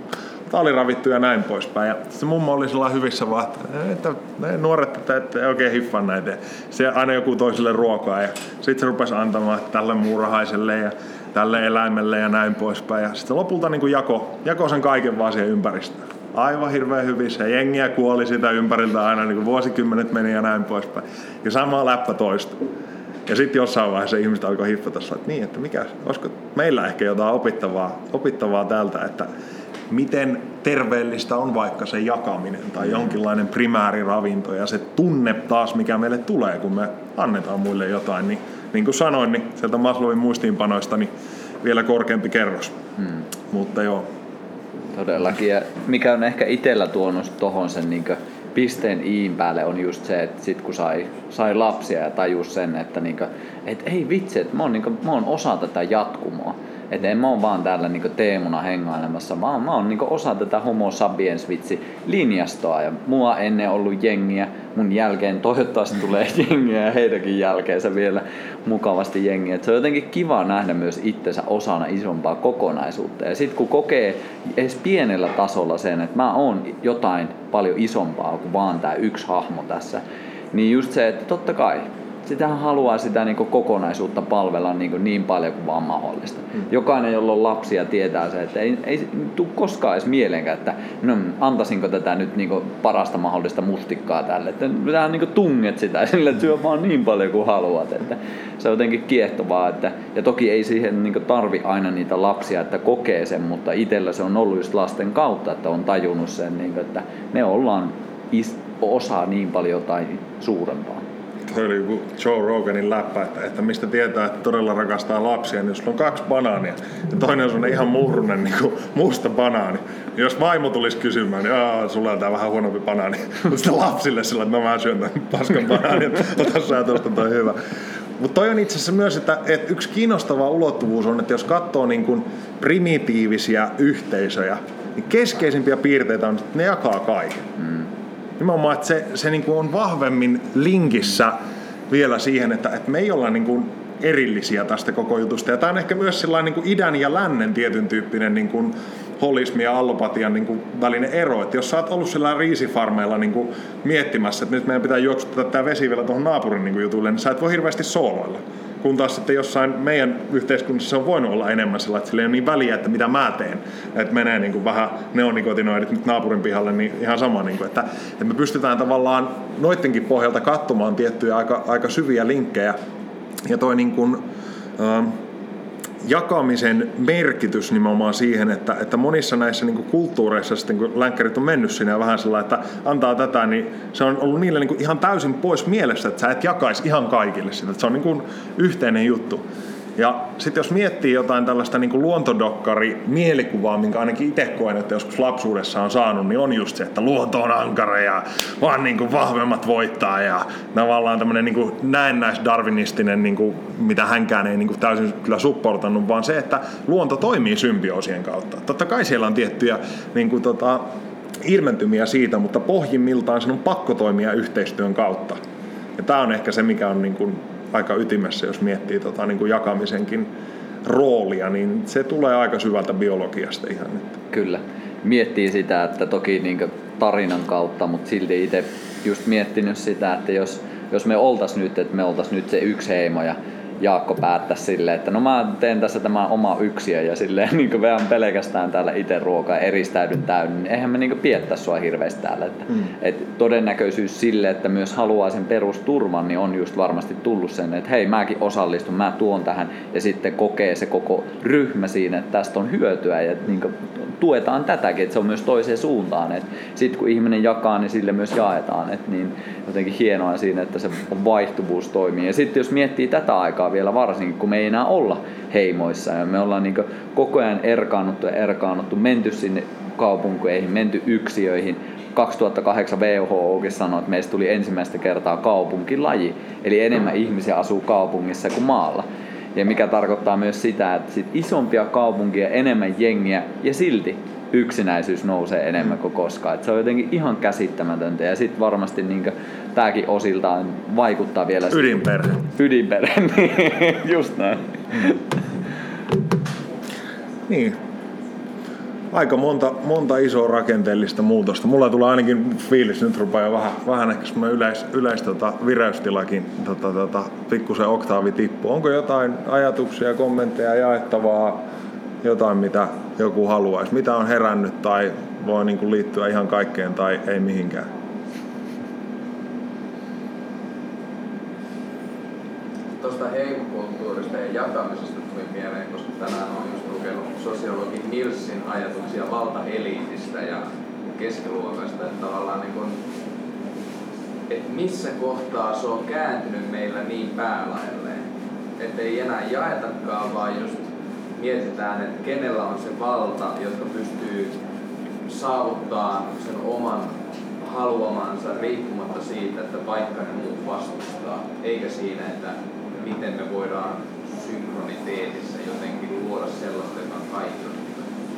aliravittu ja näin poispäin. Ja se mummo oli sellainen hyvissä vaan, että, että nuoret että, että ei oikein hiffaa näitä. Se aina joku toiselle ruokaa ja sitten se rupesi antamaan tälle muurahaiselle ja tälle eläimelle ja näin poispäin. Ja sitten lopulta niin kuin jako, jako sen kaiken vaan siihen ympäristöön. Aivan hirveän hyvissä. Jengiä kuoli sitä ympäriltä aina, niin kuin vuosikymmenet meni ja näin poispäin. Ja sama läppä toistui. Ja sitten jossain vaiheessa ihmiset alkoi hiffata, että niin, että mikä, olisiko meillä ehkä jotain opittavaa, opittavaa tältä, että miten terveellistä on vaikka se jakaminen tai jonkinlainen primääriravinto ja se tunne taas, mikä meille tulee, kun me annetaan muille jotain. Niin, niin kuin sanoin, niin sieltä Maslowin muistiinpanoista niin vielä korkeampi kerros. Hmm. Mutta joo. Todellakin. Ja mikä on ehkä itsellä tuonut tuohon sen niin pisteen iin päälle on just se, että sit kun sai, sai lapsia ja tajus sen, että niinku, et ei vitsi, että mä oon, niinku, mä oon osa tätä jatkumoa. Että en mä oon vaan täällä niinku teemuna hengailemassa, vaan mä oon niinku osa tätä homo sapiens vitsi linjastoa. Ja mua ennen ollut jengiä, mun jälkeen toivottavasti tulee (laughs) jengiä ja heidänkin jälkeensä vielä mukavasti jengiä. Et se on jotenkin kiva nähdä myös itsensä osana isompaa kokonaisuutta. Ja sitten kun kokee edes pienellä tasolla sen, että mä oon jotain paljon isompaa kuin vaan tämä yksi hahmo tässä, niin just se, että totta kai sitähän haluaa sitä niin kokonaisuutta palvella niin, niin paljon kuin vaan mahdollista. Mm. Jokainen, jolla on lapsia, tietää se, että ei, ei tule koskaan edes mieleenkään, että no, antaisinko tätä nyt niin parasta mahdollista mustikkaa tälle. Että vähän niin tunget sitä (laughs) sille, että syö vaan niin paljon kuin haluat. Että se on jotenkin kiehtovaa. Että, ja toki ei siihen niin tarvi aina niitä lapsia, että kokee sen, mutta itsellä se on ollut just lasten kautta, että on tajunnut sen, niin kuin, että me ollaan is- osa niin paljon tai suurempaa. Tuo oli joku Joe Roganin läppä, että, että mistä tietää, että todella rakastaa lapsia, niin jos sulla on kaksi banaania ja toinen on ihan murrunen niin kuin musta banaani, niin jos vaimo tulisi kysymään, niin Aa, sulla on tää vähän huonompi banaani, (laughs) mutta sitten lapsille sillä, että no mä syön tämän paskan banaanin, ota sä tuosta toi hyvä. Mutta toi on itse asiassa myös, että, että yksi kiinnostava ulottuvuus on, että jos katsoo niin kuin primitiivisiä yhteisöjä, niin keskeisimpiä piirteitä on, että ne jakaa kaiken. Mm. Nimenomaan, että se, se niin kuin on vahvemmin linkissä vielä siihen, että, että me ei olla niin kuin erillisiä tästä koko jutusta. Ja tämä on ehkä myös sellainen niin kuin idän ja lännen tietyn tyyppinen niin kuin holismi ja allopatian niin kuin välinen ero. Että jos sä oot ollut sillä riisifarmeilla niin kuin miettimässä, että nyt meidän pitää juoksuttaa tämä vesi vielä tuohon naapurin niin kuin jutulle, niin sä et voi hirveästi sooloilla. Kun taas sitten jossain meidän yhteiskunnassa on voinut olla enemmän sillä, että sillä ei ole niin väliä, että mitä mä teen. Että menee niin kuin vähän neonikotinoidit nyt naapurin pihalle, niin ihan sama. Niin kuin, että, että me pystytään tavallaan noittenkin pohjalta katsomaan tiettyjä aika, aika syviä linkkejä. Ja toi niin kuin, äh, jakamisen merkitys nimenomaan siihen, että, että monissa näissä niin kulttuureissa sitten kun länkkärit on mennyt ja vähän sellainen, että antaa tätä, niin se on ollut niille niin ihan täysin pois mielestä, että sä et jakaisi ihan kaikille sitä, että se on niin yhteinen juttu. Ja sitten jos miettii jotain tällaista niin luontodokkari mielikuvaa, minkä ainakin itse koen, että joskus lapsuudessa on saanut, niin on just se, että luonto on ankara ja vaan niin kuin vahvemmat voittaa ja tavallaan tämmöinen niin näennäis-darwinistinen, niin kuin, mitä hänkään ei niin kuin täysin kyllä supportannut, vaan se, että luonto toimii symbioosien kautta. Totta kai siellä on tiettyjä niin kuin, tota, ilmentymiä siitä, mutta pohjimmiltaan sen on pakko toimia yhteistyön kautta. Ja tämä on ehkä se, mikä on niin kuin aika ytimessä, jos miettii tota, niin kuin jakamisenkin roolia, niin se tulee aika syvältä biologiasta ihan. Kyllä. Miettii sitä, että toki niin tarinan kautta, mutta silti itse just miettinyt sitä, että jos, jos me oltais nyt, että me oltais nyt se yksi heimo ja Jaakko päättäisi silleen, että no mä teen tässä tämä oma yksiö ja silleen (laughs) niin vähän pelkästään täällä itse ruokaa ja eristäydyn täynnä, niin eihän me niin piettäisi sua hirveästi täällä. Että, mm. et todennäköisyys sille, että myös haluaa sen perusturvan, niin on just varmasti tullut sen, että hei mäkin osallistun, mä tuon tähän ja sitten kokee se koko ryhmä siinä, että tästä on hyötyä ja niin tuetaan tätäkin, että se on myös toiseen suuntaan. Sitten kun ihminen jakaa, niin sille myös jaetaan. Et niin jotenkin hienoa siinä, että se vaihtuvuus toimii. Ja sitten jos miettii tätä aikaa vielä varsinkin, kun me ei enää olla heimoissa ja me ollaan niin koko ajan erkaannuttu ja erkaannuttu, menty sinne kaupunkeihin, menty yksiöihin, 2008 WHOkin sanoi, että meistä tuli ensimmäistä kertaa kaupunkilaji. Eli enemmän ihmisiä asuu kaupungissa kuin maalla. Ja mikä tarkoittaa myös sitä, että sit isompia kaupunkia, enemmän jengiä ja silti yksinäisyys nousee enemmän kuin koskaan. Et se on jotenkin ihan käsittämätöntä ja sitten varmasti niin tämäkin osiltaan vaikuttaa vielä... Ydinperhe. Ydinperhe, (laughs) niin just näin. niin, aika monta, monta isoa rakenteellista muutosta. Mulla tulee ainakin fiilis, nyt rupeaa jo vähän, vähän ehkä semmoinen yleis, yleis tota, vireystilakin tota, tota, pikkusen oktaavi tippu. Onko jotain ajatuksia, kommentteja, jaettavaa, jotain mitä joku haluaisi? Mitä on herännyt tai voi niin kuin liittyä ihan kaikkeen tai ei mihinkään? Tuosta heimokulttuurista ja jakamisesta tuli mieleen, koska tänään on just lukenut sosiologi Nilsin ajatuksia valtaeliitistä ja keskiluokasta, että tavallaan niin kuin, että missä kohtaa se on kääntynyt meillä niin päälailleen, että ei enää jaetakaan, vaan just mietitään, että kenellä on se valta, jotka pystyy saavuttaa sen oman haluamansa riippumatta siitä, että vaikka ne muut vastustaa, eikä siinä, että miten me voidaan synkroniteetissä jotenkin luoda sellaista, joka on kaikki.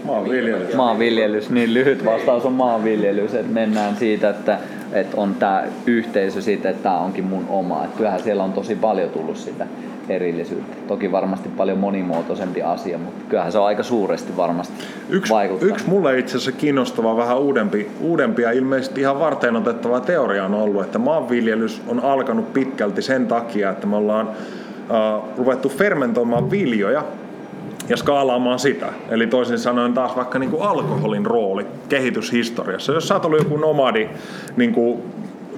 Maanviljelys. Maanviljelys, niin lyhyt vastaus on maanviljelys, että mennään siitä, että että on tämä yhteisö siitä, että tämä onkin mun oma. Että kyllähän siellä on tosi paljon tullut sitä erillisyyttä. Toki varmasti paljon monimuotoisempi asia, mutta kyllähän se on aika suuresti varmasti yksi, vaikuttanut. Yksi mulle itse asiassa kiinnostava, vähän uudempi, uudempi ja ilmeisesti ihan varten otettava teoria on ollut, että maanviljelys on alkanut pitkälti sen takia, että me ollaan uh, ruvettu fermentoimaan viljoja ja skaalaamaan sitä. Eli toisin sanoen taas vaikka niin kuin alkoholin rooli kehityshistoriassa. Jos sä oot ollut joku nomadi niin kuin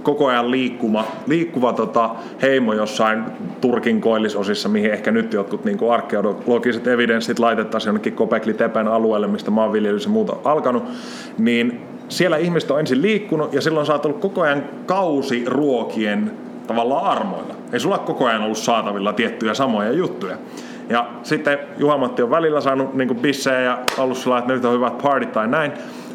koko ajan liikkuma, liikkuva tota, heimo jossain Turkin koillisosissa, mihin ehkä nyt jotkut niin kuin arkeologiset evidenssit laitettaisiin jonnekin Kopekli Tepen alueelle, mistä maanviljelys ja muuta alkanut, niin siellä ihmiset on ensin liikkunut ja silloin sä oot ollut koko ajan kausiruokien tavallaan armoilla. Ei sulla koko ajan ollut saatavilla tiettyjä samoja juttuja. Ja sitten Juha-Matti on välillä saanut niin bissejä ja ollut sillä että nyt on hyvät partit tai näin.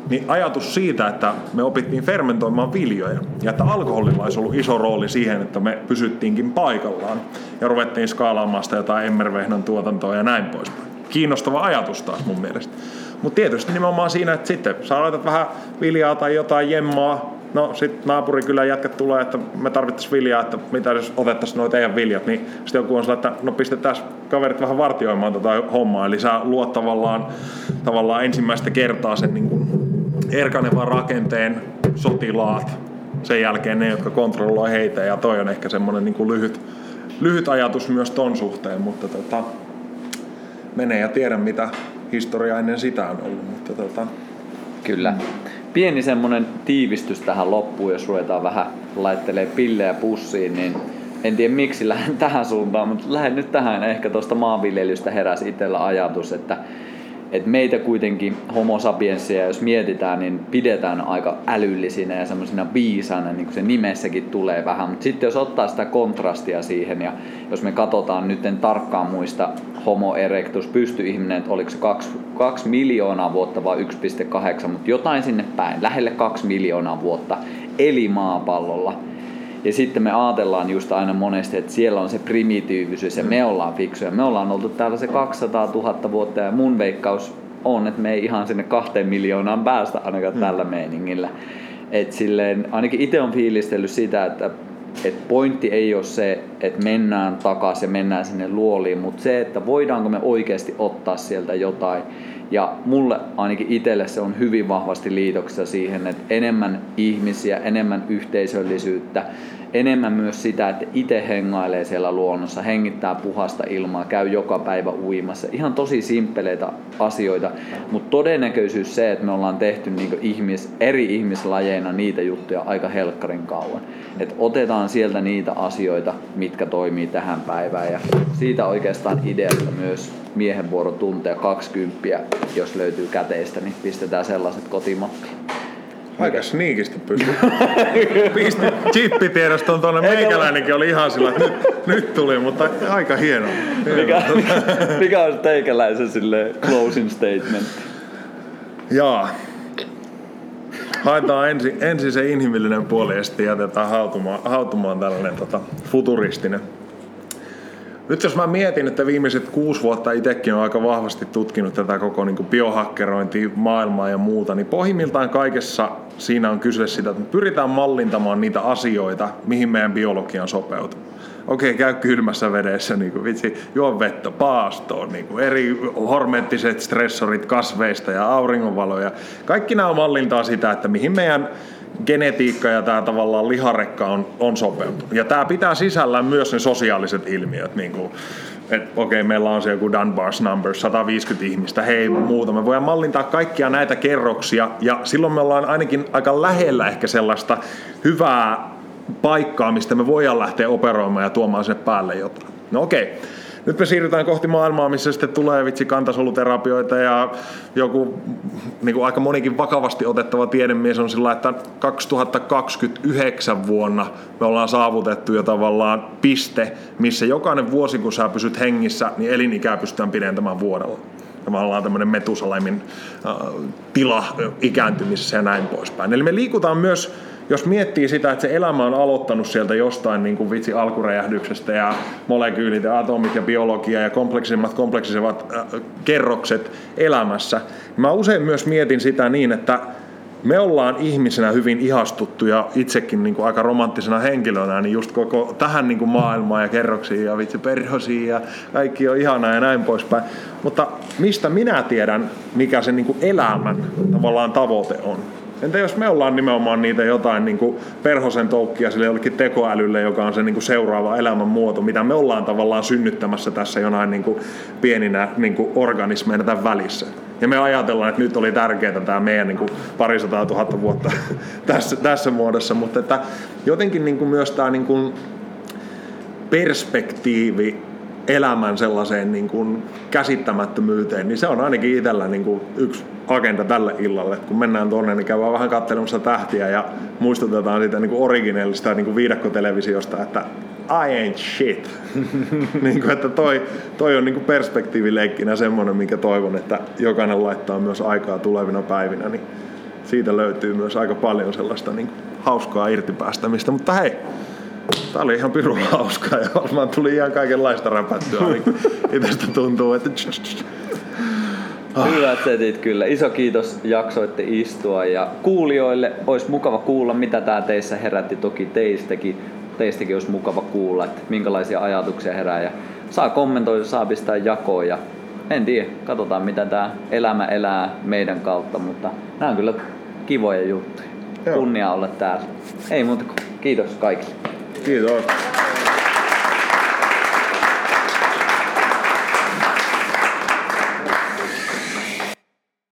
Niin ajatus siitä, että me opittiin fermentoimaan viljoja ja että alkoholilla olisi ollut iso rooli siihen, että me pysyttiinkin paikallaan ja ruvettiin skaalaamaan sitä jotain emmervehnan tuotantoa ja näin poispäin. Kiinnostava ajatus taas mun mielestä. Mutta tietysti nimenomaan siinä, että sitten sä laitat vähän viljaa tai jotain jemmaa no sit naapurikylän jätkät tulee, että me tarvittaisiin viljaa, että mitä jos otettaisiin noita teidän viljat, niin sitten joku on sillä, että no pistetään kaverit vähän vartioimaan tota hommaa, eli sä luot tavallaan, tavallaan ensimmäistä kertaa sen niin kuin erkanevan rakenteen sotilaat, sen jälkeen ne, jotka kontrolloi heitä, ja toi on ehkä semmoinen niin kuin lyhyt, lyhyt ajatus myös ton suhteen, mutta tota, menee ja tiedä mitä historia ennen sitä on ollut, mutta tota, Kyllä pieni semmoinen tiivistys tähän loppuun, jos ruvetaan vähän laittelee pillejä pussiin, niin en tiedä miksi lähden tähän suuntaan, mutta lähden nyt tähän. Ehkä tuosta maanviljelystä heräsi itsellä ajatus, että että meitä kuitenkin homo sapiensia, jos mietitään, niin pidetään aika älyllisinä ja semmoisina viisaina, niin kuin se nimessäkin tulee vähän. Mutta sitten jos ottaa sitä kontrastia siihen ja jos me katsotaan nyt en tarkkaan muista homo erectus pystyihminen, että oliko se 2, 2 miljoonaa vuotta vai 1,8, mutta jotain sinne päin, lähelle 2 miljoonaa vuotta eli maapallolla – ja sitten me ajatellaan just aina monesti, että siellä on se primitiivisyys ja me ollaan fiksuja. Me ollaan oltu täällä se 200 000 vuotta ja mun veikkaus on, että me ei ihan sinne kahteen miljoonaan päästä ainakaan mm. tällä meiningillä. Et silleen, ainakin itse on fiilistellyt sitä, että et pointti ei ole se, että mennään takaisin ja mennään sinne luoliin, mutta se, että voidaanko me oikeasti ottaa sieltä jotain. Ja mulle ainakin itselle se on hyvin vahvasti liitoksessa siihen, että enemmän ihmisiä, enemmän yhteisöllisyyttä, enemmän myös sitä, että itse hengailee siellä luonnossa, hengittää puhasta ilmaa, käy joka päivä uimassa. Ihan tosi simppeleitä asioita, mutta todennäköisyys se, että me ollaan tehty niin ihmis, eri ihmislajeina niitä juttuja aika helkkarin kauan. Et otetaan sieltä niitä asioita, mitkä toimii tähän päivään ja siitä oikeastaan ideasta myös miehen vuoro tuntea 20, jos löytyy käteistä, niin pistetään sellaiset kotimattiin. Aika sniikisti pysty. Pisti chippitiedoston tuonne. Meikäläinenkin oli ihan sillä, että nyt, nyt tuli, mutta aika hieno. Mikä, mikä, mikä on teikäläisen sille closing statement? Jaa. Haetaan ensin, ensin se inhimillinen puoli ja sitten jätetään hautumaan, hautumaan tällainen tota, futuristinen nyt jos mä mietin, että viimeiset kuusi vuotta itsekin on aika vahvasti tutkinut tätä koko niin biohakkerointia, maailmaa ja muuta, niin pohjimmiltaan kaikessa siinä on kyse sitä, että me pyritään mallintamaan niitä asioita, mihin meidän biologian sopeutuu. Okei, käy kylmässä vedessä, niin kuin, vitsi, juo vettä paastoon, niin kuin, eri hormettiset stressorit kasveista ja auringonvaloja. Kaikki nämä mallintaa sitä, että mihin meidän genetiikka ja tämä tavallaan liharekka on, on sopeutunut. Ja tämä pitää sisällään myös ne sosiaaliset ilmiöt, niin kuin, että okei, okay, meillä on se joku Dunbar's number, 150 ihmistä, hei muuta. Me voidaan mallintaa kaikkia näitä kerroksia ja silloin me ollaan ainakin aika lähellä ehkä sellaista hyvää paikkaa, mistä me voidaan lähteä operoimaan ja tuomaan sinne päälle jotain. No okei. Okay nyt me siirrytään kohti maailmaa, missä sitten tulee vitsi kantasoluterapioita ja joku niin kuin aika monikin vakavasti otettava tiedemies on sillä, että 2029 vuonna me ollaan saavutettu jo tavallaan piste, missä jokainen vuosi kun sä pysyt hengissä, niin elinikää pystytään pidentämään vuodella tavallaan tämmöinen metusalaimin äh, tila ikääntymisessä ja näin poispäin. Eli me liikutaan myös jos miettii sitä, että se elämä on aloittanut sieltä jostain niin kuin vitsi alkuräjähdyksestä ja molekyylit ja atomit ja biologia ja kompleksisimmat kompleksisemmat äh, kerrokset elämässä, niin mä usein myös mietin sitä niin, että me ollaan ihmisenä hyvin ihastuttu ja itsekin niin kuin aika romanttisena henkilönä, niin just koko tähän niin kuin maailmaan ja kerroksiin ja vitsi perhosiin ja kaikki on ihanaa ja näin poispäin. Mutta mistä minä tiedän, mikä se niin kuin elämän tavallaan tavoite on? Entä jos me ollaan nimenomaan niitä jotain niin kuin perhosen toukkia sille jollekin tekoälylle, joka on se niin kuin seuraava elämän muoto, mitä me ollaan tavallaan synnyttämässä tässä jonain niin kuin pieninä niin kuin organismeina tämän välissä. Ja me ajatellaan, että nyt oli tärkeää tämä meidän niin kuin parisataa tuhatta vuotta (laughs) tässä, tässä muodossa, mutta että jotenkin niin kuin myös tämä niin kuin perspektiivi elämän sellaiseen niin kuin käsittämättömyyteen, niin se on ainakin itsellä niin kuin yksi agenda tälle illalle. Kun mennään tuonne, niin käydään vähän katselemassa tähtiä ja muistutetaan siitä niin kuin originellista niin kuin viidakkotelevisiosta, että I ain't shit. (laughs) niin kuin, että toi, toi on niin kuin perspektiivileikkinä semmoinen, minkä toivon, että jokainen laittaa myös aikaa tulevina päivinä, niin siitä löytyy myös aika paljon sellaista niin kuin hauskaa irtipäästämistä. Mutta hei, Tää oli ihan pirun hauskaa ja varmaan tuli ihan kaikenlaista räpättyä. Itsestä tuntuu, että... Hyvät setit kyllä. Iso kiitos jaksoitte istua ja kuulijoille olisi mukava kuulla, mitä tämä teissä herätti. Toki teistäkin, teistäkin olisi mukava kuulla, että minkälaisia ajatuksia herää. Ja saa kommentoida, saa pistää jakoon ja en tiedä, katsotaan mitä tämä elämä elää meidän kautta, mutta nämä on kyllä kivoja juttuja. Joo. Kunnia olla täällä. Ei muuta kuin kiitos kaikille. Kiitos.